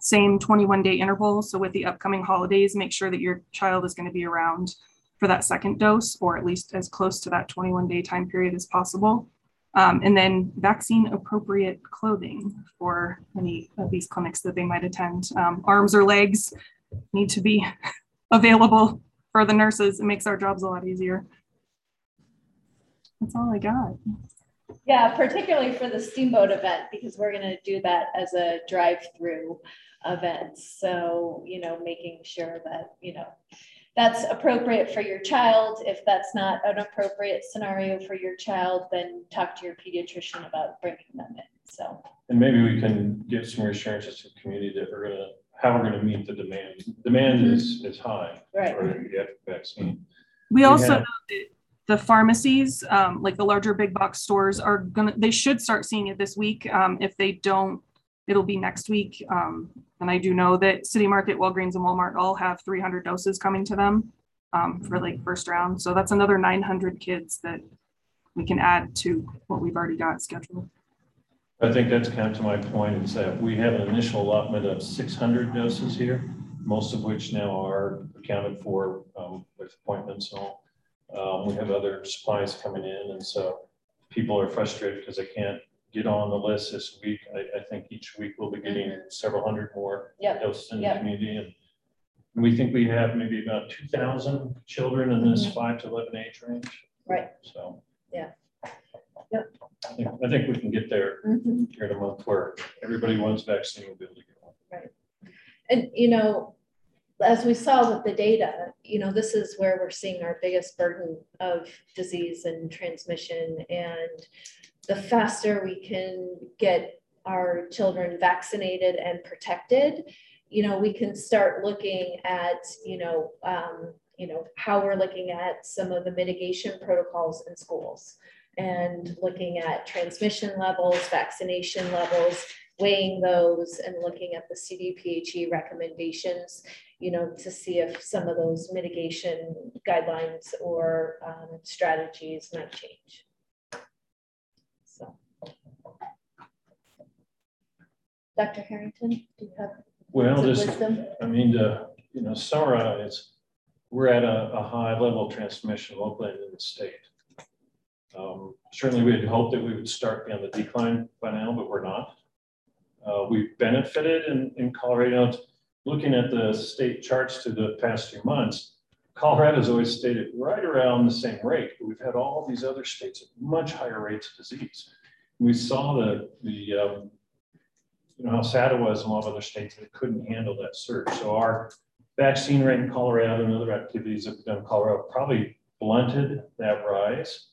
same 21 day interval. So with the upcoming holidays, make sure that your child is going to be around for that second dose or at least as close to that 21 day time period as possible. Um, and then vaccine appropriate clothing for any of these clinics that they might attend. Um, arms or legs need to be [laughs] available for the nurses. It makes our jobs a lot easier. That's all I got. Yeah, particularly for the steamboat event, because we're going to do that as a drive through events. So, you know, making sure that, you know, that's appropriate for your child. If that's not an appropriate scenario for your child, then talk to your pediatrician about bringing them in. So, and maybe we can give some reassurances to the community that we're going to, how we're going to meet the demand. Demand mm-hmm. is, is high right. for the vaccine. We, we also have, know that the pharmacies, um, like the larger big box stores, are gonna. They should start seeing it this week. Um, if they don't, it'll be next week. Um, and I do know that City Market, Walgreens, and Walmart all have 300 doses coming to them um, for like first round. So that's another 900 kids that we can add to what we've already got scheduled. I think that's kind of to my point is that we have an initial allotment of 600 doses here, most of which now are accounted for um, with appointments and all. Um, we have other supplies coming in, and so people are frustrated because they can't get on the list this week. I, I think each week we'll be getting several hundred more Yep, doses in the community, and we think we have maybe about two thousand children in this Mhm. five to eleven age range. Right. So. Yeah. I think, I think we can get there Mhm. here in a month where everybody wants vaccine will be able to get one. Right. And, you know, as we saw with the data, you know, this is where we're seeing our biggest burden of disease and transmission. And the faster we can get our children vaccinated and protected, you know, we can start looking at, you know, um, you know, how we're looking at some of the mitigation protocols in schools and looking at transmission levels, vaccination levels, weighing those and looking at the CDPHE recommendations, you know, to see if some of those mitigation guidelines or um, strategies might change. Dr. Harrington, do you have? Well, just, wisdom? I mean, to, you know, summarize, we're at a, a high level of transmission locally in the state. Um, Certainly, we had hoped that we would start be on the decline by now, but we're not. Uh, We've benefited in, in Colorado, looking at the state charts to the past few months, Colorado's always stayed at right around the same rate. but We've had all these other states at much higher rates of disease. We saw the, the, um, you know, how sad it was in a lot of other states that couldn't handle that surge. So our vaccine rate in Colorado and other activities that we've done in Colorado probably blunted that rise.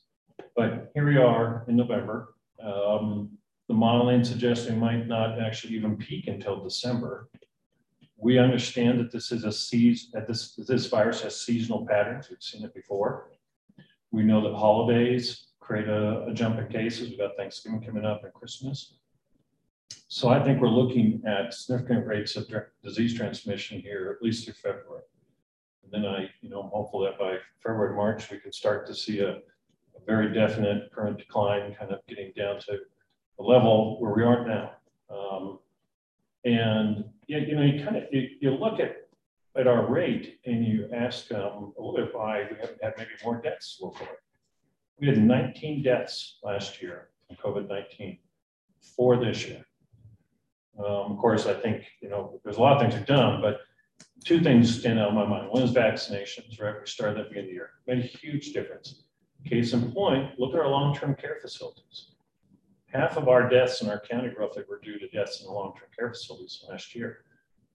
But here we are in November. Um, the modeling suggesting we might not actually even peak until December. We understand that this is a season, that this, this virus has seasonal patterns. We've seen it before. We know that holidays create a, a jump in cases. We've got Thanksgiving coming up and Christmas. So I think we're looking at significant rates of disease transmission here, at least through February. And then I, you know, I'm hopeful that by February, March, we can start to see a, a very definite current decline, kind of getting down to the level where we are now. Um, and yeah, you know, you kind of, you, you look at, at our rate and you ask, um, well, if I, we haven't had maybe more deaths locally. We had 19 deaths last year from COVID-19 for this year. Um, of course, I think, you know, there's a lot of things we've done, but two things stand out in my mind. One is vaccinations, right? We started at the beginning of the year, made a huge difference. Case in point, look at our long-term care facilities. Half of our deaths in our county roughly were due to deaths in the long-term care facilities last year.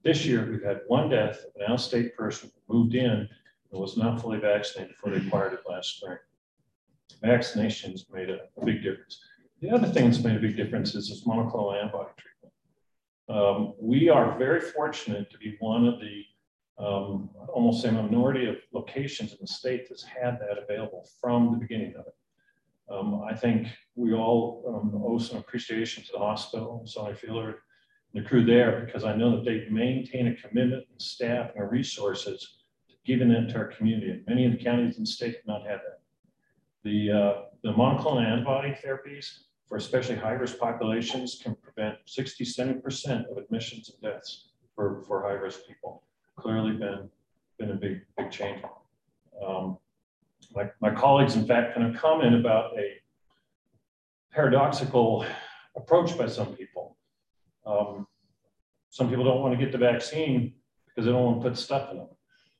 This year, we've had one death of an out-of-state person who moved in and was not fully vaccinated before they acquired it last spring. Vaccinations made a, a big difference. The other thing that's made a big difference is this monoclonal antibody treatment. Um, we are very fortunate to be one of the um, almost a minority of locations in the state that's had that available from the beginning of it. Um, I think we all um, owe some appreciation to the hospital, Soniya Fidler, and the crew there, because I know that they maintain a commitment and staff and resources to giving it to our community. And many of the counties in the state have not had that. The, uh, the monoclonal antibody therapies for especially high-risk populations can prevent 60, 70% of admissions and deaths for, for high-risk people. Clearly been, been a big, big change. Um, my, my colleagues, in fact, kind of comment about a paradoxical approach by some people. Um, some people don't want to get the vaccine because they don't want to put stuff in them,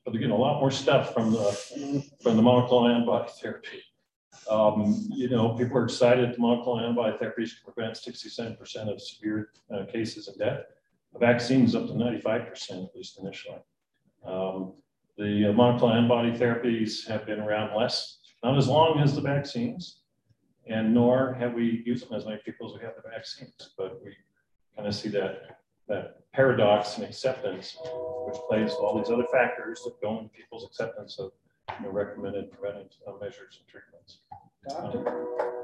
but they're getting a lot more stuff from the, from the monoclonal antibody therapy. Um, you know, people are excited that monoclonal antibody therapies can prevent 67% of severe uh, cases of death. The vaccine is up to 95%, at least initially. Um, the uh, monoclonal antibody therapies have been around less, not as long as the vaccines, and nor have we used them as many people as we have the vaccines. But we kind of see that, that paradox and acceptance, which plays all these other factors that go into people's acceptance of you know, recommended preventive uh, measures and treatments. Doctor,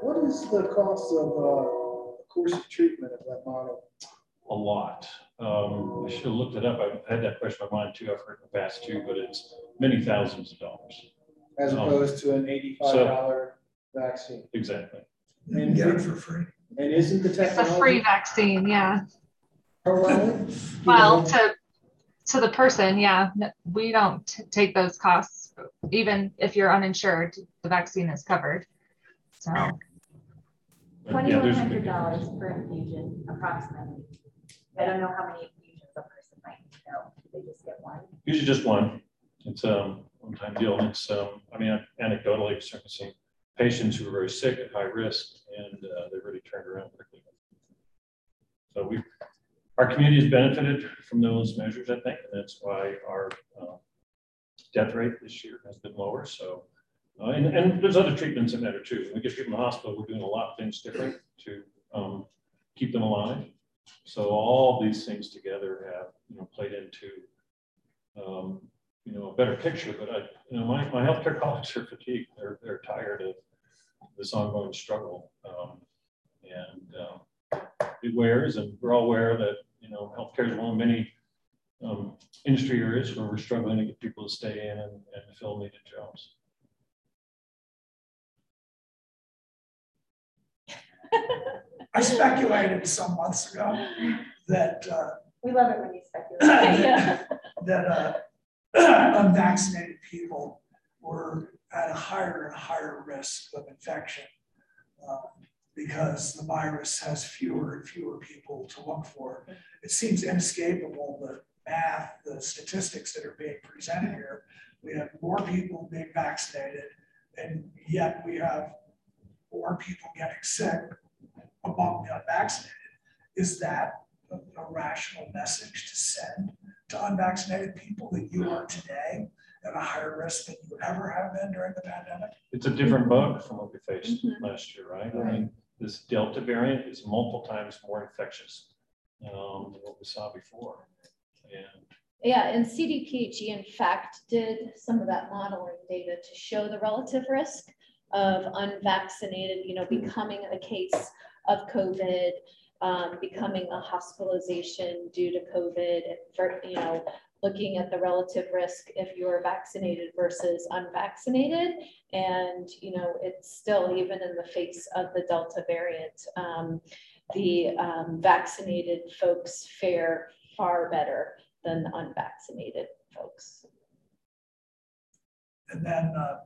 what is the cost of uh, a course of treatment of that model? A lot. Um, I should have looked it up. I've had that question in my mind too. I've heard in the past too, but it's many thousands of dollars. As Um, opposed to an eighty-five dollar vaccine? Exactly. And can get it for free. And isn't the technology? It's a free vaccine, yeah. [laughs] Well, Well, to, to the person, yeah, we don't t- take those costs even if you're uninsured, the vaccine is covered. So. Twenty-one hundred dollars per infusion approximately. I don't know how many infusions a person might need, though. They just get one. Usually just one. It's a one-time deal. It's, um, I mean, anecdotally, I've certainly seen patients who are very sick at high risk and uh, they really turned around quickly. So we, our community has benefited from those measures, I think, and that's why our uh, death rate this year has been lower. So, uh, and, and there's other treatments that matter too. We get people in the hospital, we're doing a lot of things different to um, keep them alive. So all these things together have, you know, played into, um, you know, a better picture. But I, you know, my, my healthcare [laughs] colleagues are fatigued. They're, they're tired of this ongoing struggle. Um, and um, it wears, and we're all aware that, you know, healthcare is one of many um, industry areas where we're struggling to get people to stay in and, and fill needed jobs. [laughs] I speculated some months ago that uh, We love it when you speculate. [laughs] that, that uh, [clears throat] unvaccinated people were at a higher and higher risk of infection uh, because the virus has fewer and fewer people to look for. It seems inescapable the math, the statistics that are being presented here. We have more people being vaccinated, and yet we have more people getting sick among the unvaccinated. Is that a, a rational message to send to unvaccinated people that you are today at a higher risk than you ever have been during the pandemic? It's a different bug from what we faced mm -hmm. last year, right? I mean, this Delta variant is multiple times more infectious um, than what we saw before. And yeah, and CDPHE in fact did some of that modeling data to show the relative risk of unvaccinated, you know, becoming a case of COVID, um, becoming a hospitalization due to COVID, for, you know, looking at the relative risk if you're vaccinated versus unvaccinated. And, you know, it's still, even in the face of the Delta variant, um, the um, vaccinated folks fare far better than the unvaccinated folks. And then uh,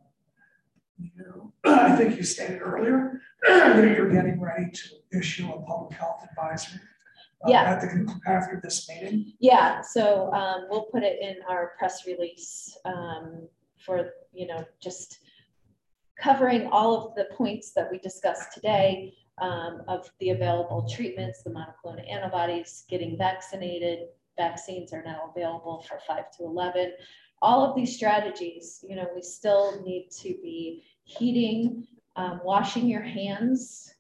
you, [clears throat] I think you stated earlier [clears throat] that you're getting ready to issue a public health advisory uh, yeah. at the, after this meeting? Yeah, so um, we'll put it in our press release um, for, you know, just covering all of the points that we discussed today um, of the available treatments, the monoclonal antibodies, getting vaccinated. Vaccines are now available for 5 to 11. All of these strategies, you know, we still need to be heating, um, washing your hands,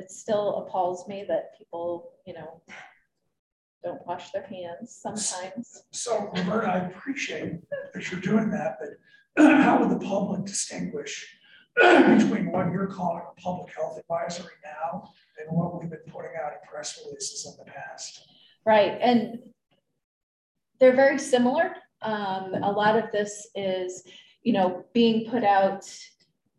it still appalls me that people, you know, don't wash their hands sometimes. So, Roberta, I appreciate that you're doing that, but [clears throat] how would the public distinguish [clears throat] between what you're calling a public health advisory now and what we've been putting out in press releases in the past? Right, and they're very similar. Um, a lot of this is, you know, being put out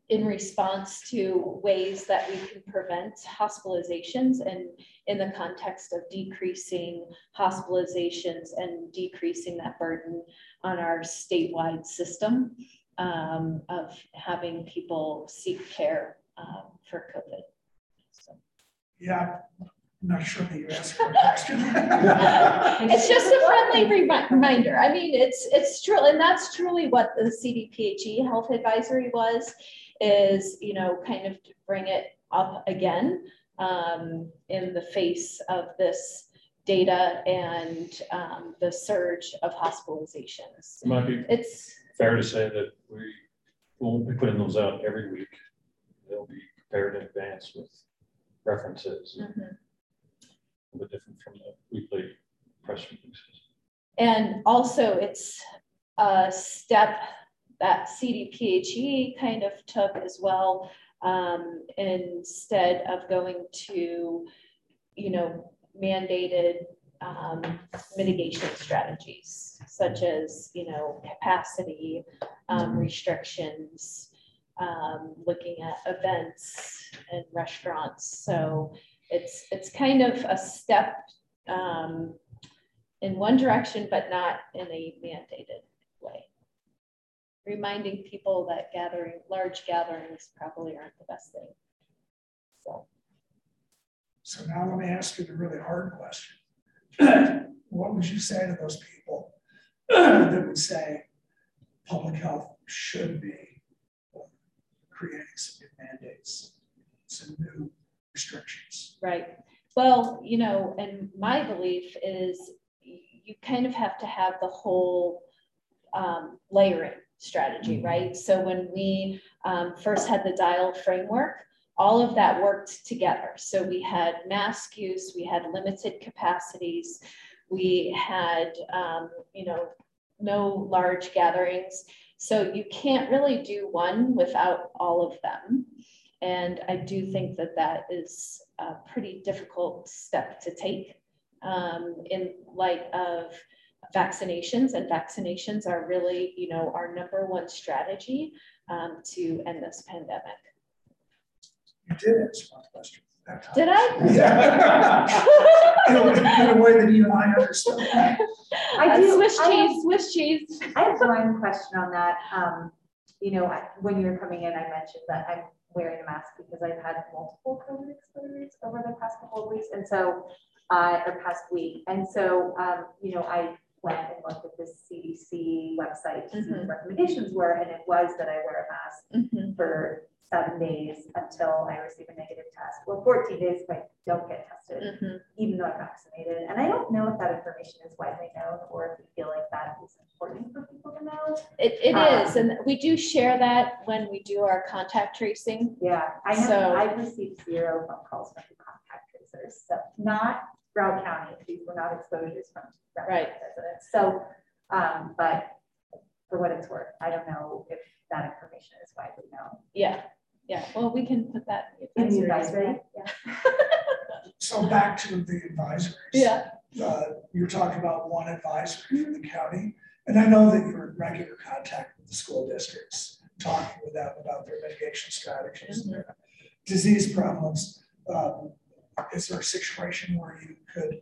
in response to ways that we can prevent hospitalizations and in the context of decreasing hospitalizations and decreasing that burden on our statewide system um, of having people seek care um, for COVID. So. Yeah, I'm not sure that you asked for a question. [laughs] it's just a friendly remi reminder. I mean, it's it's true, and that's truly what the CDPHE health advisory was is, you know, kind of to bring it up again um, in the face of this data and um, the surge of hospitalizations. It might be it's fair to say that we won't be putting those out every week. They'll be prepared in advance with references, mm a bit different from the weekly press releases. And also, it's a step that CDPHE kind of took as well um, instead of going to, you know, mandated um, mitigation strategies such as, you know, capacity um, restrictions, um, looking at events and restaurants. So it's it's kind of a step um, in one direction, but not in a mandated way. reminding people that gathering, large gatherings probably aren't the best thing. So, So now let me ask you the really hard question. [clears throat] What would you say to those people [clears throat] that would say public health should be creating some new mandates, some new restrictions? right. Well, you know, and my belief is you kind of have to have the whole um, layering strategy, right? So when we um, first had the dial framework, all of that worked together. So we had mask use, we had limited capacities, we had, um, you know, no large gatherings. So you can't really do one without all of them. And I do think that that is a pretty difficult step to take um, in light of vaccinations. And vaccinations are really, you know, our number one strategy um, to end this pandemic. You did answer my question. that time. Did I? Yeah. [laughs] In a- in a way that even I understood. I Uh, do- Swiss I have- cheese, Swiss cheese. I have one question on that. Um, you know, I- when you were coming in, I mentioned that I'm wearing a mask because I've had multiple COVID exposures over the past couple of weeks. And so, uh, or past week. And so, um, you know, I went and looked at the CDC website to see what the recommendations were, and it was that I wear a mask Mhm. for seven days until I receive a negative test, or 14 days if I don't get tested Mhm. even though I'm vaccinated. And I don't know if that information is widely known or if you feel like that is important for people to know. It, it Um, is, and we do share that when we do our contact tracing. Yeah, I have, So- I've received zero phone calls from contact tracers, so not Broward County, these were not exposures from Broward Right. residents. So, um, but for what it's worth, I don't know if that information is widely known. Yeah, yeah, well, we can put that. In the advisory. advisory, yeah. [laughs] So back to the advisories. Yeah. Uh, you're talking about one advisory for the county, and I know that you're in regular contact with the school districts, talking with them about their mitigation strategies and their disease problems. Um, Is there a situation where you could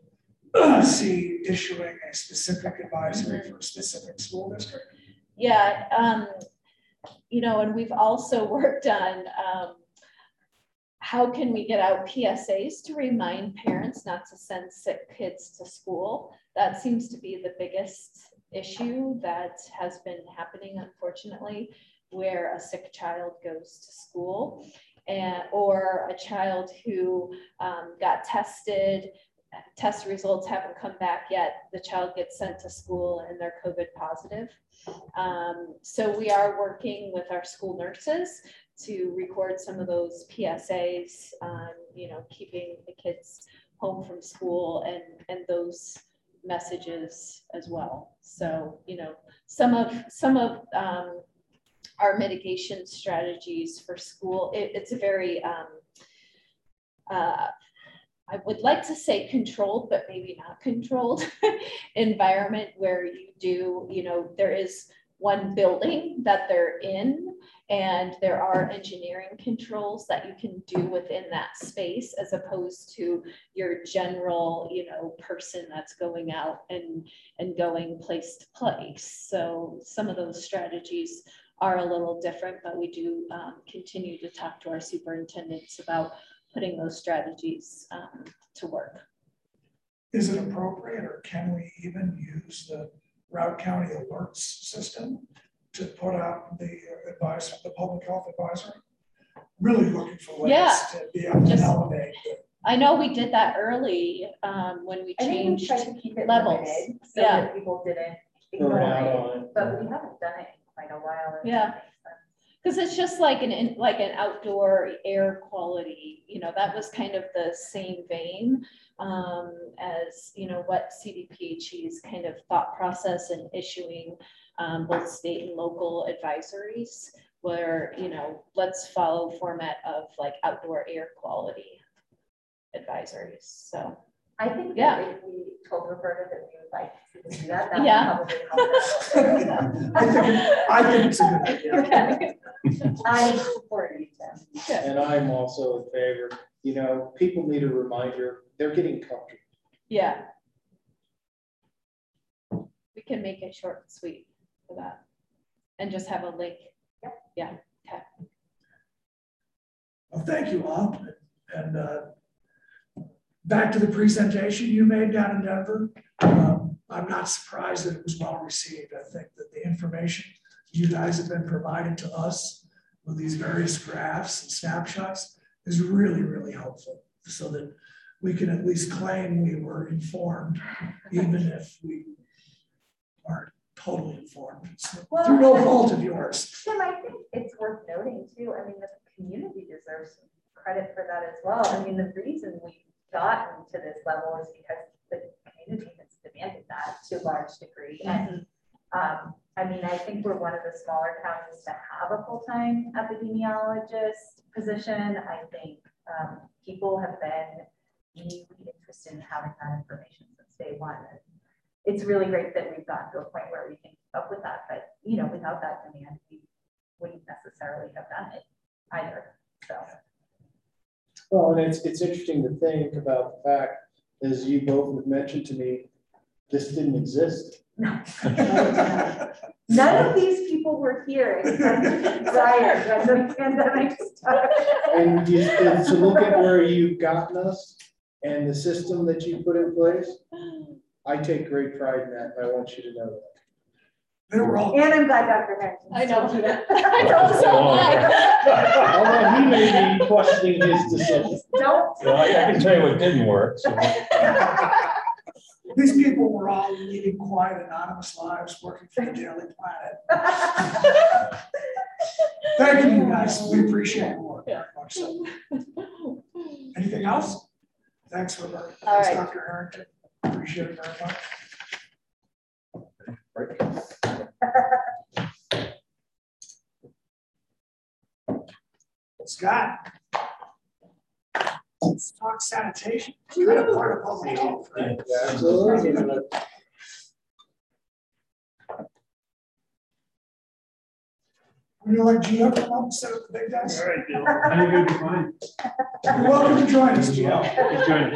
uh, see issuing a specific advisory for a specific school district? Yeah, um, you know, and we've also [laughs] worked on, um, how can we get out PSAs to remind parents not to send sick kids to school? That seems to be the biggest issue that has been happening, unfortunately, where a sick child goes to school. And, or a child who um, got tested, test results haven't come back yet, the child gets sent to school and they're COVID positive. Um, so we are working with our school nurses to record some of those PSAs, um, you know, keeping the kids home from school and, and those messages as well. So, you know, some of, some of, um, our mitigation strategies for school, it, it's a very, um, uh, I would like to say controlled, but maybe not controlled [laughs] environment where you do, you know, there is one building that they're in and there are engineering controls that you can do within that space as opposed to your general, you know, person that's going out and, and going place to place. So some of those strategies are a little different, but we do um, continue to talk to our superintendents about putting those strategies um, to work. Is it appropriate or can we even use the Routt County Alerts system to put out the advice, the public health advisory? Really looking for ways Yeah. to be able to Just- elevate I know we did that early um, when we I think we changed tried to keep it levels. so Yeah. that people didn't ignore it, but we haven't done it in quite a while. Yeah. that makes sense. Because it's just like an in- like an outdoor air quality, you know, that was kind of the same vein um, as you know what CDPHE's kind of thought process in issuing um, both state and local advisories, where you know let's follow format of like outdoor air quality advisories. So I think Yeah. if we told Roberta that we would like to do that, that Yeah. would probably help. I think, [laughs] I think it's a good idea. I support you, Tim. And I'm also in favor, you know, people need a reminder, they're getting comfortable. yeah, we can make it short and sweet for that. and just have a link. Yep. Yeah, okay. Well, thank you all. And uh, back to the presentation you made down in Denver. Um, I'm not surprised that it was well received. I think that the information you guys have been providing to us with these various graphs and snapshots is really, really helpful so that we can at least claim we were informed, even if we aren't totally informed. It's Well, Through no fault of yours. Tim, I think it's worth noting too, I mean, the community deserves credit for that as well. I mean, the reason we've gotten to this level is because the community has demanded that to a large degree. And, um, I mean, I think we're one of the smaller counties to have a full-time epidemiologist position. I think, um, people have been really interested in having that information since day one. And It's really great that we've gotten to a point where we can keep up with that, but, you know, without that demand, we wouldn't necessarily have done it either, so. Well, and it's, it's interesting to think about the fact, as you both have mentioned to me, this didn't exist. [laughs] None of these people were here except when the pandemic started. And you, and to look at where you've gotten us and the system that you put in place, I take great pride in that, and I want you to know that. They were all. And I'm glad Dr. Harrington. I know. told you that. [laughs] [laughs] I know, so am Although he may be [laughs] questioning his decision. Don't. Well, I I can tell you what didn't work, so. These people were all leading quiet, anonymous lives, working for the Daily Planet. Thank you, guys. We appreciate your work very much. So, Anything else? Thanks, Roberta. All Thanks, right. Dr. Harrington. Appreciate it very much. Scott. Let's talk sanitation. Kind of part of public health, right? Absolutely. Would you like Gio to come up and sit at the big desk? All right, Bill. I think it'd be fine. You're welcome to join us, Well, Gio. he's joining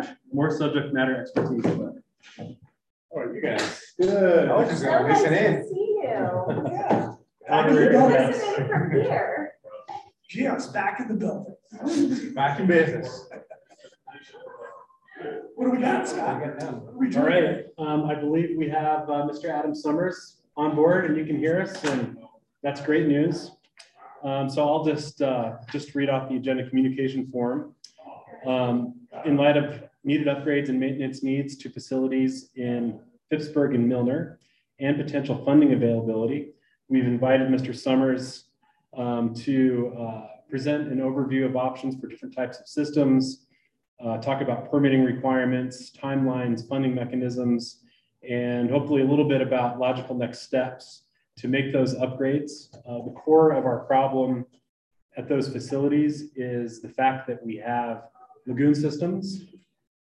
us. More subject matter expertise, but. All right, you guys. Good. I was just So gonna nice listen to in. see you. Yeah. How Back in the are you building. guys? Listening from here. Gio's back in the building. Back in business. What do we got, Scott? What are we All doing? um, I believe we have, uh, Mr. Adam Summers on board and you can hear us and that's great news. Um, so I'll just, uh, just read off the agenda communication form. Um, in light of needed upgrades and maintenance needs to facilities in Phippsburg and Milner and potential funding availability, we've invited Mr. Summers um, to uh, present an overview of options for different types of systems, uh, talk about permitting requirements, timelines, funding mechanisms, and hopefully a little bit about logical next steps to make those upgrades. Uh, the core of our problem at those facilities is the fact that we have lagoon systems,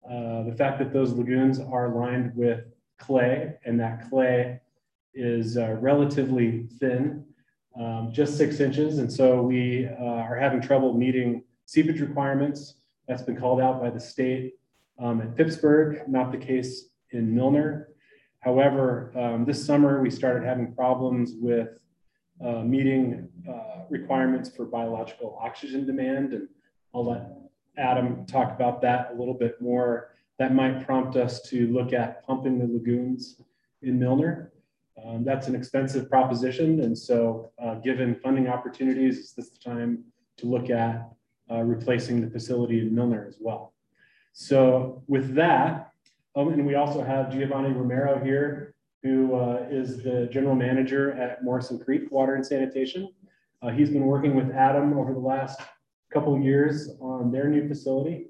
uh, the fact that those lagoons are lined with clay and that clay is uh, relatively thin, um, just six inches. And so we uh, are having trouble meeting seepage requirements. That's been called out by the state um, at Phippsburg, not the case in Milner. However, um, this summer we started having problems with uh, meeting uh, requirements for biological oxygen demand. And I'll let Adam talk about that a little bit more. That might prompt us to look at pumping the lagoons in Milner. Um, that's an expensive proposition. And so uh, given funding opportunities, it's this the time to look at uh, replacing the facility in Milner as well. So with that, um, and we also have Giovanni Romero here, who uh, is the general manager at Morrison Creek Water and Sanitation. Uh, he's been working with Adam over the last couple years on their new facility.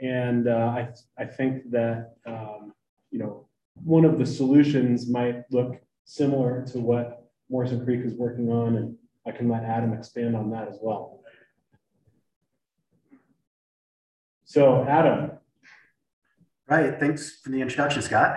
And uh, I, I think that, um, you know, one of the solutions might look similar to what Morrison Creek is working on, and I can let Adam expand on that as well. So Adam, Right, thanks for the introduction, Scott.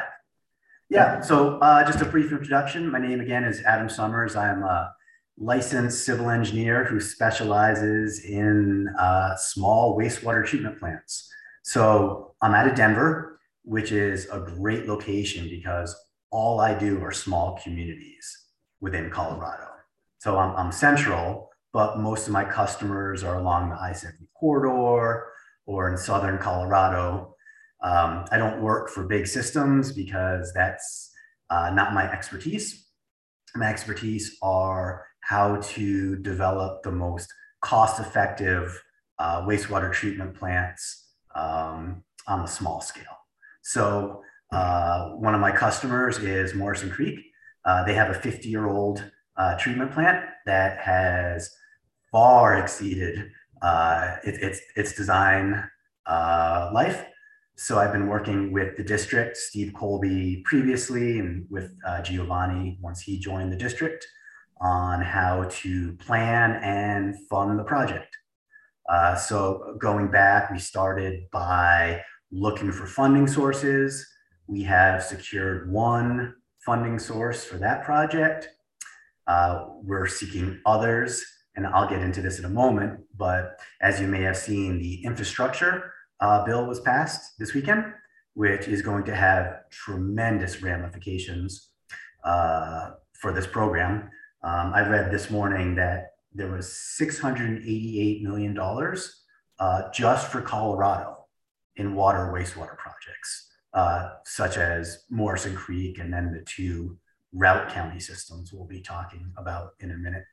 Yeah, so uh, just a brief introduction. My name again is Adam Summers. I'm a licensed civil engineer who specializes in uh, small wastewater treatment plants. So I'm out of Denver, which is a great location because all I do are small communities. within Colorado. So I'm, I'm central, but most of my customers are along the I-70 corridor or in southern Colorado. Um, I don't work for big systems because that's uh, not my expertise. My expertise are how to develop the most cost-effective uh, wastewater treatment plants um, on a small scale. So uh, one of my customers is Morrison Creek. Uh, they have a 50-year-old uh, treatment plant that has far exceeded uh, it, its, its design uh, life. So I've been working with the district, Steve Colby previously, and with uh, Giovanni once he joined the district on how to plan and fund the project. So going back, we started by looking for funding sources. We have secured one funding source for that project. Uh, we're seeking others, and I'll get into this in a moment. But as you may have seen, the infrastructure uh, bill was passed this weekend, which is going to have tremendous ramifications uh, for this program. Um, I read this morning that there was $688 million uh, just for Colorado in water wastewater projects, uh, such as Morrison Creek and then the two Routt County systems we'll be talking about in a minute.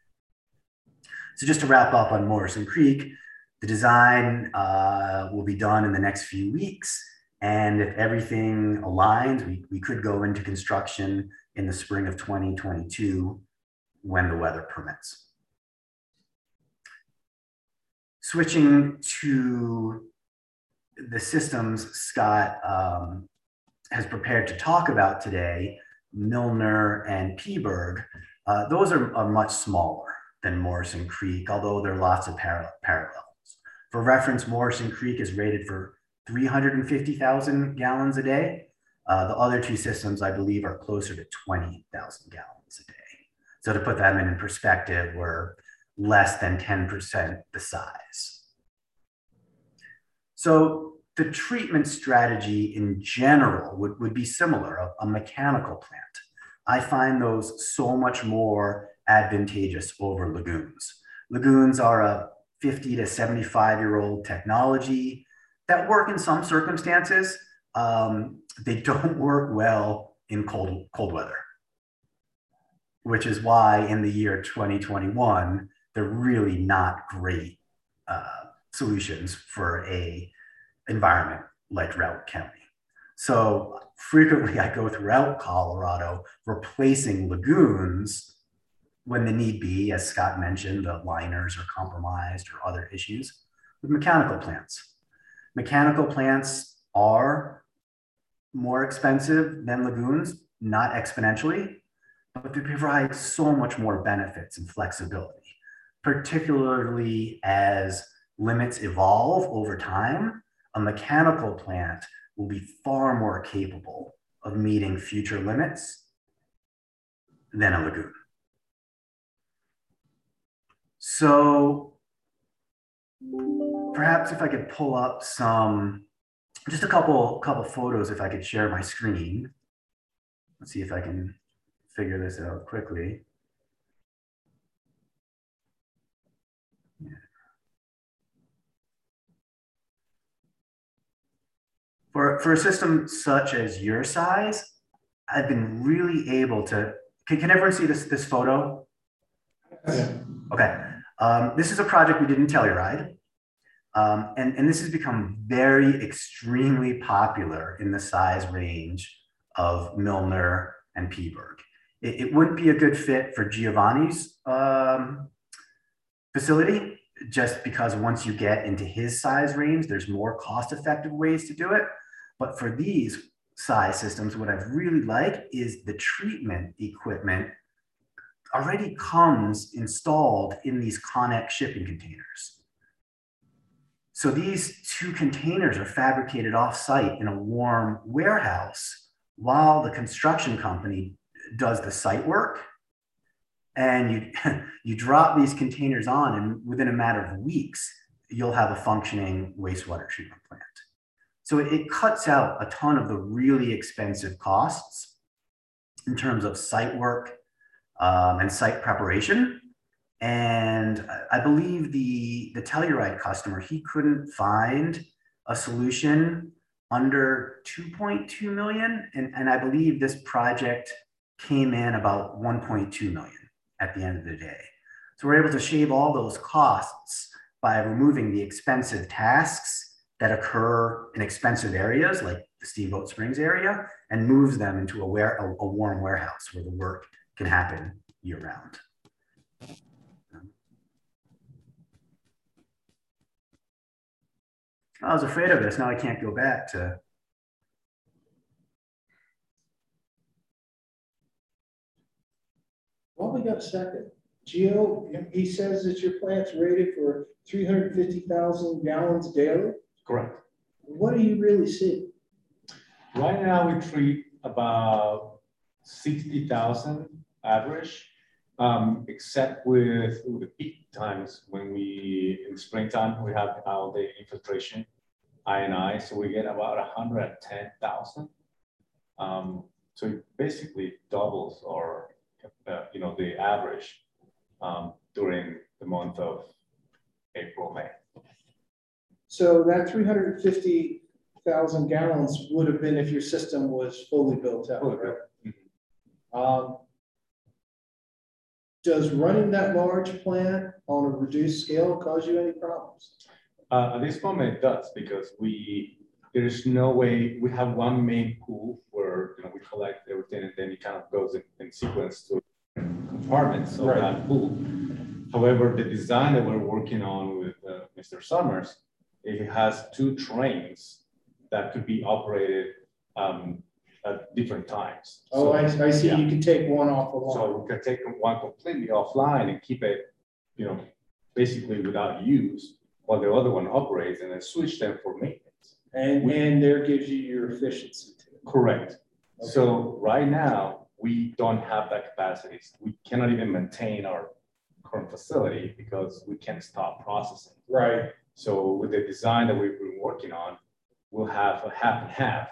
So just to wrap up on Morrison Creek, the design uh, will be done in the next few weeks. And if everything aligns, we, we could go into construction in the spring of 2022 when the weather permits. Switching to the systems Scott um, has prepared to talk about today, Milner and Phippsburg, uh, those are, are, much smaller than Morrison Creek, although there are lots of par parallels. For reference, Morrison Creek is rated for 350,000 gallons a day. Uh, the other two systems, I believe, are closer to 20,000 gallons a day. So to put that in perspective, we're less than 10% the size. So the treatment strategy in general would, would be similar, a, a mechanical plant. I find those so much more advantageous over lagoons. Lagoons are a 50 to 75 year old technology that work in some circumstances. Um, they don't [laughs] work well in cold, cold weather which is why in the year 2021, they're really not great uh, solutions for a environment like Routt County. So frequently I go throughout Colorado replacing lagoons when the need be, as Scott mentioned, the liners are compromised or other issues with mechanical plants. Mechanical plants are more expensive than lagoons, not exponentially, but they provide so much more benefits and flexibility, particularly as limits evolve over time. A mechanical plant will be far more capable of meeting future limits than a lagoon. So perhaps if I could pull up some, just a couple, couple photos, if I could share my screen. Let's see if I can figure this out quickly. For, for a system such as your size, I've been really able to, can, can everyone see this, this photo? Okay. Um, this is a project we did in Telluride. Um, and, and this has become very extremely popular in the size range of Milner and Phippsburg it, it wouldn't be a good fit for Giovanni's um, facility just because once you get into his size range, there's more cost effective ways to do it. But for these size systems, what I've really liked is the treatment equipment already comes installed in these Conex shipping containers. So these two containers are fabricated off site in a warm warehouse while the construction company does the site work and you [laughs] you drop these containers on and within a matter of weeks you'll have a functioning wastewater treatment plant so it, it cuts out a ton of the really expensive costs in terms of site work um, and site preparation. And I- believe the, the Telluride customer, he couldn't find a solution under 2.2 million. And, and I believe this project came in about 1.2 million at the end of the day. So we're able to shave all those costs by removing the expensive tasks that occur in expensive areas like the Steamboat Springs area and moves them into a, ware, a, a warm warehouse where the work can happen year round. I was afraid of this. Now I can't go back to. Well, we got a second. Gio, he says that your plant's rated for three hundred fifty thousand gallons daily. Correct. What do you really see? Right now, we treat about sixty thousand average, um, except with, with the peak times when we, in the springtime, we have all the infiltration, I and I, so we get about hundred and ten thousand. Um, so it basically doubles our, uh, you know, the average, um, during the month of April, May. So that three hundred and fifty thousand gallons would have been if your system was fully built out, right? Um, Does running that large plant on a reduced scale cause you any problems? Uh, at this moment, it does because we there is no way we have one main pool where you know we collect everything and then it kind of goes in, in sequence to compartments of Right. that pool. However, the design that we're working on with uh, Mr. Summers, it has two trains that could be operated um, at different times. Oh, I, I see, yeah. you can take one off line. So we can take one completely offline and keep it, you know, basically without use, while the other one operates and then switch them for maintenance. And, and there gives you your efficiency too. Correct. So right now, we don't have that capacity. We cannot even maintain our current facility because we can't stop processing. Right. So with the design that we've been working on, we'll have a half and half.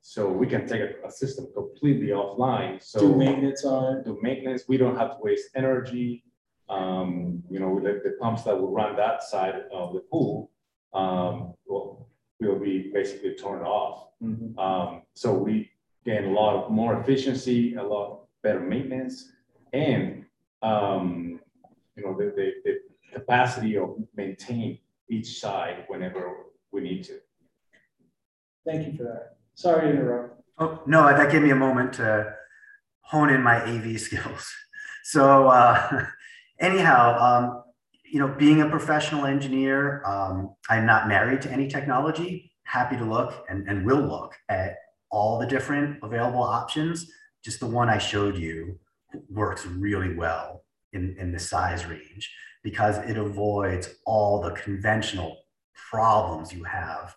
So we can take a, a system completely offline. So Do maintenance on it. do maintenance. We don't have to waste energy. Um, you know, the, the pumps that will run that side of the pool, um, will, will be basically turned off. Mhm. Um, so we gain a lot of more efficiency, a lot better maintenance, and um, you know, the, the, the capacity of maintain each side whenever we need to. Thank you for that. Sorry to interrupt. Oh, no, that gave me a moment to hone in my AV skills. [laughs] So uh, [laughs] anyhow, um, you know, being a professional engineer, um, I'm not married to any technology. Happy to look and, and will look at all the different available options. Just the one I showed you works really well in, in the size range because it avoids all the conventional problems you have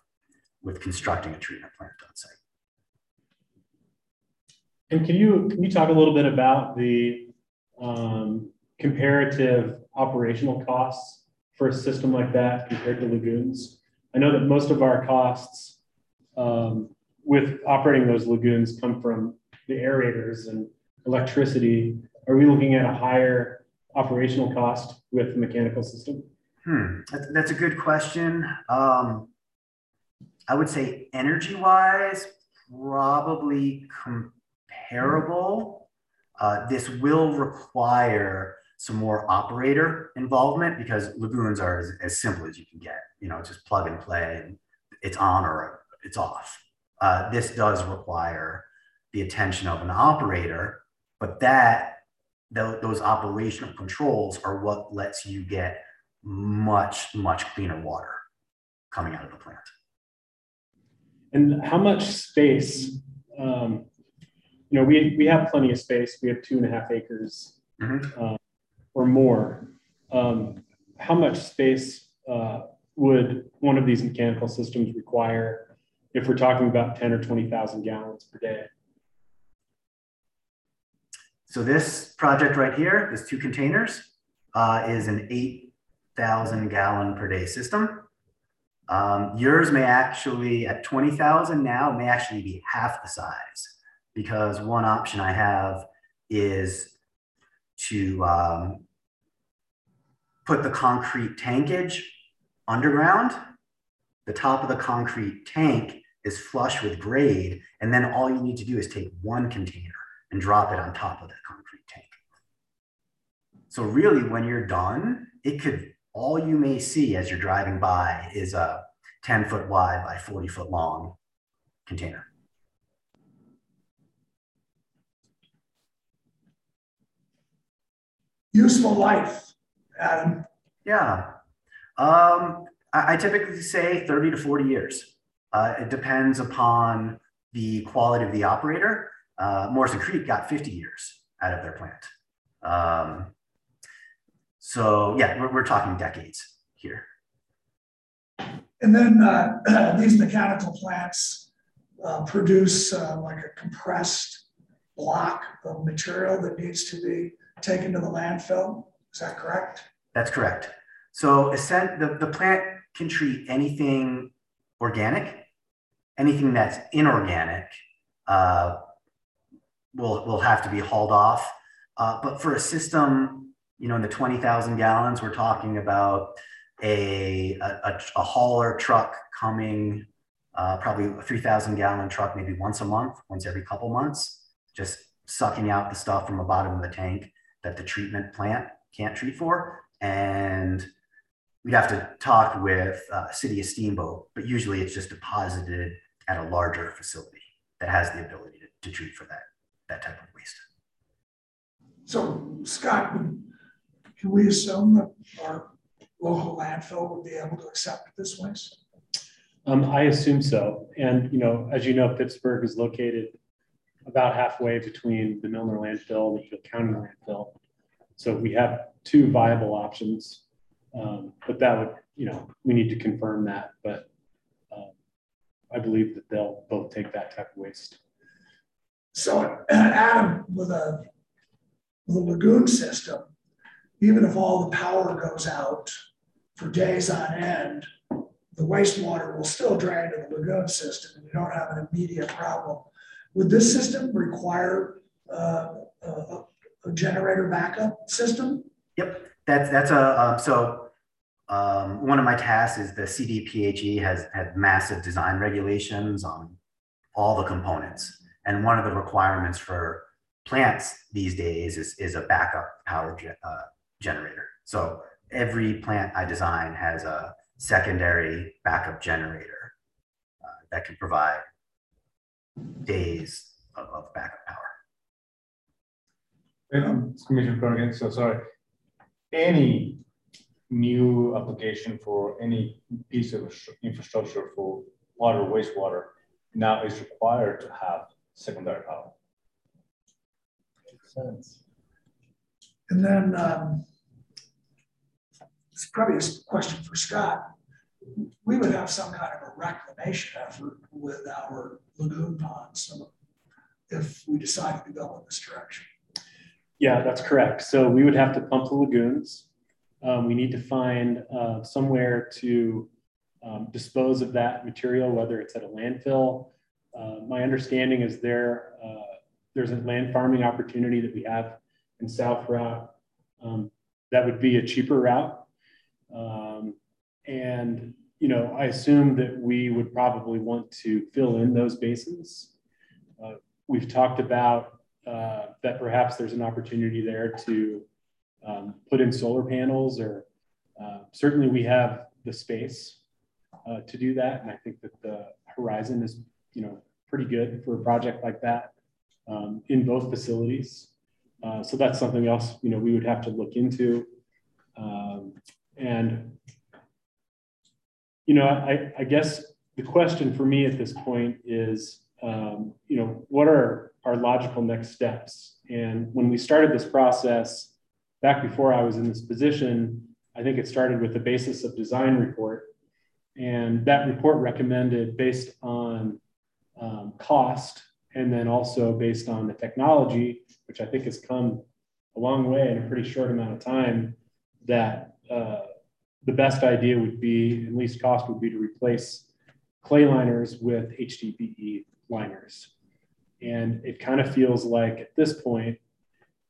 with constructing a treatment plant on site. And can you, can you talk a little bit about the um, comparative operational costs for a system like that compared to lagoons? I know that most of our costs um, with operating those lagoons come from the aerators and electricity. Are we looking at a higher operational cost with the mechanical system? Hmm, that's, a good question. Um, I would say energy wise, probably comparable. Uh, this will require some more operator involvement because lagoons are as, as simple as you can get. You know, just plug and play and it's on or it's off. Uh, this does require the attention of an operator, but that tho- those operational controls are what lets you get much, much cleaner water coming out of the plant. And how much space, um, you know, we, we have plenty of space. We have two and a half acres uh, or more. Um, how much space uh, would one of these mechanical systems require if we're talking about 10 or 20,000 gallons per day? So this project right here, this two containers, uh, is an 8,000 gallon per day system. Um, yours may actually, at 20,000 now, may actually be half the size because one option I have is to um, put the concrete tankage underground. The top of the concrete tank is flush with grade, and then all you need to do is take one container and drop it on top of that concrete tank. So really, when you're done, it could all you may see as you're driving by is a 10 foot wide by 40 foot long container. Useful life, Adam. Yeah. Um, I, I typically say 30 to 40 years. Uh, it depends upon the quality of the operator. Uh, Morrison Creek got 50 years out of their plant. Um, so yeah, we're, we're talking decades here. And then uh, [clears throat] these mechanical plants uh, produce uh, like a compressed block of material that needs to be taken to the landfill. Is that correct? That's correct. So the, the plant can treat anything organic, anything that's inorganic uh, will, will have to be hauled off. Uh, but for a system, you know, in the 20,000 gallons, we're talking about a, a, a hauler truck coming, uh, probably a 3,000 gallon truck, maybe once a month, once every couple months, just sucking out the stuff from the bottom of the tank that the treatment plant can't treat for. And we'd have to talk with uh, City of Steamboat, but usually it's just deposited at a larger facility that has the ability to, to treat for that, that type of waste. So Scott, can we assume that our local landfill would be able to accept this waste? Um, I assume so. And, you know, as you know, Phippsburg is located about halfway between the Milner landfill and the Eagle County landfill. So we have two viable options, um, but that would, you know, we need to confirm that. But um, I believe that they'll both take that type of waste. So, Adam, with a, with a lagoon system, even if all the power goes out for days on end, the wastewater will still drain to the lagoon system and you don't have an immediate problem. Would this system require uh, a, a, generator backup system? Yep, that's that's a um, so um, one of my tasks is the CDPHE has had massive design regulations on all the components, and one of the requirements for plants these days is is a backup power uh, generator. So every plant I design has a secondary backup generator uh, that can provide days of, of backup power. Um, Commissioner Corrigan, so sorry. Any new application for any piece of infrastructure for water, wastewater now is required to have secondary power. Makes sense. And then um, it's probably a question for Scott. We would have some kind of a reclamation effort with our lagoon ponds if we decided to go in this direction. Yeah, that's correct. So we would have to pump the lagoons. Um, we need to find uh, somewhere to um, dispose of that material, whether it's at a landfill. Uh, my understanding is there uh, there's a land farming opportunity that we have in South Routt. Um, that would be a cheaper route. Um, and, you know, I assume that we would probably want to fill in those basins. Uh, we've talked about uh, that perhaps there's an opportunity there to um, put in solar panels or uh, certainly we have the space to do that. And I think that the horizon is, you know, pretty good for a project like that um, in both facilities. Uh, so that's something else, you know, we would have to look into. Um, and, you know, I, I guess the question for me at this point is, um, you know, what are our logical next steps? And when we started this process, back before I was in this position, I think it started with the basis of design report. And that report recommended based on um, cost and then also based on the technology, which I think has come a long way in a pretty short amount of time, that uh, the best idea would be, and least cost would be to replace clay liners with HDPE liners. And it kind of feels like at this point,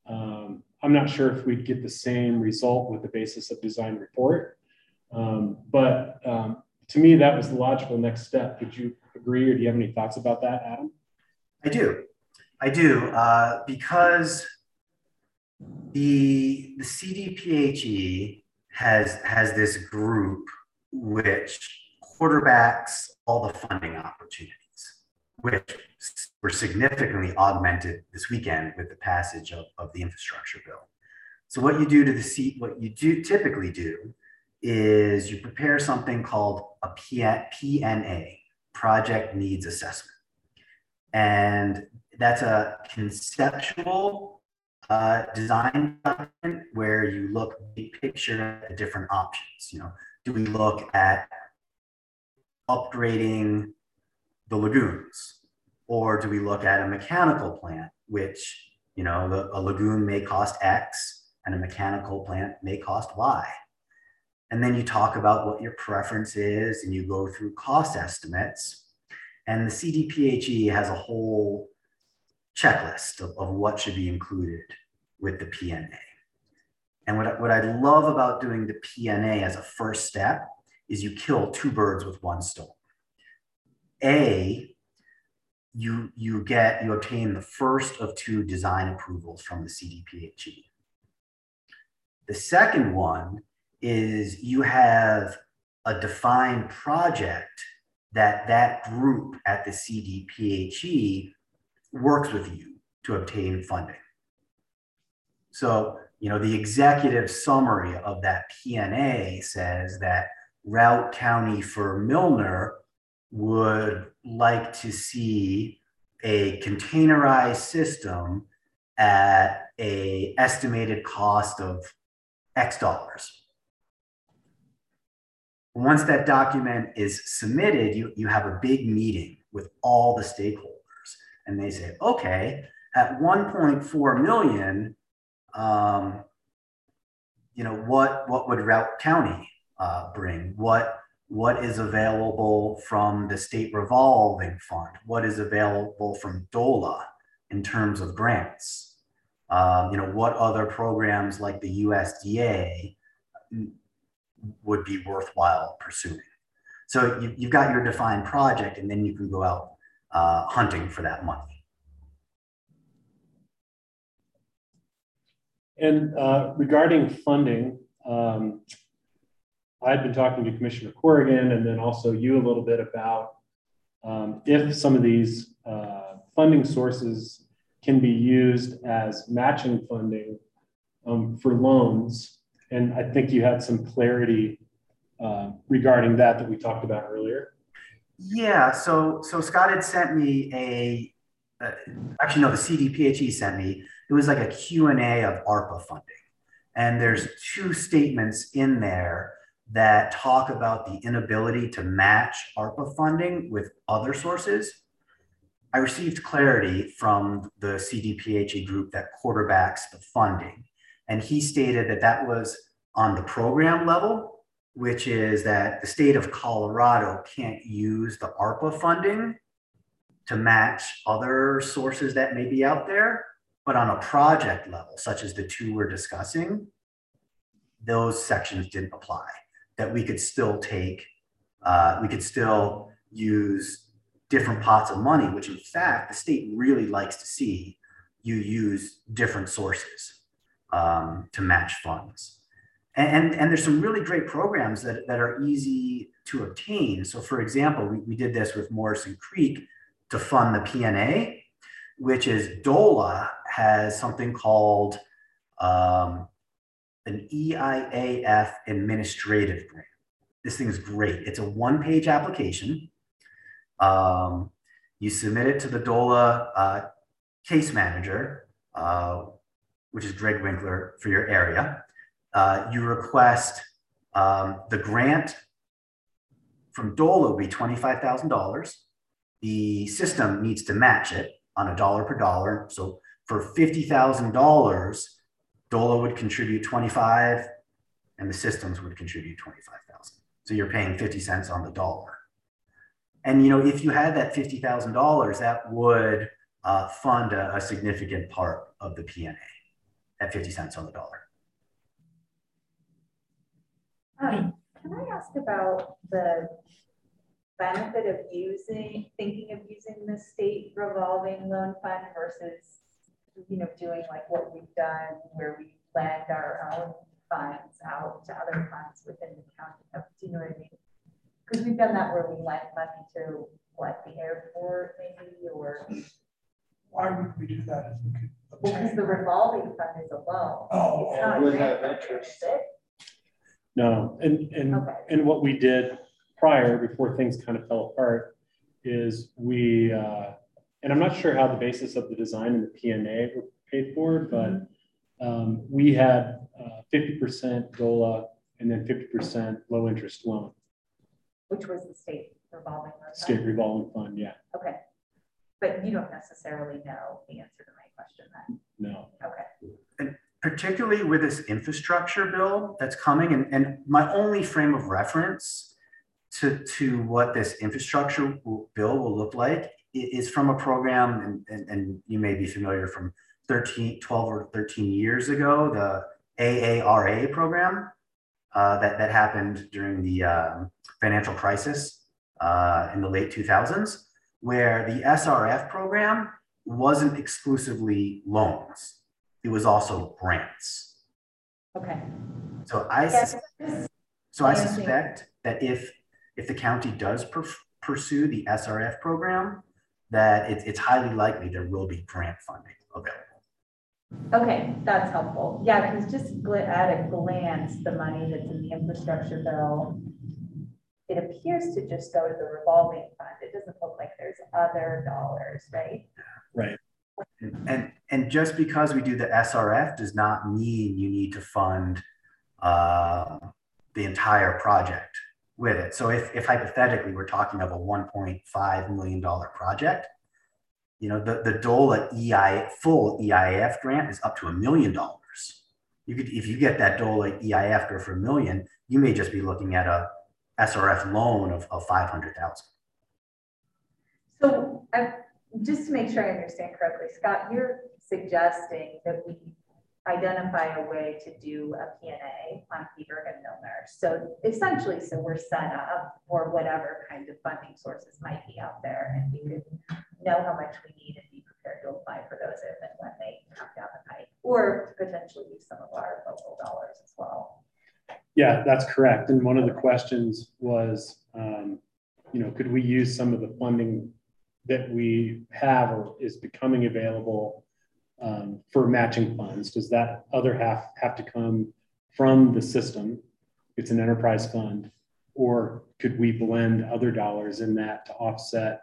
um, I'm not sure if we'd get the same result with the basis of design report. Um, but um, to me, that was the logical next step. Would you agree or do you have any thoughts about that, Adam? I do. I do. Uh, because the, the CDPHE has, has this group which quarterbacks all the funding opportunities, which were significantly augmented this weekend with the passage of, of the infrastructure bill. So what you do to the seat, what you do typically do is you prepare something called a PNA, Project Needs Assessment. And that's a conceptual uh, design document where you look big picture at different options. You know, do we look at upgrading the lagoons? Or do we look at a mechanical plant, which, you know, a lagoon may cost X and a mechanical plant may cost Y? And then you talk about what your preference is and you go through cost estimates. And the CDPHE has a whole checklist of, of what should be included with the PNA. And what, what I love about doing the PNA as a first step is you kill two birds with one stone. A, you, you get, you obtain the first of two design approvals from the CDPHE. The second one is you have a defined project that that group at the CDPHE works with you to obtain funding. So, you know, the executive summary of that PNA says that Routt County for Milner would like to see a containerized system at a estimated cost of X dollars once that document is submitted, you, you have a big meeting with all the stakeholders. And they say, okay, at 1.4 million, um, you know, what, what would Routt County uh, bring? What, what is available from the state revolving fund? What is available from DOLA in terms of grants? Um, you know, what other programs like the USDA would be worthwhile pursuing. So you, you've got your defined project, and then you can go out uh, hunting for that money. And uh, regarding funding, um, I've been talking to Commissioner Corrigan and then also you a little bit about um, if some of these uh, funding sources can be used as matching funding um, for loans and I think you had some clarity uh, regarding that that we talked about earlier. Yeah, so so Scott had sent me a, uh, actually no, the CDPHE sent me. It was like a Q&A of ARPA funding. And there's two statements in there that talk about the inability to match ARPA funding with other sources. I received clarity from the CDPHE group that quarterbacks the funding. And he stated that that was on the program level, which is that the state of Colorado can't use the ARPA funding to match other sources that may be out there. But on a project level, such as the two we're discussing, those sections didn't apply. That we could still take, uh, we could still use different pots of money, which in fact the state really likes to see you use different sources um, to match funds. And, and, there's some really great programs that, that are easy to obtain. So for example, we, we did this with Morrison Creek to fund the PNA, which is DOLA has something called um, an EIAF administrative grant. This thing is great. It's a one page application. Um, you submit it to the DOLA uh, case manager, uh, which is Greg Winkler for your area. Uh, you request um, the grant from DOLA will be $25,000. The system needs to match it on a dollar per dollar. So for $50,000, DOLA would contribute 25 and the systems would contribute 25,000. So you're paying 50 cents on the dollar. And you know, if you had that $50,000, that would uh, fund a, a significant part of the PNA. At 50 cents on the dollar. Um, can I ask about the benefit of using, thinking of using the state revolving loan fund versus, you know, doing like what we've done where we lend our own funds out to other funds within the county? Do you know what I mean? Because we've done that where we lend money to what, the airport maybe, or, Why would we do that if we could well, because the revolving fund is a loan. Oh, It's not a would have program, is it? No, and, and, Okay. and what we did prior, before things kind of fell apart, is we, uh, and I'm not sure how the basis of the design and the PNA were paid for, but um, we had uh, fifty percent DOLA and then fifty percent low interest loan, Which was the state revolving fund? state revolving fund, yeah, Okay. But you don't necessarily know the answer to my question then? no. Okay. And particularly with this infrastructure bill that's coming, and, and my only frame of reference to, to what this infrastructure will- bill will look like is from a program, and, and, and you may be familiar from 13, 12 or 13 years ago, the ARRA program uh, that, that happened during the um, financial crisis uh, in the late 2000s, where the SRF program wasn't exclusively loans it was also grants. Okay. So I, Yes. so I suspect that if, if the county does per- pursue the SRF program, that it's, it's highly likely there will be grant funding available. Okay, that's helpful. Yeah, because just at a glance, the money that's in the infrastructure bill, it appears to just go to the revolving fund. It doesn't look like there's other dollars, right? Right. And, and just because we do the SRF does not mean you need to fund uh, the entire project with it. So if, if hypothetically we're talking of a $1.5 million project, you know, the, the DOLA EI, full EIF grant is up to a million dollars. You could, if you get that DOLA EIF grant for a million, you may just be looking at a SRF loan of, of 500,000. So I, just to make sure I understand correctly, Scott, you're suggesting that we identify a way to do a PNA on Peter and Milner. So essentially, so we're set up for whatever kind of funding sources might be out there and we could know how much we need and be prepared to apply for those if and when they come down the pipe, or potentially use some of our local dollars as well. Yeah, that's correct. And one of the questions was, um, you know, could we use some of the funding that we have or is becoming available um, for matching funds? Does that other half have to come from the system? It's an enterprise fund, or could we blend other dollars in that to offset?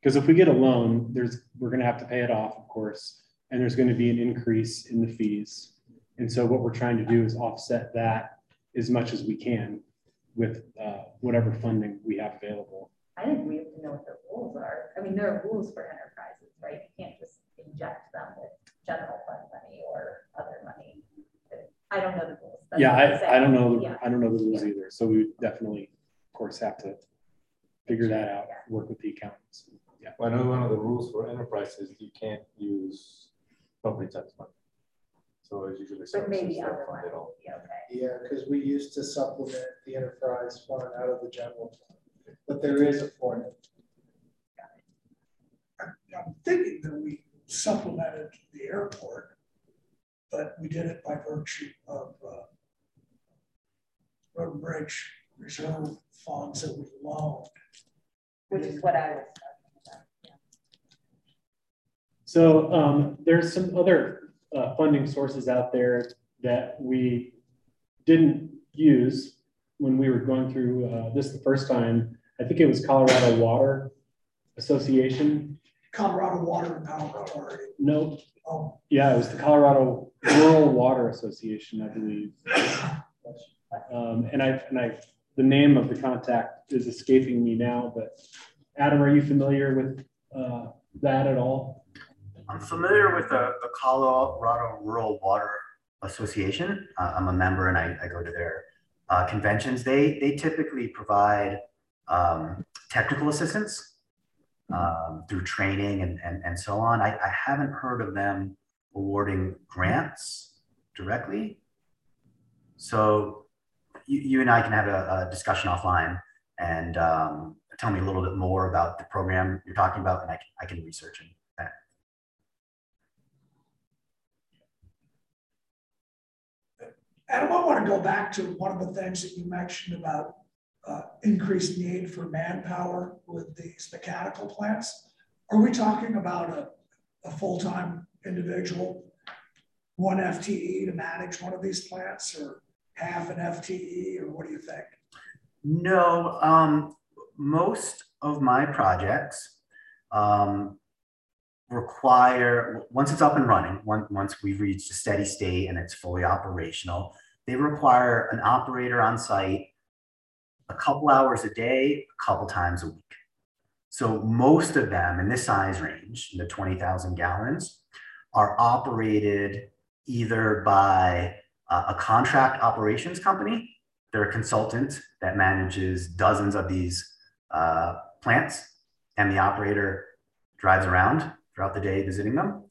Because if we get a loan, there's we're going to have to pay it off, of course, and there's going to be an increase in the fees. And so what we're trying to do is offset that as much as we can with uh, whatever funding we have available. I think we have to know what the rules are. I mean, there are rules for enterprises, right? You can't just inject them with general fund money or other money. I don't know the rules. That's Yeah, I'm. I, I don't know, the- Yeah. I don't know the rules either. So we would definitely, of course, have to figure that out, work with the accountants. Yeah. Well, I know one of the rules for enterprises, you can't use property tax money. So it's usually. But maybe services other that one will be okay. Yeah, because we used to supplement the enterprise fund out of the general fund, but there is a formula. I'm thinking that we supplemented the airport, but we did it by virtue of uh, road and bridge reserve funds that we loaned. Which is what I was talking about. yeah. So um, there's some other uh, funding sources out there that we didn't use when we were going through uh, this the first time. I think it was Colorado Water Association. Colorado Water and Power Authority. No, Oh, yeah, it was the Colorado Rural Water Association, I believe. Um, and I, and I, the name of the contact is escaping me now, but Adam, are you familiar with uh, that at all? I'm familiar with the, the Colorado Rural Water Association. Uh, I'm a member and I, I go to their uh, conventions. They, they typically provide um, technical assistance um, through training and, and, and so on. I, I haven't heard of them awarding grants directly. So you, you and I can have a, a discussion offline and um, tell me a little bit more about the program you're talking about, and I can, I can research it. Adam, I want to go back to one of the things that you mentioned about uh, increased need for manpower with these mechanical plants. Are we talking about a, a full-time individual, one FTE to manage one of these plants or half an FTE or what do you think? No, um, most of my projects um, require, once it's up and running, once, once we've reached a steady state and it's fully operational, they require an operator on site a couple hours a day, a couple times a week. So most of them in this size range, in the 20,000 gallons, are operated either by a contract operations company. They're a consultant that manages dozens of these uh, plants, and the operator drives around throughout the day visiting them.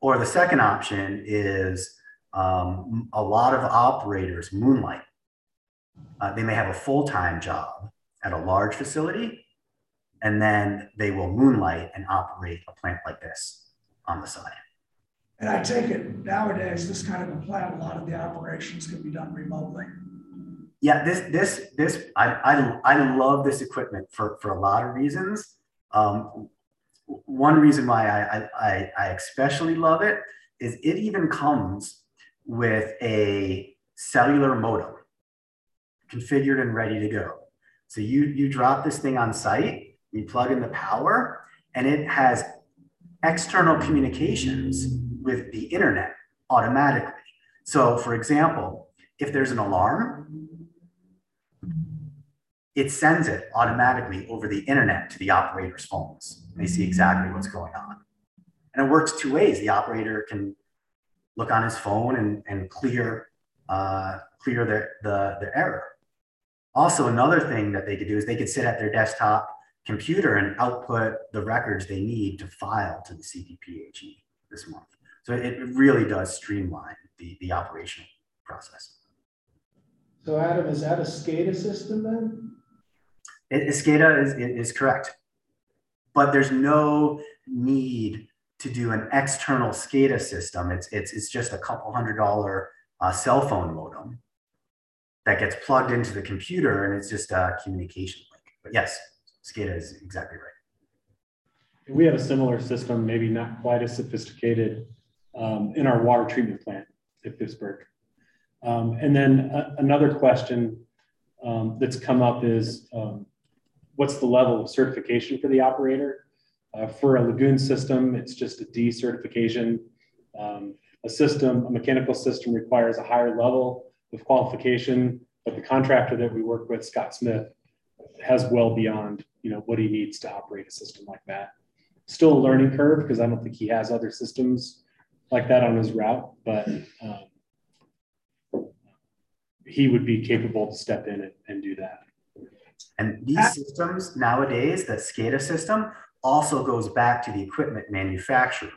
Or the second option is um, a lot of operators moonlight. Uh, they may have a full time job at a large facility, and then they will moonlight and operate a plant like this on the side. And I take it nowadays, this kind of a plant, a lot of the operations can be done remotely. Yeah, this this this I I, I love this equipment for for a lot of reasons. Um, one reason why I, I I especially love it is it even comes with a cellular modem configured and ready to go. So you you drop this thing on site, you plug in the power, and it has external communications with the internet automatically. So for example, if there's an alarm, it sends it automatically over the internet to the operator's phones. They see exactly what's going on. And it works two ways. The operator can look on his phone and, and clear, uh, clear the, the, the error. Also, another thing that they could do is they could sit at their desktop computer and output the records they need to file to the CDPHE this month. So it really does streamline the, the operational process. So Adam, is that a SCADA system then? It, SCADA is, is correct, but there's no need to do an external SCADA system. It's, it's, it's just a couple hundred dollar uh, cell phone modem that gets plugged into the computer and it's just a communication link. But yes, SCADA is exactly right. We have a similar system, maybe not quite as sophisticated um, in our water treatment plant at Phippsburg. Um, and then another question um, that's come up is um, what's the level of certification for the operator? Uh, for a lagoon system, it's just a D certification. Um, a system, a mechanical system requires a higher level of qualification, but the contractor that we work with, Scott Smith, has well beyond you know what he needs to operate a system like that. Still a learning curve because I don't think he has other systems like that on his route, but um, he would be capable to step in and, and do that. And these systems nowadays, the SCADA system, also goes back to the equipment manufacturer.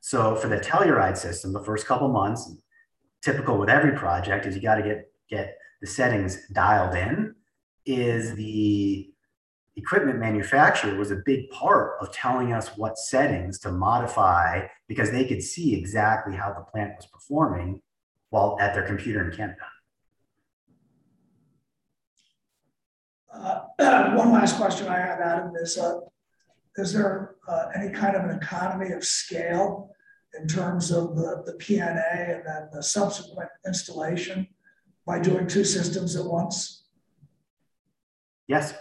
So for the Telluride system, the first couple months, typical with every project is you got to get get the settings dialed in. Is the equipment manufacturer was a big part of telling us what settings to modify because they could see exactly how the plant was performing while at their computer in Canada. Uh, [clears throat] one last question I have, Adam, is uh, is there uh, any kind of an economy of scale in terms of the, the PNA and then the subsequent installation by doing two systems at once? Yes.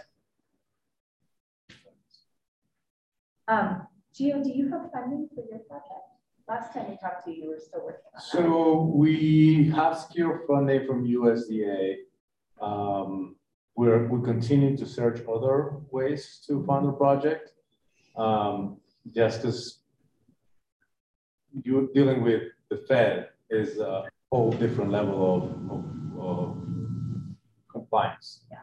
Um, Gio, do you have funding for your project? Last time we talked to you, you were still working on that. So we have secure funding from USDA. Um, we're, we continue to search other ways to fund the project. Um, just as you dealing with the Fed is a whole different level of, of, of compliance. Yeah.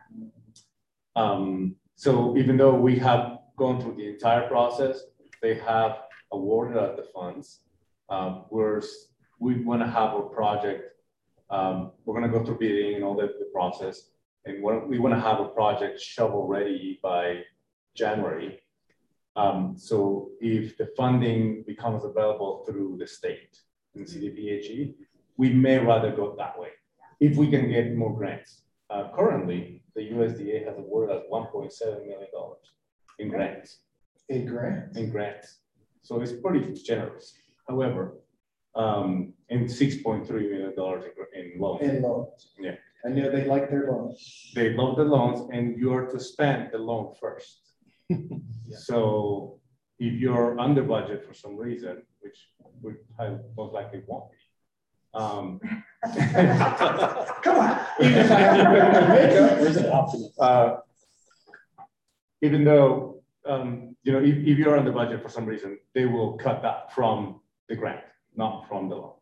Um, so even though we have gone through the entire process, they have awarded us the funds. Um, we're we want to have a project. Um, we're going to go through bidding and all the, the process. And we want to have a project shovel ready by January. Um, so if the funding becomes available through the state and CDPHE, we may rather go that way if we can get more grants. Uh, currently, the USDA has awarded us $1.7 million in grants. In grants? In grants. So it's pretty generous. However, um, and $6.3 million in, in loans. In loans. Yeah. I know they like their loans. They love the loans and you're to spend the loan first. So if you're under budget for some reason, which we most likely won't be. Um, [laughs] Come on. [laughs] uh, Even though, um, you know, if, if you're under budget for some reason, they will cut that from the grant, not from the loan.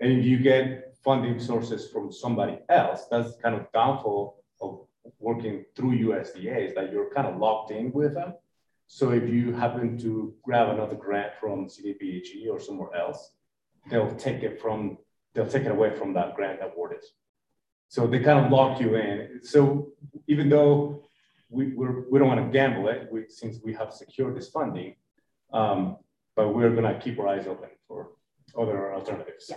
And if you get funding sources from somebody else, that's kind of downfall of working through USDA is that you're kind of locked in with them. So if you happen to grab another grant from CDPHE or somewhere else, they'll take it from, they'll take it away from that grant awarded. So they kind of lock you in. So even though we, we're, we don't want to gamble it, we, since we have secured this funding, um, but we're going to keep our eyes open for other alternatives.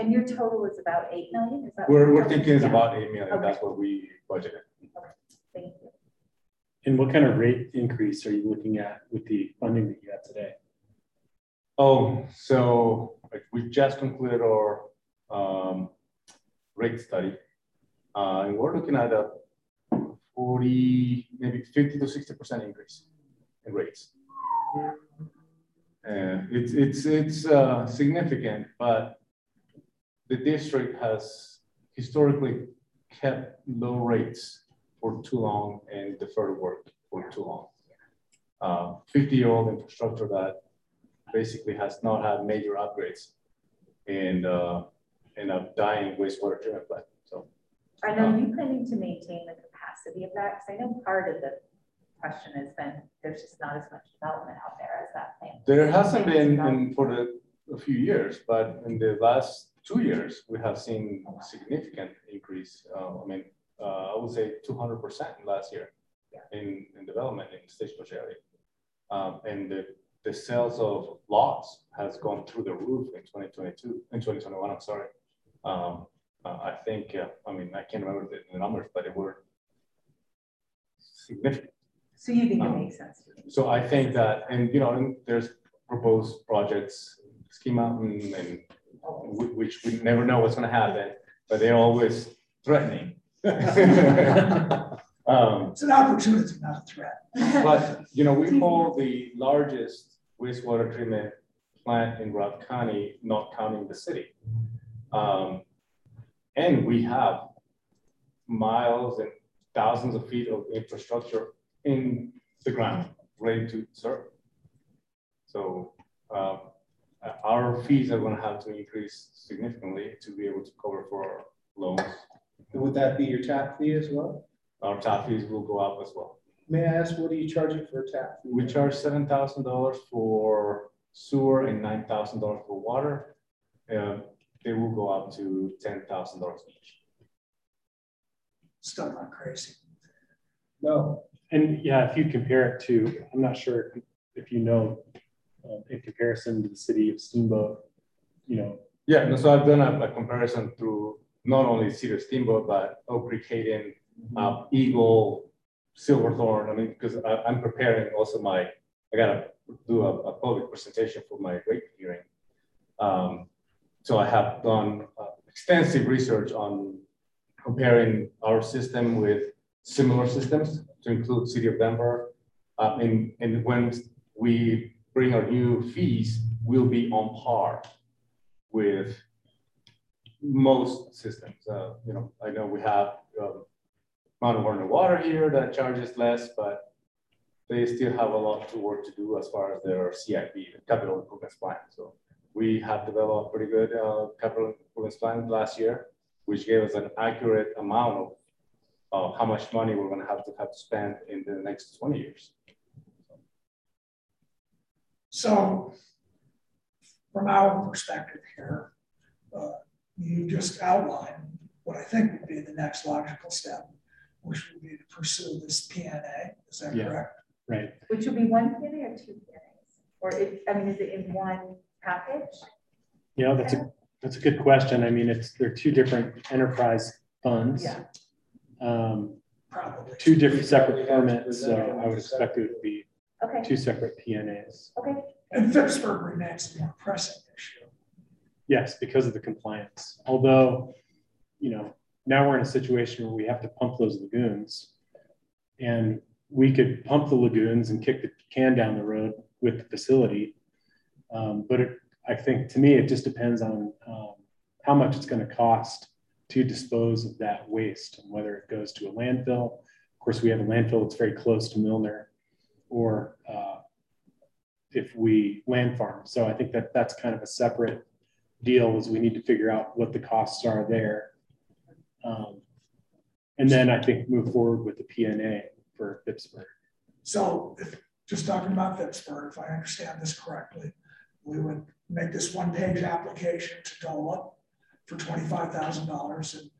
Yeah. And your total is about 8 million? Is that We're, we're thinking it's yeah. about 8 million. Okay. That's what we budgeted. Okay. Thank you. And what kind of rate increase are you looking at with the funding that you have today? Oh, so like we just concluded our um, rate study, uh, and we're looking at a 40, maybe 50 to 60% increase in rates. And it's it's it's uh, significant, but the district has historically kept low rates for too long and deferred work for too long. 50-year-old infrastructure that basically has not had major upgrades and uh, in a dying wastewater treatment plant. So and Are now you planning to maintain the capacity of that? Because I know part of the question has been there's just not as much development out there as that plant. there hasn't been in, for the, a few years, but in the last two years, we have seen significant increase. Uh, I mean, uh, I would say 200% last year in, in development in Stagecoach area. Um, and the, the sales of lots has gone through the roof in 2022, in 2021, I'm sorry. Um, uh, I think, uh, I mean, I can't remember the, the numbers, but it were significant. So you think it Um, makes sense? So I think that, and you know, and there's proposed projects, Mountain, and wh- which we never know what's gonna happen, but they're always threatening. [laughs] Um, It's an opportunity, not a threat. but, you know, we hold the largest wastewater treatment plant in Rock County, not counting the city. Um, and we have miles and thousands of feet of infrastructure in the ground, ready to serve. So, uh, our fees are gonna have to increase significantly to be able to cover for our loans. Would that be your tap fee as well? Our tap fees will go up as well. May I ask, what are you charging for a tap? fee? We charge seven thousand dollars for sewer and nine thousand dollars for water. Uh, they will go up to ten thousand dollars each. Still not crazy. No. And yeah, if you compare it to, I'm not sure if you know, uh, in comparison to the city of Steamboat, you know, Yeah, no, so I've done a, a comparison through not only Cedar Steamboat, but Oak Creek Hayden, uh, Eagle, Silverthorne. I mean, because I'm preparing also my, I gotta do a, a public presentation for my rate hearing. Um, so I have done uh, extensive research on comparing our system with similar systems to include City of Denver. Uh, and, and when we bring our new fees, we'll be on par with most systems. Uh, you know, I know we have um, Mountain Werner Water here that charges less, but they still have a lot to work to do as far as their CIP, capital improvements plan. So we have developed a pretty good uh, capital improvements plan last year, which gave us an accurate amount of uh, how much money we're going to have to have to spend in the next 20 years. So from our perspective here, uh, you just outlined what I think would be the next logical step, which would be to pursue this PNA. Is that Yeah. correct? Right. Which would be one PNA or two PNAs? Or it, I mean, is it in one package? You know, that's a, that's a good question. I mean, it's, they're two different enterprise funds. Yeah. Um, Probably. two different separate permits, so I would expect it would be Okay, two separate PNAs. okay. And Phippsburg remains the more pressing issue. Yes, because of the compliance. Although, you know, now we're in a situation where we have to pump those lagoons. And we could pump the lagoons and kick the can down the road with the facility. Um, but it, I think to me, it just depends on um, how much it's going to cost to dispose of that waste and whether it goes to a landfill. Of course, we have a landfill that's very close to Milner, or uh, if we land farm. So I think that that's kind of a separate deal is we need to figure out what the costs are there. Um, and then I think move forward with the PNA for Phippsburg. So if, just talking about Phippsburg, if I understand this correctly, we would make this one-page application to DOLA for twenty-five thousand dollars and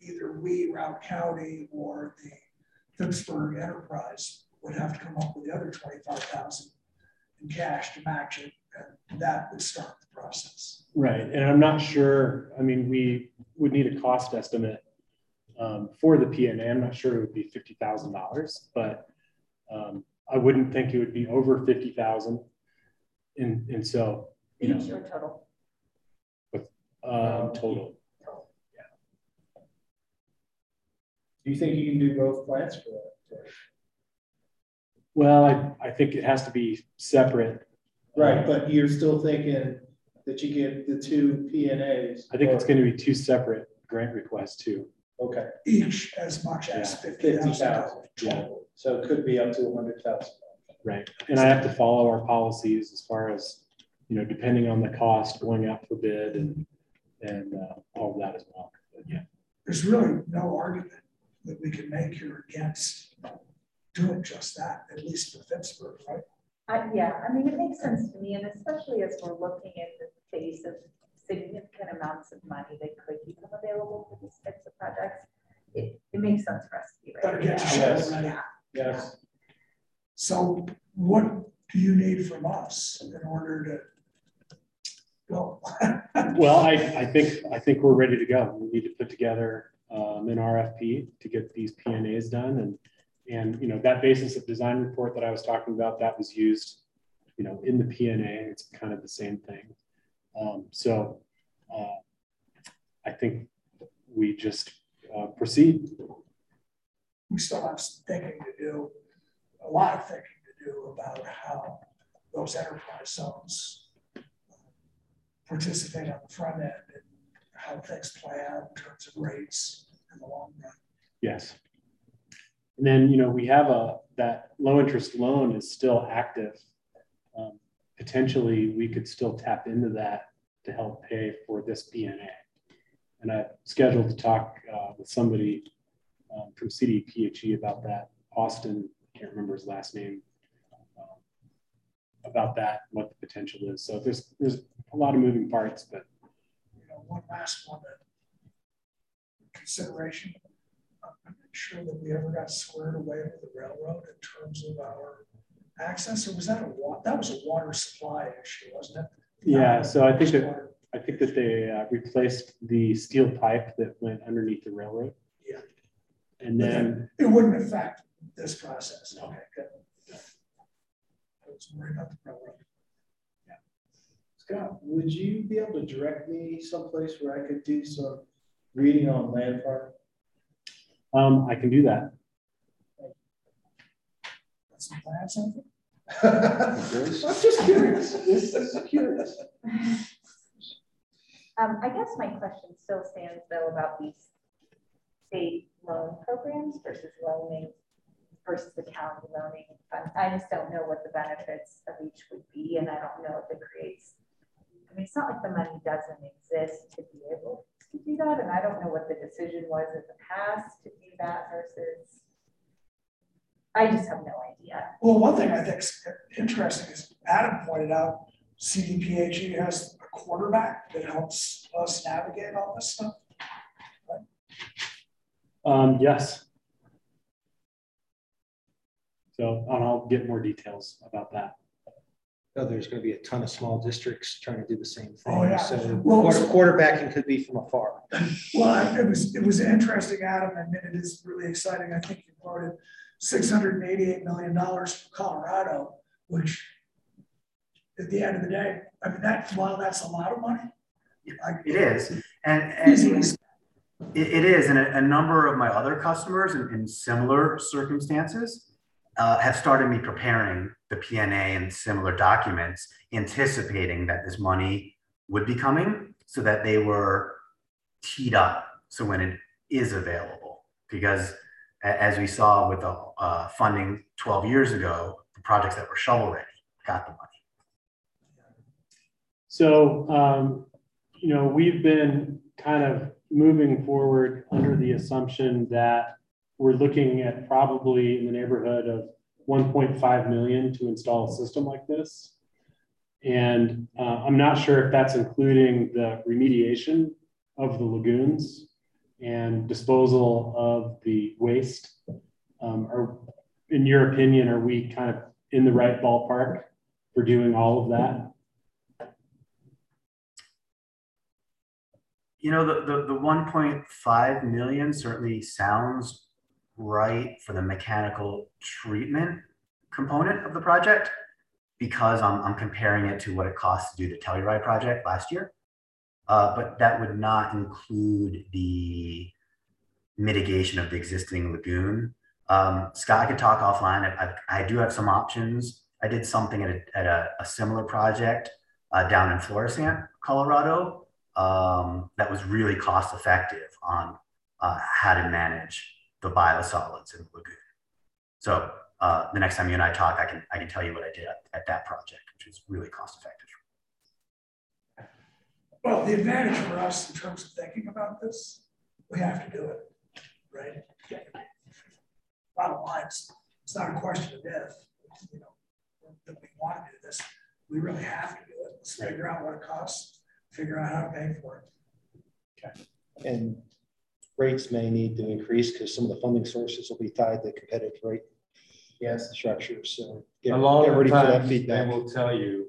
either we, Routt County, or the Phippsburg Enterprise would have to come up with the other twenty-five thousand in cash to match it, and that would start the process. Right. And I'm not sure, I mean, we would need a cost estimate um, for the PNA. I'm not sure it would be $50,000, but um, I wouldn't think it would be over 50,000. And, and so, you Each know, or total? um, total. Do you think you can do both plants for that? Well, I, I think it has to be separate. Right, but you're still thinking that you get the two PNAs? I think it's going to be two separate grant requests too. Okay. Each as much as Yeah. fifty Fifty thousand thousand dollars. total, so it could be up to a hundred thousand. Right. And I have to follow our policies as far as, you know, depending on the cost going out for bid and, and uh, all of that as well. But yeah. There's really no argument that we can make here against doing just that, at least for Phippsburg, right? I, yeah, I mean, it makes sense to me, and especially as we're looking at the face of significant amounts of money that could become available for these types of projects. It, it makes sense for us to be Better ready. get to your go. shovel. Yeah. Yes. So what do you need from us in order to go? [laughs] Well, I, I think, I think we're ready to go. We need to put together um, an RFP to get these PNAs done and, and, you know, that basis of design report that I was talking about, that was used, you know, in the PNA. It's kind of the same thing. Um, so uh, I think we just uh, proceed. We still have some thinking to do, a lot of thinking to do about how those enterprise zones participate on the front end and how things play out in terms of rates in the long run. Yes. And then, you know, we have a, that low interest loan is still active. Um, Potentially, we could still tap into that to help pay for this PNA. And I've scheduled to talk uh, with somebody um, from CDPHE about that. Austin, can't remember his last name, um, about that, what the potential is. So there's, there's a lot of moving parts, but You know, one last one that consideration. I'm not sure that we ever got squared away with the railroad in terms of our access, or was that a wa, that was a water supply issue, wasn't it? Yeah, Not so I think that, water. I think that they uh, replaced the steel pipe that went underneath the railroad. Yeah. And then, It wouldn't affect this process, okay, good. I was worried about the railroad. Yeah, Scott, would you be able to direct me someplace where I could do some reading on land farm? Um, I can do that. Got some plans on it? I'm just curious, this is curious. Um, I guess my question still stands though about these state loan programs versus loaning versus the county loaning fund. I just don't know what the benefits of each would be, and I don't know if it creates. I mean, it's not like the money doesn't exist to be able to do that, and I don't know what the decision was in the past to do that versus. I just have no idea. Well, one thing I think is interesting is Adam pointed out, CDPHE has a quarterback that helps us navigate all this stuff? Um, yes. So and I'll get more details about that. Oh, there's gonna be a ton of small districts trying to do the same thing. Oh, yeah. So Well, quarter- quarterbacking could be from afar. Well, it was, it was interesting, Adam, I mean, it is really exciting. I think you quoted six hundred and eighty-eight million dollars for Colorado, which at the end of the day, I mean, that, while that's a lot of money. I- It is, and, and it, it is, and a, a number of my other customers in, in similar circumstances uh, have started me preparing the PNA and similar documents, anticipating that this money would be coming, so that they were teed up. So when it is available, because as we saw with the uh, funding 12 years ago, the projects that were shovel ready got the money. So, um, you know, we've been kind of moving forward under the assumption that we're looking at probably in the neighborhood of 1.5 million to install a system like this. And uh, I'm not sure if that's including the remediation of the lagoons and disposal of the waste. Um, are, in your opinion, are we kind of in the right ballpark for doing all of that? You know, the, the, the 1.5 million certainly sounds right for the mechanical treatment component of the project because I'm, I'm comparing it to what it costs to do the Telluride project last year. Uh, but that would not include the mitigation of the existing lagoon. Um, Scott, I could talk offline. I, I, I do have some options. I did something at a, at a, a similar project uh, down in Florissant, Colorado, um, that was really cost effective on uh, how to manage the biosolids in the lagoon. So uh, the next time you and I talk, I can I can tell you what I did at, at that project, which was really cost effective. Well, the advantage for us in terms of thinking about this, we have to do it, right? Bottom line, it's, it's not a question of if, you know, that we want to do this. We really have to do it. Let's figure out what it costs, figure out how to pay for it. Okay. And rates may need to increase because some of the funding sources will be tied to competitive rate Yes. structures. So get, A lot get of ready for that times they will tell you,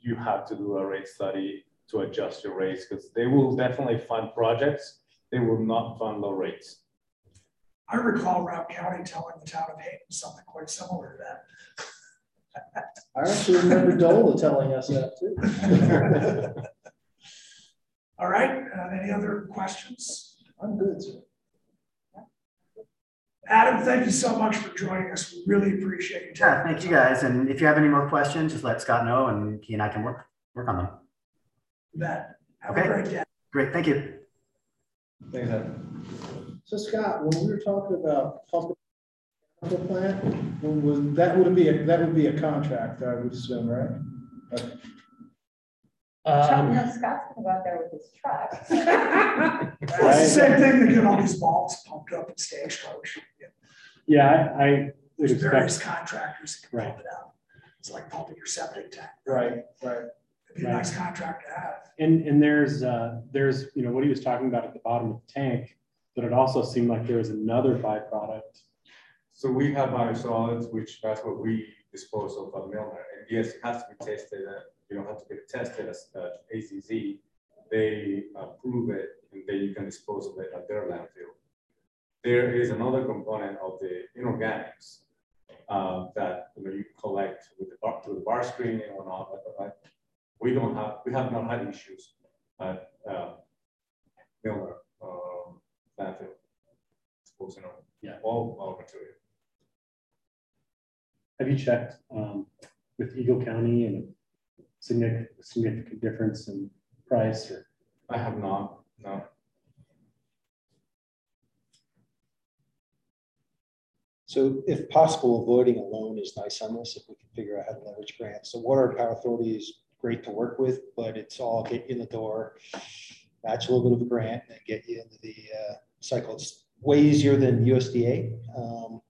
you have to do a rate study to adjust your rates, because they will definitely fund projects. They will not fund low rates. I recall Routt County telling the town of Hayden something quite similar to that. [laughs] I actually remember Dola telling us that too. [laughs] All right, uh, any other questions? I'm good, sir. Adam, thank you so much for joining us. We really appreciate you. Yeah, thank you guys. And if you have any more questions, just let Scott know, and he and I can work work on them. You bet. Have a Okay. great day. Great, thank you. Thanks, Ed. So Scott, when we were talking about pumping the plant, was, that would be, a that would be a contract, I would assume, right? Okay. Chuck, no, Scott's gonna go out there with his truck. [laughs] It's the same thing to get all these balls pumped up in Stagecoach. Yeah, I, I would There's various expect, contractors that can pump it out. It's like pumping your septic tank. Right, right. It'd be a nice contract to have. and, and there's, uh, there's, you know, what he was talking about at the bottom of the tank, but it also seemed like there was another byproduct. So we have biosolids, which that's what we dispose of at Milner. And yes, it has to be tested. uh, You don't have to get it tested as uh, ACZ. They approve it and then you can dispose of it at their landfill. There is another component of the inorganics uh, that you, know, you collect with the bar, through the bar screening and whatnot. But, but we don't have, we have not had issues at uh, Milner um, landfill. Disposing of Yeah. all, all material. Have you checked, um, with Eagle County and significant, significant difference in price or? I have not, no. So if possible, avoiding a loan is nice on this, if we can figure out how to leverage grants. So Water and Power Authority is great to work with, but it's all get you in the door, match a little bit of a grant and get you into the uh, cycle. It's way easier than USDA, um,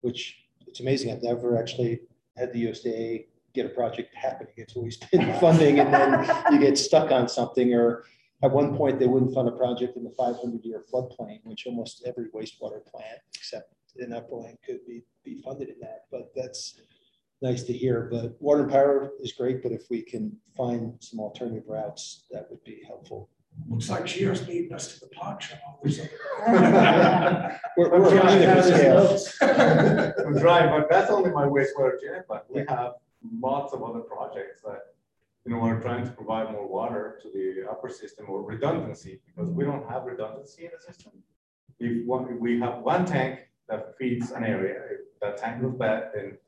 which it's amazing. I've never actually had the USDA get a project happening. It's always [laughs] been funding and then you get stuck on something or at one point, they wouldn't fund a project in the five hundred year floodplain, which almost every wastewater plant, except in Upland, could be, be funded in that. But that's nice to hear. But water and power is great, but if we can find some alternative routes, that would be helpful. Looks like she Gio's leading us to the pawn shop. or something. We're, we're behind the [laughs] scale. I'm trying, but that's only my wastewater treatment plant. We have lots of other projects that, you know, we're trying to provide more water to the upper system or redundancy, because we don't have redundancy in the system. If one, we have one tank that feeds an area, if that tank goes bad, then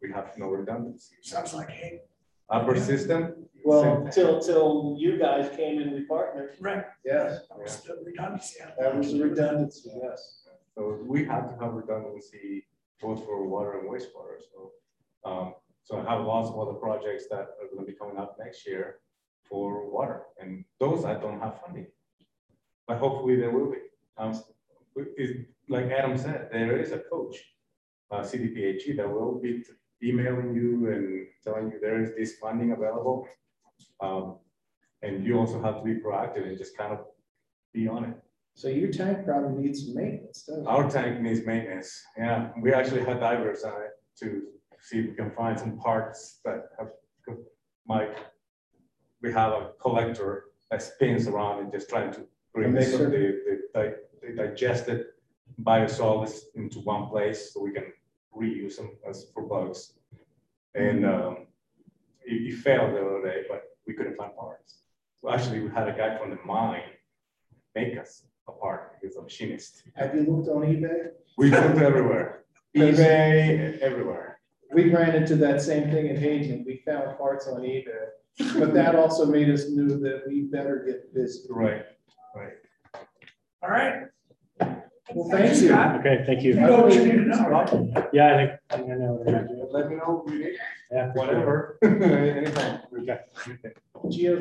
we have no redundancy. Sounds like, hey, Upper system. Well, till, till you guys came and we partnered. right, Yes, that was the redundancy. that was redundancy, yes. So we have to have redundancy both for water and wastewater, so. Um, so I have lots of other projects that are gonna be coming up next year for water, and those I don't have funding. But hopefully there will be. Um, is- like Adam said, there is a coach, uh, CDPHE that will be emailing you and telling you there is this funding available. Um, and you also have to be proactive and just kind of be on it. So your tank probably needs maintenance, doesn't it? Our tank needs maintenance. Yeah, we actually had divers on it to see if we can find some parts that have, Mike, we have a collector that spins around and just trying to bring the, the, the, the digested biosolids into one place so we can reuse them as for bugs. And um, it, it failed the other day, but we couldn't find parts. So actually, we had a guy from the mine make us a part. He's a machinist. Have you looked on eBay? We looked everywhere. [laughs] eBay, everywhere. We ran into that same thing in Hayden. We found parts on eBay. But that also made us knew that we better get busy. Right, right. All right. Well, thank you. Okay, thank you. You know what you need to know, right? Yeah, I think, I think I know. what we're gonna do. Let me know if you need Yeah, for sure. whatever, [laughs] anytime. Okay. Gio,